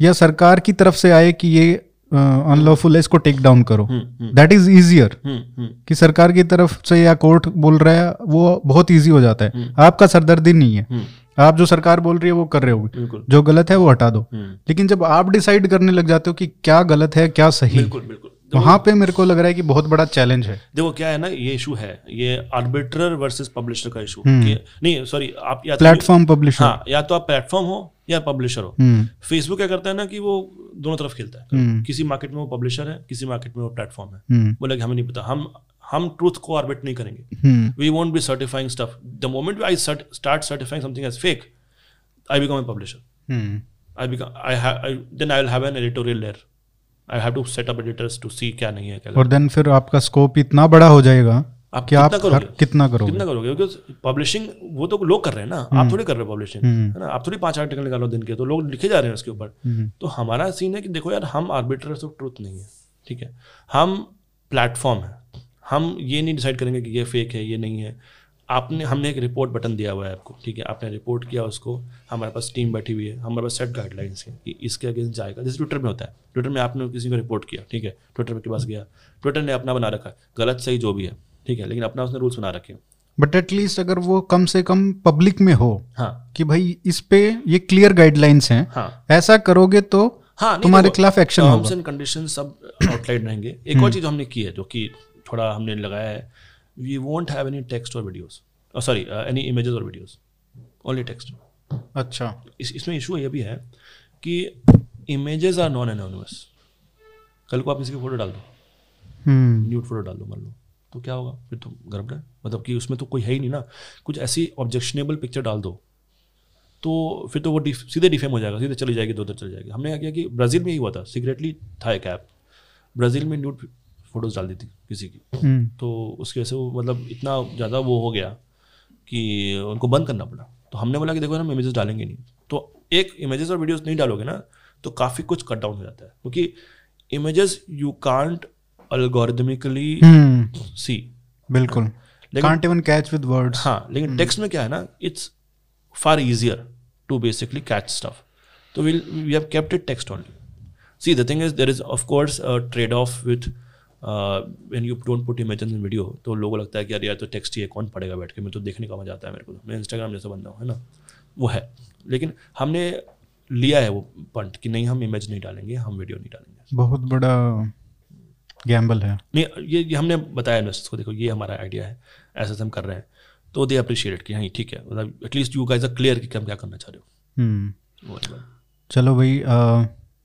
या सरकार की तरफ़ से आए कि ये अनलॉफुल है इसको टेक डाउन करो। दैट इज़ इजियर कि सरकार की तरफ़ से या कोर्ट बोल रहा है वो बहुत इजी हो जाता है। आपका सरदर्दी नहीं है। आप जो सरकार बोल रही है वो कर रहे हो जो गलत है वो हटा दो। लेकिन जब आप डिसाइड करने लग जाते हो कि क्या गलत है क्या सही बिल्कुल बिल्कुल। वहाँ पे मेरे को लग रहा है कि बहुत बड़ा चैलेंज है। देखो क्या है ना ये इशू है ये आर्बिट्रर वर्सेस पब्लिशर का इशू नहीं सॉरी आप या तो प्लेटफॉर्म पब्लिशर हाँ या तो आप प्लेटफॉर्म हो या पब्लिशर हो। हम्म। फेसबुक क्या करता है ना कि वो दोनों तरफ़ खेलता है। हम्म। किसी मार्केट में वो पब्लिशर है किसी मार्केट में वो प्लेटफॉर्म है। हम्म। बोले कि हमें नहीं पता हम हम ट्रूथ को आर्बिट नहीं करेंगे। हम्म। We won't be certifying stuff. The moment I cert- start certifying something as fake, I become a publisher. Hmm. I become I have I, then I I have to set up editors to see क्या नहीं है क्या और देन फिर आपका स्कोप इतना बड़ा हो जाएगा आप कि आप कितना करोगे? कितना करोगे कितना करोगे? क्योंकि पब्लिशिंग वो तो लोग कर रहे हैं ना आप थोड़ी कर रहे हो पब्लिशिंग है ना? आप थोड़ी पाँच आर्टिकल निकालो दिन के तो लोग लिखे जा रहे हैं उसके ऊपर। हम्म। तो हमारा सीन है कि देखो यार हम आर्बिटर्स ऑफ़ ट्रूथ नहीं है ठीक है? हम प्लेटफॉर्म है। हम ये नहीं डिसाइड करेंगे कि ये फेक है ये नहीं है। आपने हमने एक रिपोर्ट बटन दिया हुआ है आपको ठीक है? आपने रिपोर्ट किया उसको हमारे पास टीम बैठी हुई है हमारे पास सेट गाइडलाइंस है कि इसके अगेंस्ट जाएगा। जैसे ट्विटर में होता है ट्विटर में आपने किसी को रिपोर्ट किया ठीक है? ट्विटर के पास गया ट्विटर ने अपना बना रखा है गलत सही जो भी है ठीक है? लेकिन अपना उसने रूल्स बना रखे हैं। बट एटलीस्ट अगर वो कम से कम पब्लिक में हो हाँ। कि भाई इस पे ये क्लियर गाइडलाइंस हैं हाँ। ऐसा करोगे तो हाँ तुम्हारे खिलाफ एक्शन टर्म्स एंड कंडीशन सब आउटलाइन रहेंगे। एक और चीज़ हमने की है जो कि थोड़ा हमने लगाया है we won't have any text और वीडियोस सॉरी एनी इमेजेस और वीडियोस ओनली टेक्स्ट अच्छा। इस इसमें इशू ये भी है कि इमेजेस आर नॉन एनोनिमस कल को आप किसी की फ़ोटो डाल दो। हम्म। न्यूड फ़ोटो डाल दो मान लो। तो क्या होगा? फिर तो गड़बड़ है मतलब कि उसमें तो कोई है ही नहीं ना। कुछ ऐसी ऑब्जेक्शनेबल पिक्चर डाल दो। तो फिर तो वो डिफ, सीधे डिफेम हो जाएगा सीधे चली जाएगी दो उधर चली जाएगी। हमने क्या किया कि ब्राज़ील में ही हुआ था। सीक्रेटली था एक ऐप ब्राज़ील में न्यूड फ़ोटोज़ डाल दी थी किसी की। हम्म। तो उसकी वजह से वो मतलब इतना ज़्यादा वो हो गया कि उनको बंद करना पड़ा। तो हमने बोला कि देखो हम इमेजेस डालेंगे नहीं। तो एक इमेजेस और वीडियोस नहीं डालोगे ना तो काफ़ी कुछ कट डाउन हो जाता है। क्योंकि images you can't algorithmically hmm. See बिल्कुल। लेकिन- can't even catch with words हाँ लेकिन टेक्स्ट में क्या है ना it's far easier to basically catch stuff तो we have kept it text only see the thing is there is of course trade off with when you don't put images in video तो लोगों को लगता है कि यार यार तो टेक्स्ट ही है कौन पढ़ेगा बैठ के? मैं तो देखने का मज़ा आता है मेरे को तो। मैं इंस्टाग्राम जैसा बंदा हूँ है ना? वो है। लेकिन हमने लिया है वो पंट कि नहीं हम इमेज नहीं डालेंगे हम वीडियो नहीं डालेंगे। बहुत बड़ा गैम्बल है। नहीं ये, ये हमने बताया इन्वेस्टर्स को देखो ये हमारा आइडिया है। ऐसा हम कर रहे हैं। तो दे अप्रिशिएट कि हाँ ठीक है। मतलब at least you guys are clear कि हम क्या करना चाह रहे हो। हम्म। चलो भाई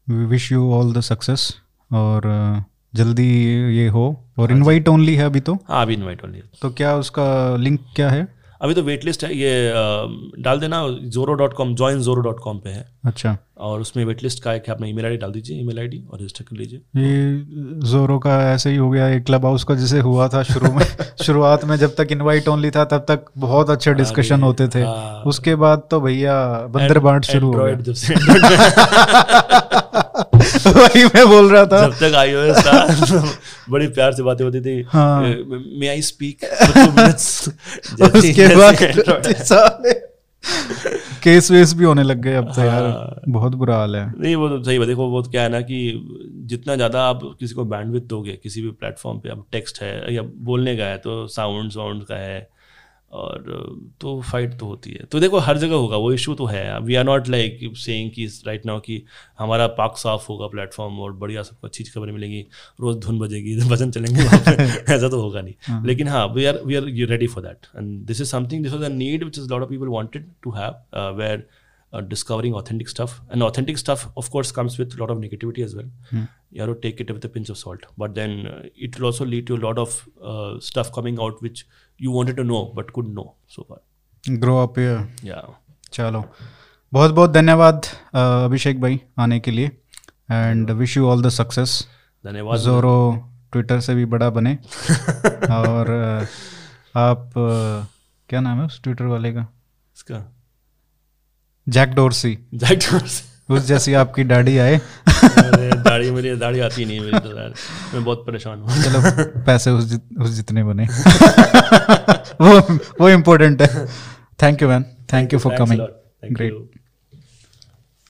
we wish you all the success और uh, जल्दी ये हो और इनवाइट ओनली है अभी तो? हाँ अभी इनवाइट ओनली तो क्या उसका लिंक क्या है? अभी तो वेट लिस्ट है ये डाल देना Zoro dot com join Zoro dot com पे है। अच्छा। और उसमें वेट लिस्ट का है कि अपना ईमेल आईडी डाल दीजिए ईमेल आईडी और रजिस्टर कर लीजिए। ये जोरो का ऐसे ही हो गया एक क्लब हाउस का जैसे हुआ था शुरू में *laughs* शुरुआत में जब तक इनवाइट ओनली था तब तक बहुत अच्छे डिस्कशन होते थे। हाँ। उसके बाद तो भैया बंदर बांट शुरू हो गया। *laughs* वही मैं बोल रहा था। जब तक iOS था *laughs* बड़ी प्यार से बातें होती थी। मे आई स्पीक उसके बाद केस वेस भी होने लग गए अब तो यार। हाँ। बहुत बुरा हाल है। नहीं वो तो सही बात देखो वो तो क्या है ना कि जितना ज़्यादा आप किसी को बैंडविथ दोगे किसी भी प्लेटफॉर्म पे अब टेक्स्ट है या बोलने का है तो साउंड साउंड का है और तो फाइट तो होती है। तो देखो हर जगह होगा वो इशू तो है। We are not like saying कि राइट नाउ कि हमारा पाक साफ़ होगा प्लेटफॉर्म और बढ़िया सबको अच्छी अच्छी खबरें मिलेंगी रोज धुन बजेगी *laughs* वज़न चलेंगे *laughs* ऐसा तो होगा नहीं। हाँ। लेकिन हाँ we are we are you ready for that and this is something this was a need which is lot of people wanted to have were discovering authentic stuff and authentic stuff of course comes with lot of negativity as well you are take it with pinch of salt but then it will also lead to lot of stuff coming out which you wanted to know but couldn't know so far. Grow up या चलो। बहुत बहुत धन्यवाद अभिषेक भाई आने के लिए। And wish you all the success धन्यवाद। जोरो ट्विटर से भी बड़ा बने। *laughs* और आप क्या नाम है उस ट्विटर वाले का? इसका? जैक डोरसी जैक डॉर्सी उस जैसी आपकी दाढ़ी आए। दाढ़ी मेरी दाढ़ी आती नहीं मेरी तो मैं बहुत परेशान हूँ। चलो पैसे उस जित, उस जितने बने। *laughs* वो वो इम्पोर्टेंट है thank you man thank you for Thanks a coming lot. Thank great you.